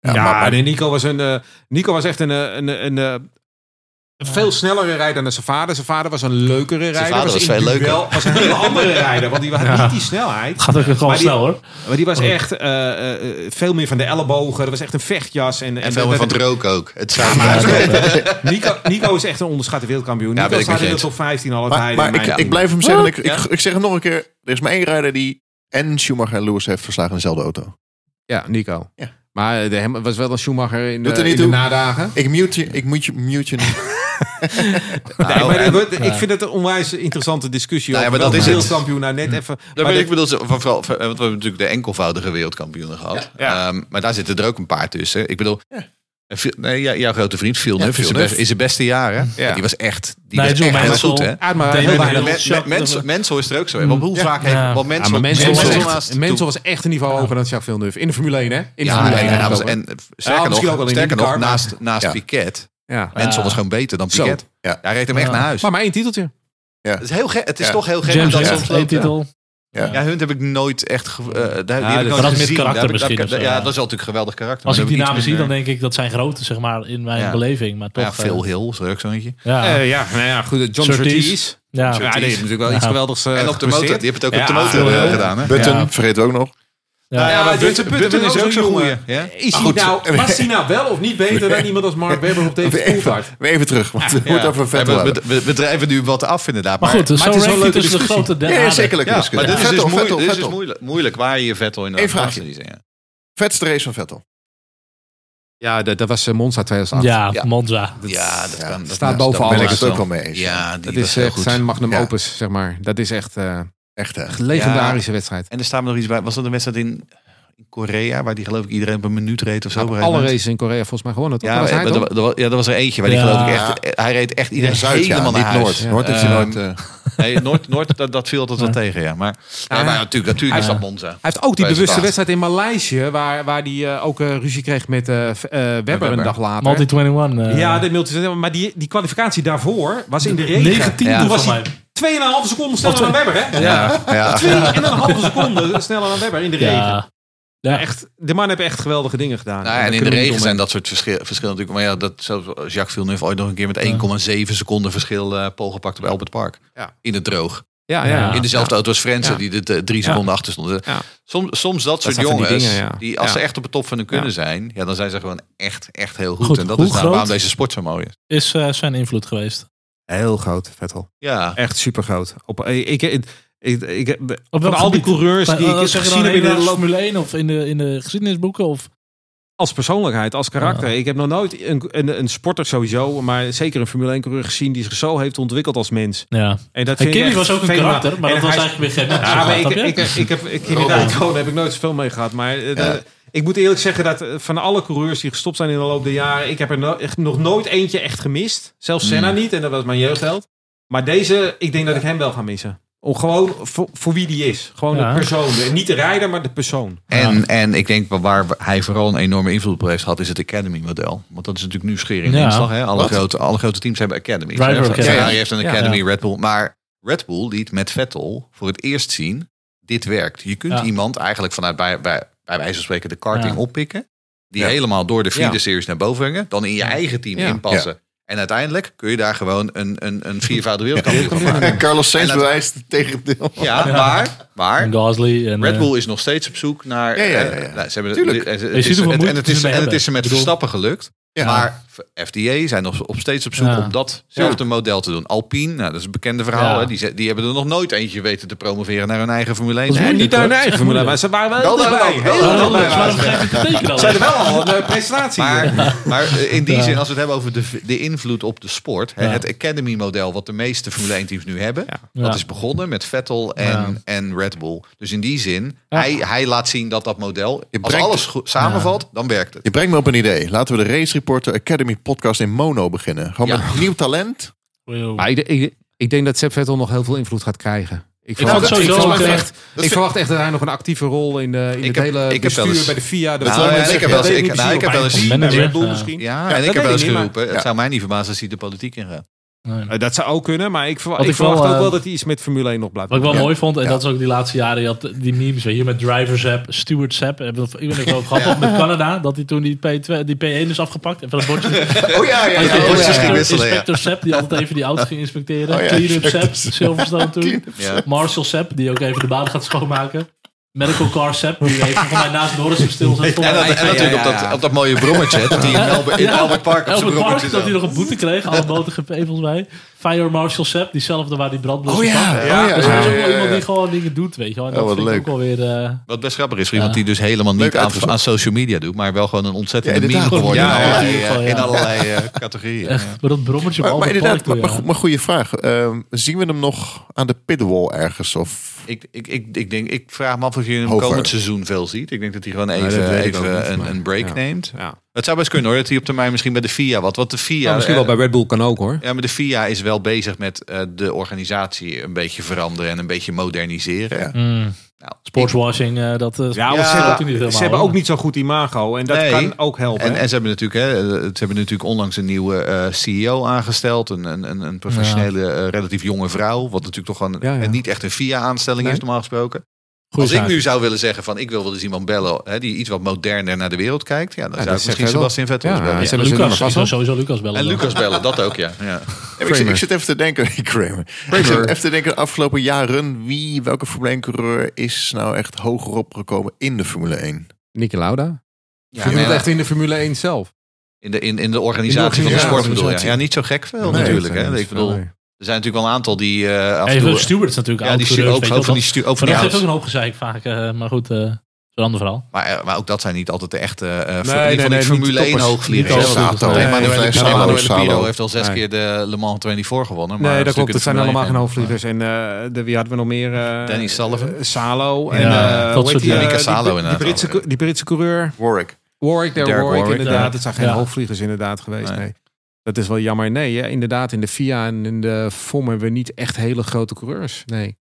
Ja, Ja, maar- nee, Nico was, een, eh, Nico was echt een, een, een, een, een veel snellere rijder dan zijn vader. Zijn vader was een leukere rijder. vader was veel leuker. duel- was een hele andere rijder. Want die had Ja. niet die snelheid. Gaat ook gewoon Maar die- snel hoor. Maar die was echt eh, eh, eh, veel meer van de ellebogen. Dat was echt een vechtjas. En, En veel meer van het rook ook. Het zou Nico, Nico is echt een onderschatte wereldkampioen. Ja, Nico staat in de top 15 alle Maar, tijden. maar in ik, ik blijf hem zeggen. en Ik, ik, Ja. ik zeg het nog een keer. Er is maar één rijder die en Schumacher en Lewis heeft verslagen in dezelfde auto. Ja, Nico. Ja. Maar de hem was wel een Schumacher in de, in nadagen. Ik mute je, ik moet je, mute je niet. Nee, maar en- dat- ik vind het een onwijs interessante discussie. Nou ja, over maar dat is wereldkampioen nou net even... Ja, maar maar ik bedoel, zo- van, vooral, van- want we hebben natuurlijk de enkelvoudige wereldkampioenen gehad. Ja. Ehm, maar daar zitten er ook een paar tussen. Ik bedoel, en Vil- nee, ja, jouw grote vriend Villeneuve Ja, is, zijn beste jaar. Hè? Ja. Die was echt, die Nigel was echt heel goed. Hè? Ja, maar Mensel, Mensel is er ook zo. Want hoe vaak heeft Ja. want Ja, Mensel, maar Mensel, Mensel was, was echt, naast- Mensel was echt een niveau hoger dan Jacques Villeneuve. In de Formule 1, hè? In de Ja, Formule en, 1. hij was, ook, en sterker nog, ook wel in sterker nog maar- naast, naast Ja. Piquet. Ja. Mensel was gewoon beter dan. Piquet. Ja. Hij reed hem echt Ja. naar huis. Maar maar één titeltje. het is, heel gek, het is Ja. toch heel gek. James dat Hunt, soms één titel. Ja. Ja, hun heb ik nooit echt. ge- eh, daar, die dat- heb ik nooit dat met gezien. karakter ik- misschien zo, ja, ja. dat is wel natuurlijk een geweldig karakter. Als ik die namen zie, dan denk ik dat zijn grote, zeg maar, in mijn Ja. beleving. Maar toch... Ja, Phil eh, Hill is ook zo eentje. Ja, Eh, ja, nou ja, goed. John Surtees. Surtees. ja. Ja, die heeft natuurlijk wel iets Ja. geweldigs eh, En op de motor, die heeft het ook Ja, op de motor gedaan. Hè? Button, Ja. vergeten we ook nog. Ja. Ja, maar Button, Button, Button Button is ook zo'n jongen. goeie. Ja? Is hij goed. nou, was hij nou wel of niet beter dan iemand als Mark Webber op David Even, Coulthard? even terug, want we Ja. moeten over Vettel we, we, we drijven nu wat af inderdaad. Maar goed, maar zo het is wel een tussen de discussie. grote Ja, ja, zeker Ja, maar dit is, Vettel, dus, moeilijk, Vettel, dit is dus Vettel. moeilijk, moeilijk waar je je Vettel in de vraagje. die zijn. Ja. Vetste race van Vettel. Ja, dat, dat was eh, Monza 2008. Ja, Ja. Monza. Ja, dat kan. Dat staat boven dat Ben ik alles. het ook wel mee eens. Ja, die Dat is heel echt goed. zijn magnum Ja. opus, zeg maar. Dat is echt Echt, een legendarische wedstrijd. En er staat me nog iets bij. Was dat een wedstrijd in, in Korea, waar die geloof ik iedereen op een minuut reed of zo? Alle races in Korea volgens mij gewonnen? Ja, Dat was hij er, er ja, er was er eentje waar die geloof ik echt... Hij reed echt iedereen Zuid, ja, helemaal niet naar huis. Noord. Ja. Noord heeft hij nooit... eh, Nee, Noord, Noord dat, dat viel altijd wel tegen, ja. Maar, Ja, ja, maar ja. natuurlijk, natuurlijk is dat Monza. Hij heeft ook die bewuste wedstrijd in Maleisië, waar, waar hij eh, ook eh, ruzie kreeg met eh, eh, Webber, Webber. een dag later. Multi 21. eh, ja, de multi maar die, die kwalificatie daarvoor was in de regen. 19 Ja. Toen was hij mij. 2,5 seconden sneller dan Webber, hè? Ja, ja. 2,5 seconden sneller dan Webber in de regen. Ja. Ja. Echt, de man heeft echt geweldige dingen gedaan. Nou, ja, en in de regen zijn dat soort verschil, verschillen natuurlijk. Maar ja, dat zelfs Jacques Villeneuve ooit nog een keer met 1,7 seconden verschil eh pol gepakt op Albert Park. Ja. In het droog. Ja, ja. Ja. In dezelfde auto als Frenzen, Ja. die er eh, drie seconden achter stonden. Ja. Soms, soms dat soort jongens, die, dingen, ja. als Ja. ze echt op het top van hun kunnen Ja. zijn, ja, dan zijn ze gewoon echt, echt heel goed. Goed, en dat is nou waarom deze sport zo mooi is. Is eh, zijn invloed geweest. Heel groot, Vettel. Ja, Echt super groot. Op, ik, ik, ik, ik, Op van al die coureurs die ik eh, zeg je gezien heb in de Formule 1 of in de, in de geschiedenisboeken? Of? als persoonlijkheid, als karakter. Ja. Ik heb nog nooit een, een, een sporter sowieso, maar zeker een Formule 1 coureur gezien die zich zo heeft ontwikkeld als mens. Ja. En dat En echt was ook een karakter, maar dat was hij- eigenlijk weer geen mens. Ja, maar ik, ik, ik, ik heb ik, Kimi Räikkönen heb ik nooit zoveel mee gehad. Maar eh, de- ik moet eerlijk zeggen dat eh, van alle coureurs die gestopt zijn in de loop der jaren, ik heb er no- echt nog nooit eentje echt gemist. Zelfs Senna niet, en dat was mijn jeugdheld. Maar deze, ik denk dat ik hem wel ga missen. Om gewoon voor, voor wie die is. Gewoon Ja. de persoon. De- Niet de rijder, maar de persoon. en, en ik denk waar- hij vooral een enorme invloed op heeft gehad, is het Academy model. Want dat is natuurlijk nu schering in Ja. inslag. Hè? Alle, Wat? grote, alle grote teams hebben? Academy. Ferrari heeft een Ja. Academy, Ja. Red Bull. Maar Red Bull liet met Vettel voor het eerst zien, dit werkt. Je kunt Ja. iemand eigenlijk vanuit bij, bij, bij wijze van spreken de karting Ja. oppikken. Die Ja. helemaal door de vierde Ja. series naar boven brengen. Dan in je eigen team Ja. inpassen. En uiteindelijk kun je daar gewoon een, een, een viervoudige wereldkampioen van maken. En Carlos Sainz bewijst het tegendeel. Ja, maar, maar En Red eh, Bull is nog steeds op zoek naar. Ja, ja, ja, eh, ja. nou, ze hebben, Tuurlijk. het, het, is, en het is, ze en het is er met Verstappen gelukt. Ja. Maar FDA zijn nog op steeds op zoek Ja. om datzelfde model te doen. Alpine, nou, dat is een bekende verhaal. Ja. Hè? Die, ze- die hebben er nog nooit eentje weten te promoveren naar hun eigen Formule 1. Dat is En moeilijk, niet naar hun eigen formule, maar ze waren wel waren ze. Ze hadden wel al een eh, prestatie. Maar, maar eh, in die Ja. zin, als we het hebben over de, de invloed op de sport. Hè, Ja. Het Academy-model, wat de meeste Formule 1-teams nu hebben. Ja. Ja. Dat is begonnen met Vettel en, Ja. en Red Bull. Dus in die zin, Ja. hij, hij laat zien dat dat model, Je als brengt- alles goed samenvalt, dan werkt het. Je brengt me op een idee. Laten we de Race Reporter Academy podcast in mono beginnen. Gewoon Ja. met nieuw talent. Wow. Maar ik, ik, ik denk dat Sepp Vettel nog heel veel invloed gaat krijgen. Ik verwacht, ik echt, ik verwacht echt dat hij nog een actieve rol in, de, in Ik het heb- hele ik bestuur eens- bij de FIA. De Nou, ja, 1 ik heb wel eens- ik- nou, heb wel eens- ja. misschien. Ja, Ja, en ik dat heb wel eens geroepen, het zou mij niet verbazen als hij de politiek ingaat. Nee. Eh, Dat zou ook kunnen, maar ik, verwa- Wat ik wel, verwacht ook eh, wel dat hij iets met Formule 1 nog blijft. Wat ik wel Ja. mooi vond, en Ja. dat is ook die laatste jaren, je had die memes je, met driver Zap, steward Zap. Hebben we- Ik we het gehad hebben met Canada, dat hij toen die, P2, die P1 is afgepakt. En van het bordje. Oh ja, ja, bordjes ging wisselen, ja. inspector Sepp, die altijd even die auto's ging inspecteren. Oh ja, Clean-up Sepp, Silverstone toen. Ja. Marshall Sepp, die ook even de baan gaat schoonmaken. Medical car Sepp, die even van mij naast Norris stil zat. En, dat, en natuurlijk op, dat, op dat mooie brommetje dat hij in Albert, in Ja. Albert Park op zijn Albert brommetje Park, dat hij nog een boete kreeg. Alle boten GP volgens mij. Fire Marshal Sepp, diezelfde waar die brandblusser Oh ja, van. oh ja, Dus ja, hij is ook ja, wel ja, iemand ja. die gewoon dingen doet, weet je wel. En Oh, dat wat vind ik ook wel weer... eh, Wat best grappig is voor iemand Ja. die dus helemaal niet aan, aan social media doet, maar wel gewoon een ontzettende Ja, meme geworden Ja, in ja, allerlei, ja, eh, ja. in allerlei categorieën. echt, Ja. maar dat brommetje op Maar, maar inderdaad, Park. maar, ja. goede vraag. Ehm, zien we hem nog aan de pitwall ergens? Of... Ik, ik, ik, ik, denk, ik vraag me af of je hem komend seizoen veel ziet. Ik denk dat hij gewoon even, even een, break ja. neemt. Ja. Het zou best kunnen hoor, dat hij op termijn misschien bij de FIA wat. Want de FIA, Ja, misschien wel eh, bij Red Bull kan ook hoor. Ja, maar de FIA is wel bezig met eh, de organisatie een beetje veranderen en een beetje moderniseren. Ja. Mm, Nou, sportswashing, eh, dat uh, Ja, Ja, ze, niet hebben, helemaal, ze hebben ook niet zo'n goed imago. En dat Nee. kan ook helpen. En, en ze hebben natuurlijk, hè, ze hebben natuurlijk onlangs een nieuwe eh, CEO aangesteld. Een, een, een- een professionele, relatief jonge vrouw. Wat natuurlijk toch gewoon Ja, ja. en niet echt een VIA-aanstelling Nee. is, normaal gesproken. Goeie Als ik nu zou willen zeggen van ik wil wel eens iemand bellen hè, die iets wat moderner naar de wereld kijkt. Ja, dan Ja, zou ik misschien. Sebastian Vettel Ja, bellen. Ja, ze Lucas, ik sowieso Lucas bellen. En dan. Lucas bellen, dat ook ja. ja. Ik, zit, Kramer. ik zit even te denken, Kramer. Ik zit even te denken, de afgelopen jaren, wie, welke Formule 1 coureur is nou echt hoger opgekomen in de Formule 1? Niki Lauda. Ja, Ja, echt in de Formule 1 zelf. in, de, in, in de organisatie In de van de sport bedoel je. organisatie. Ja, niet zo gek veel Nee, natuurlijk. Hè. Ik bedoel, er zijn natuurlijk wel een aantal die eh af en Even toe... stewards natuurlijk. Ja, die oud-coureurs, stu- ook, ook van die, stu- ook van Maar die ouds. ook een hoop gezeik vaak. eh, maar goed, eh is een ander verhaal. Maar, maar ook dat zijn niet altijd de echte uh, nee, van nee, die niet Formule 1 toppers. hoogvliegers. Niet hè. toppers. Want Nee, Emanuele nee, Piro- Salo, heeft al zes Nee. keer de Le Mans 24 gewonnen. Maar nee, dat klopt. Het zijn allemaal geen Formule 1. hoofdvliegers. En eh, de, wie hadden we nog meer? eh, Danny Sullivan. Salo. En Ja, eh, dat soort die, dingen. eh, Salo die, inderdaad die, Britse, ja. die Britse coureur. Warwick. Warwick, der Derek Warwick, Warwick, inderdaad. ja. Het zijn geen Ja. hoofdvliegers inderdaad geweest. Nee. Dat is wel jammer. Nee, ja, inderdaad. In de FIA en in de FOM hebben we niet echt hele grote coureurs. Nee.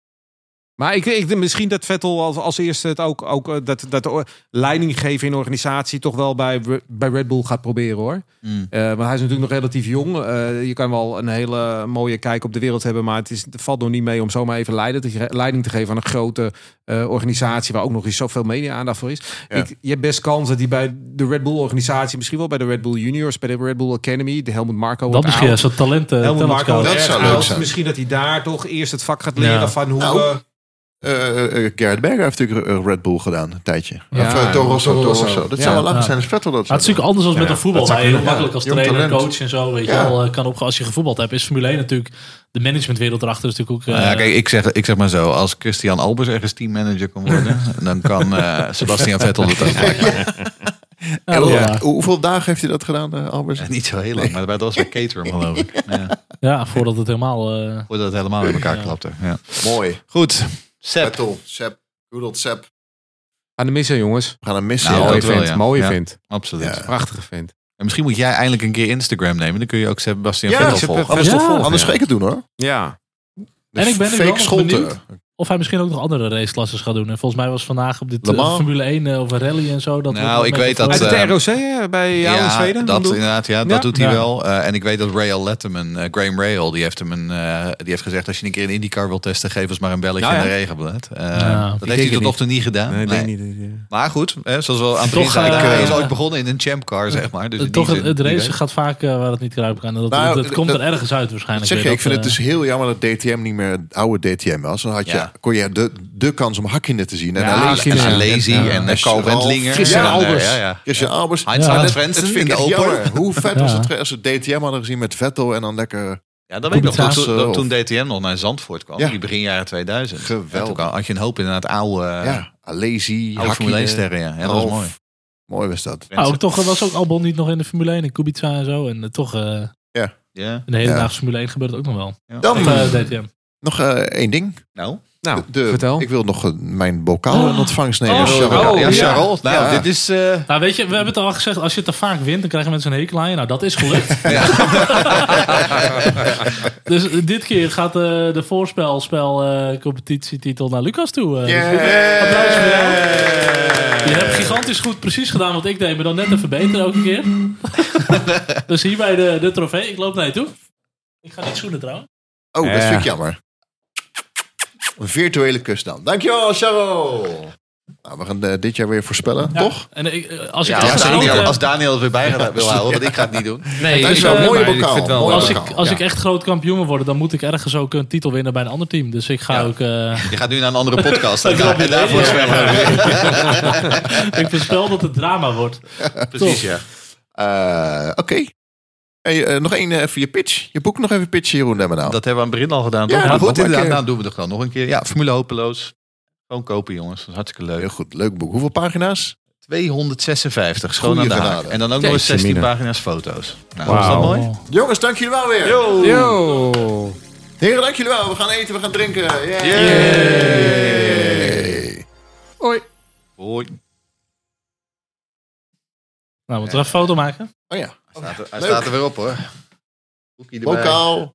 Maar ik, ik denk misschien dat Vettel als, als eerste het ook, ook eh, dat, dat leiding geven in organisatie toch wel bij, bij Red Bull gaat proberen hoor. Mm. Eh, want hij is natuurlijk nog relatief jong. Eh, je kan wel een hele mooie kijk op de wereld hebben, maar het, is, het valt nog niet mee om zomaar even leiden te, leiding te geven aan een grote eh, organisatie waar ook nog eens zoveel media-aandacht voor is. Ja. Ik, je hebt best kans dat hij bij de Red Bull-organisatie, misschien wel bij de Red Bull Juniors, bij de Red Bull Academy, de Helmut Marco. Dat misschien als talenten. Helmut talent Marco. Dat zou leuk zijn. Misschien dat hij daar toch eerst het vak gaat leren Ja. van hoe. Nou, eh, Eh eh, Gerrit Berger heeft natuurlijk Red Bull gedaan, een tijdje. Ja, of uh, Toro Rosso, Toro. Dat Ja. zou wel lachen Ja. zijn als Vettel dat het is natuurlijk anders dan met Ja, een voetbal. dat zou Waar je heel kunnen, makkelijk als trainer, talent. coach en zo, weet je Ja. wel, kan opgaan. Als je gevoetbald hebt, is Formule 1 natuurlijk de managementwereld erachter is natuurlijk ook. Nou ja, kijk, ik zeg, ik zeg maar zo. Als Christian Albers ergens teammanager kan worden, dan kan eh, Sebastian Vettel dat ook. ja, waar. hoeveel dagen heeft hij dat gedaan, Albers? Ja, niet zo heel lang, maar dat was bij Caterham geloof ik. Ja, Ja, voordat het helemaal. eh, voordat het helemaal in elkaar Ja. klapte. Ja. Mooi. Goed, Sepp. Vettel, Sepp, good old Sepp. Aan de missen jongens. We gaan hem missen. Nou, ja. mooie ja. Ja. vent. Absoluut. Ja. Prachtige vent. En misschien moet jij eindelijk een keer Instagram nemen. Dan kun je ook Sebastian Ja, Vettel volgen. Anders, Ja. anders ga ik het doen hoor. Ja. De En ik ben fake wel. Of hij misschien ook nog andere raceklasses gaat doen. En volgens mij was vandaag op dit eh? Formule 1 eh, over rally en zo. Dat Nou, wel ik weet dat, het eh, ROC bij jou in Zweden? dat inderdaad, ja, dat Ja. doet hij Ja. wel. Eh, en ik weet dat Ray Letterman, Graham Rahal, die heeft hem een, eh, die heeft gezegd als je een keer een IndyCar wilt testen, geef ons maar een belletje Ja, ja. in de regenblad. Eh, Ja, dat heeft hij tot nog niet. toe niet gedaan. Nee, niet. Maar goed, hè, zoals we al aan Toch, begin eh, hij is ooit begonnen in een champcar, zeg maar. Dus Toch, het, zin, het wie racen weet. gaat vaak waar het niet eruit kan. Dat, Nou, dat, komt er ergens uit waarschijnlijk. zeg je, ik vind het dus heel jammer dat DTM niet meer het oude DTM was. Dan had je, Ja. kon je de, de kans om Hakkinen te zien. En Ja, alleen Hakkinen, En ja. Lazy Ja. en En uh, Carl Wendlinger. Christian Ja, Albers. Ja, ja. Christian Albers. Heinz Ja. Frentzen dat vind in ik jammer. Hoe vet Ja. was het als we DTM hadden gezien met Vettel en dan lekker... Ja, dat weet ik nog Kubica. toen- toen DTM nog naar Zandvoort kwam, Ja. die begin jaren 2000. Geweldig. Toen had je een hoop inderdaad oude, uh, ja, Alesi, oude Formule 1 Hakkinen, sterren. Ja. Ja, dat was mooi. Mooi was dat. Ah, ook toch was ook Albon niet nog in de Formule 1 en Kubica en zo. En eh, toch eh, Ja. in de hele Ja. dag Formule 1 gebeurt het ook nog wel. Ja. Dan Of eh, DTM. nog eh, één ding. Nou, Nou, De, vertel. Ik wil nog mijn bokaal in ontvangst nemen. Oh, Charles. oh, ja, ja. Charles. Nou, Ja. dit is... eh, Nou, weet je, we hebben het al gezegd. Als je het te vaak wint, dan krijgen mensen een hekel aan je. Nou, dat is gelukt. dus eh, dit keer gaat eh, de voorspelspel eh, competitietitel naar Lucas toe. Yeah. Dus, applaus voor jou. Je hebt gigantisch goed precies gedaan wat ik deed, maar dan net even beter elke keer. dus hierbij de, de trofee. Ik loop naar je toe. Ik ga niet zoenen trouwens. Oh, dat vind ik jammer. Een virtuele kus dan. Dankjewel, Charles. Nou, we gaan eh, dit jaar weer voorspellen, Ja. toch? En ik, eh, als ik Ja, als, Daniel, als Daniel het weer bij gaat- wil houden, want ik ga het niet doen. Nee, Het is ik, wel een eh, mooie ik bokaal. wel, Mooi als ik, als ja. ik echt groot kampioen wil worden, dan moet ik ergens ook een titel winnen bij een ander team. Dus ik ga Ja. ook. eh, Je gaat nu naar een andere podcast Dat klopt, en daarvoor zwemmen. ik voorspel dat het drama wordt. Precies, ja. Eh, Oké. Hey, eh, nog één even je pitch. Je boek nog even pitchen, Jeroen Demmerdaal. Dat hebben we aan het begin al gedaan. Ja, moet goed, inderdaad. keer. Nou, doen we het gewoon nog een keer. Ja, Formule Hopeloos. Gewoon kopen, jongens. Dat is hartstikke leuk. Heel goed, leuk boek. Hoeveel pagina's? 256, schoon aan de haak. En dan ook nog eens Jeetje, 16 mina. pagina's foto's. Nou, Wauw. is dat mooi? Jongens, dank jullie wel weer. Yo. Heren, dank jullie wel. We gaan eten, we gaan drinken. Yay. Hoi. Hoi. Nou, moeten we een foto maken? Oh ja. Hij staat er, hij Leuk. staat er weer op hoor. Boekje erbij. Bokaal.